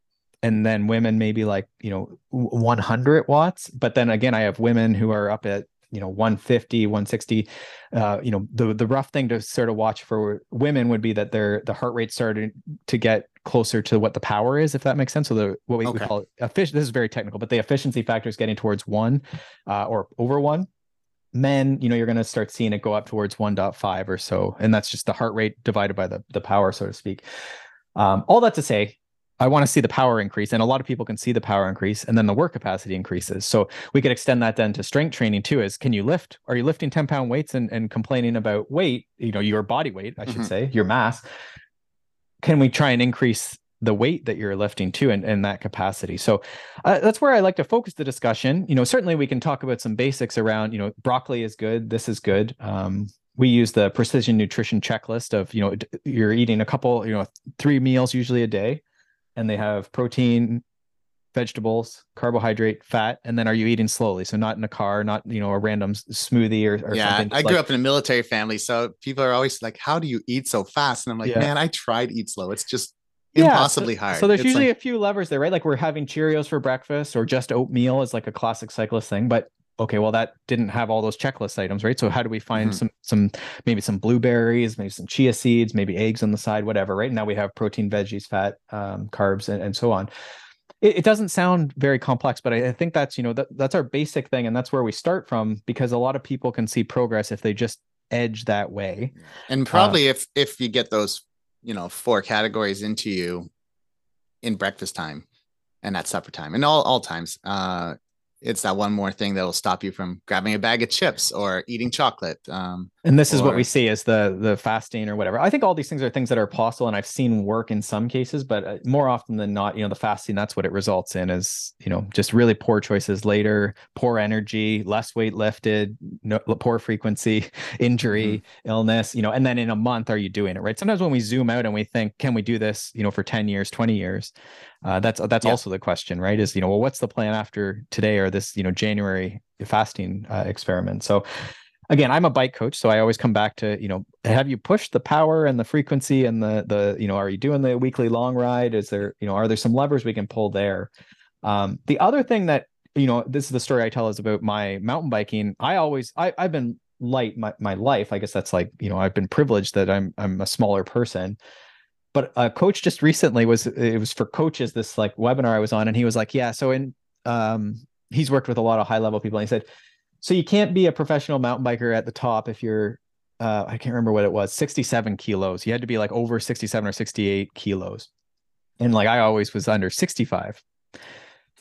and then women, maybe like, you know, 100 watts. But then again, I have women who are up at, you know, 150, 160. Uh, you know, the, the rough thing to sort of watch for women would be that their, the heart rate started to get closer to what the power is, if that makes sense. So the, what we, we call efficient, this is very technical, but the efficiency factor is getting towards one uh, or over one men you know you're going to start seeing it go up towards 1.5 or so and that's just the heart rate divided by the the power so to speak. Um, all that to say i want to see the power increase and a lot of people can see the power increase and then the work capacity increases. So we could extend that then to strength training too is can you lift? Are you lifting 10 pound weights and, and complaining about weight you know your body weight i should Mhm. say your mass? Can we try and increase the weight that you're lifting too and, and that capacity so uh, that's where I like to focus the discussion. You know, certainly we can talk about some basics around, you know, broccoli is good, this is good. Um, we use the precision nutrition checklist of, you know, you're eating a couple, you know, three meals usually a day, and they have protein, vegetables, carbohydrate, fat, and then are you eating slowly? So not in a car, not you know a random smoothie or, or yeah, something. I grew like- up in a military family, so people are always like, "How do you eat so fast?" And I'm like, Yeah. "Man, I tried to eat slow. It's just Yeah, so- impossibly hard." So there's It's usually like- a few levers there, right? Like we're having Cheerios for breakfast or just oatmeal is like a classic cyclist thing. But okay, well that didn't have all those checklist items, right? So how do we find Mhm. some some maybe some blueberries, maybe some chia seeds, maybe eggs on the side, whatever, right? Now we have protein, veggies, fat, um, carbs, and, and so on. It, it doesn't sound very complex, but I, I think that's you know that, that's our basic thing, and that's where we start from because a lot of people can see progress if they just edge that way. and probably if if you get those, you know, four categories into you in breakfast time and at supper time and all all times, uh, it's that one more thing that will stop you from grabbing a bag of chips or eating chocolate. Um, And this is what we see as the the fasting or whatever. I think all these things are things that are possible, and I've seen work in some cases, but uh, more often than not, you know, the fasting that's what it results in is you know just really poor choices later, poor energy, less weight lifted, no, poor frequency, injury, illness, you know, and then in a month, are you doing it right? Sometimes when we zoom out and we think, can we do this, you know, for ten years, twenty years? Uh, that's that's Yeah. also the question, right? Is you know, well, what's the plan after today or this you know January fasting uh, experiment? So again i'm a bike coach so i always come back to you know have you pushed the power and the frequency and the the you know are you doing the weekly long ride? Is there you know are there some levers we can pull there? Um the other thing that you know this is the story i tell is about my mountain biking. I always i i've been light my, my life. I guess that's like you know i've been privileged that i'm i'm a smaller person. But a coach just recently was it was for coaches this like webinar i was on and he was like yeah so in um he's worked with a lot of high level people and he said so you can't be a professional mountain biker at the top if you're uh, I can't remember what it was, 67 kilos. You had to be like over 67 or 68 kilos. And like I always was under 65.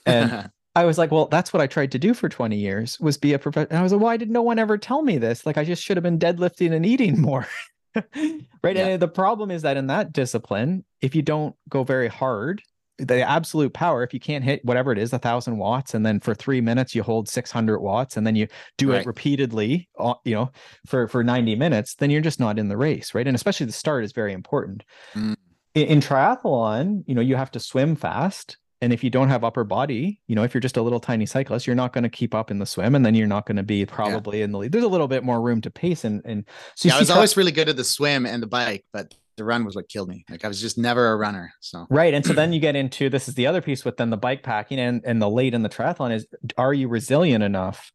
And I was like, well, that's what I tried to do for 20 years was be a professional. And I was like, why did no one ever tell me this? Like I just should have been deadlifting and eating more. right. Yeah. And the problem is that in that discipline, if you don't go very hard, the absolute power if you can't hit whatever it is a thousand watts and then for three minutes you hold 600 watts and then you do right. it repeatedly uh, you know for for 90 minutes then you're just not in the race right and especially the start is very important mm. in, in triathlon you know you have to swim fast and if you don't have upper body you know if you're just a little tiny cyclist you're not going to keep up in the swim and then you're not going to be probably yeah. in the lead there's a little bit more room to pace and and so yeah, i was always really good at the swim and the bike but the run was what killed me like i was just never a runner so right and so then you get into this is the other piece with then the bike packing and and the late in the triathlon is are you resilient enough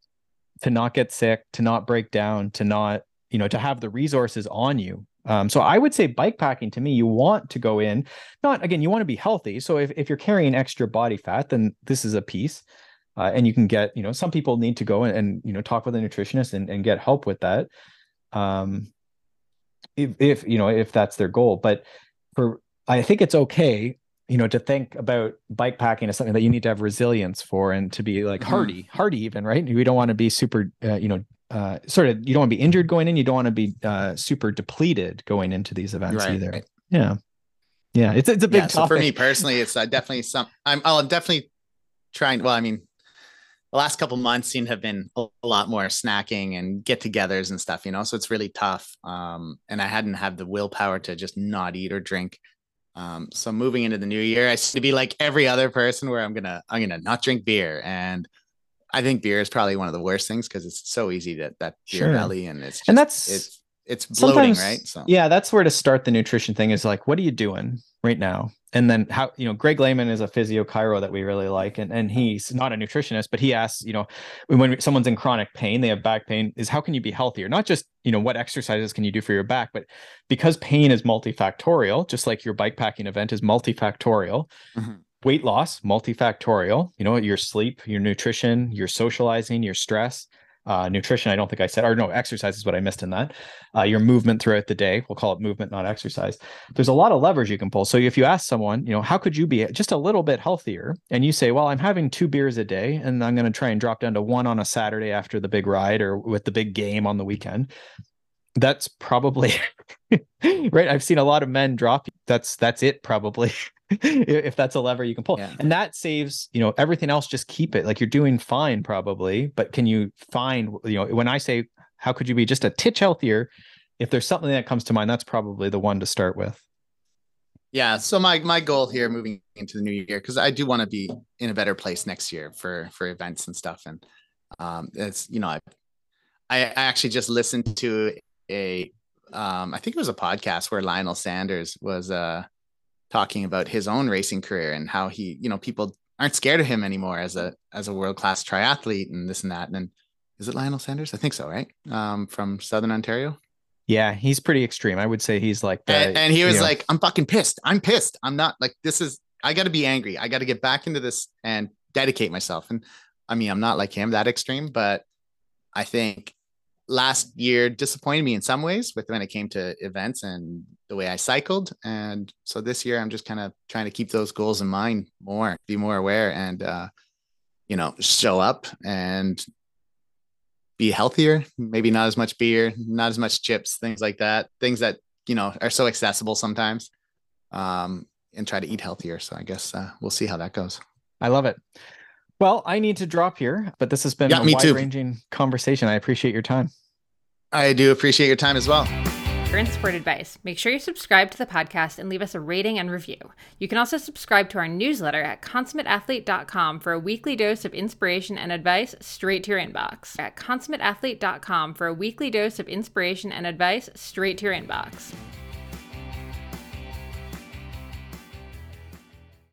to not get sick to not break down to not you know to have the resources on you um, so I would say bike packing to me, you want to go in, not again, you want to be healthy. So if, if you're carrying extra body fat, then this is a piece. Uh, and you can get, you know, some people need to go and, and you know, talk with a nutritionist and, and get help with that. Um, if, if, you know, if that's their goal, but for, I think it's okay, you know, to think about bike packing as something that you need to have resilience for and to be like mm-hmm. hardy, hardy even, right? We don't want to be super, uh, you know, uh, sort of you don't want to be injured going in you don't want to be uh, super depleted going into these events right, either right. yeah yeah it's, it's a big yeah, so for me personally it's uh, definitely some i'm i'll definitely trying well i mean the last couple months seem to have been a, lot more snacking and get-togethers and stuff you know so it's really tough um, and i hadn't had the willpower to just not eat or drink um, so moving into the new year i seem to be like every other person where i'm gonna i'm gonna not drink beer and I think beer is probably one of the worst things because it's so easy to that beer sure. belly and it's just, and that's it's it's bloating, right? So yeah, that's where to start the nutrition thing is like, what are you doing right now? And then how you know Greg Lehman is a physio chiro that we really like, and and he's not a nutritionist, but he asks, you know, when someone's in chronic pain, they have back pain, is how can you be healthier? Not just you know what exercises can you do for your back, but because pain is multifactorial, just like your bike packing event is multifactorial. Mm-hmm weight loss multifactorial you know your sleep your nutrition your socializing your stress uh, nutrition i don't think i said or no exercise is what i missed in that. Uh, your movement throughout the day we'll call it movement not exercise. There's a lot of levers you can pull. So if you ask someone you know how could you be just a little bit healthier? And you say well i'm having two beers a day and i'm going to try and drop down to one on a saturday after the big ride or with the big game on the weekend that's probably right i've seen a lot of men drop that's that's it probably if that's a lever you can pull. Yeah. And that saves, you know, everything else, just keep it. Like you're doing fine probably, but can you find, you know, when I say how could you be just a titch healthier, if there's something that comes to mind, that's probably the one to start with. Yeah. So my my goal here moving into the new year, because I do want to be in a better place next year for for events and stuff. And um it's you know, I I actually just listened to a um I think it was a podcast where Lionel Sanders was uh talking about his own racing career and how he, you know, people aren't scared of him anymore as a as a world class triathlete and this and that. And then is it Lionel Sanders? I think so, right? Um, from Southern Ontario. Yeah, he's pretty extreme. I would say he's like the, and, and he was like, know. I'm fucking pissed. I'm pissed. I'm not like this is I gotta be angry. I gotta get back into this and dedicate myself. And I mean, I'm not like him that extreme, but I think last year disappointed me in some ways with when it came to events and the way I cycled. And so this year I'm just kind of trying to keep those goals in mind more, be more aware and uh, you know, show up and be healthier, maybe not as much beer, not as much chips, things like that. Things that, you know, are so accessible sometimes. Um, and try to eat healthier. So I guess uh, we'll see how that goes. I love it. Well, I need to drop here, but this has been yeah, a wide ranging conversation. I appreciate your time. I do appreciate your time as well. For Sport Advice, make sure you subscribe to the podcast and leave us a rating and review. You can also subscribe to our newsletter at consummateathlete.com for a weekly dose of inspiration and advice straight to your inbox. At consummateathlete.com for a weekly dose of inspiration and advice straight to your inbox.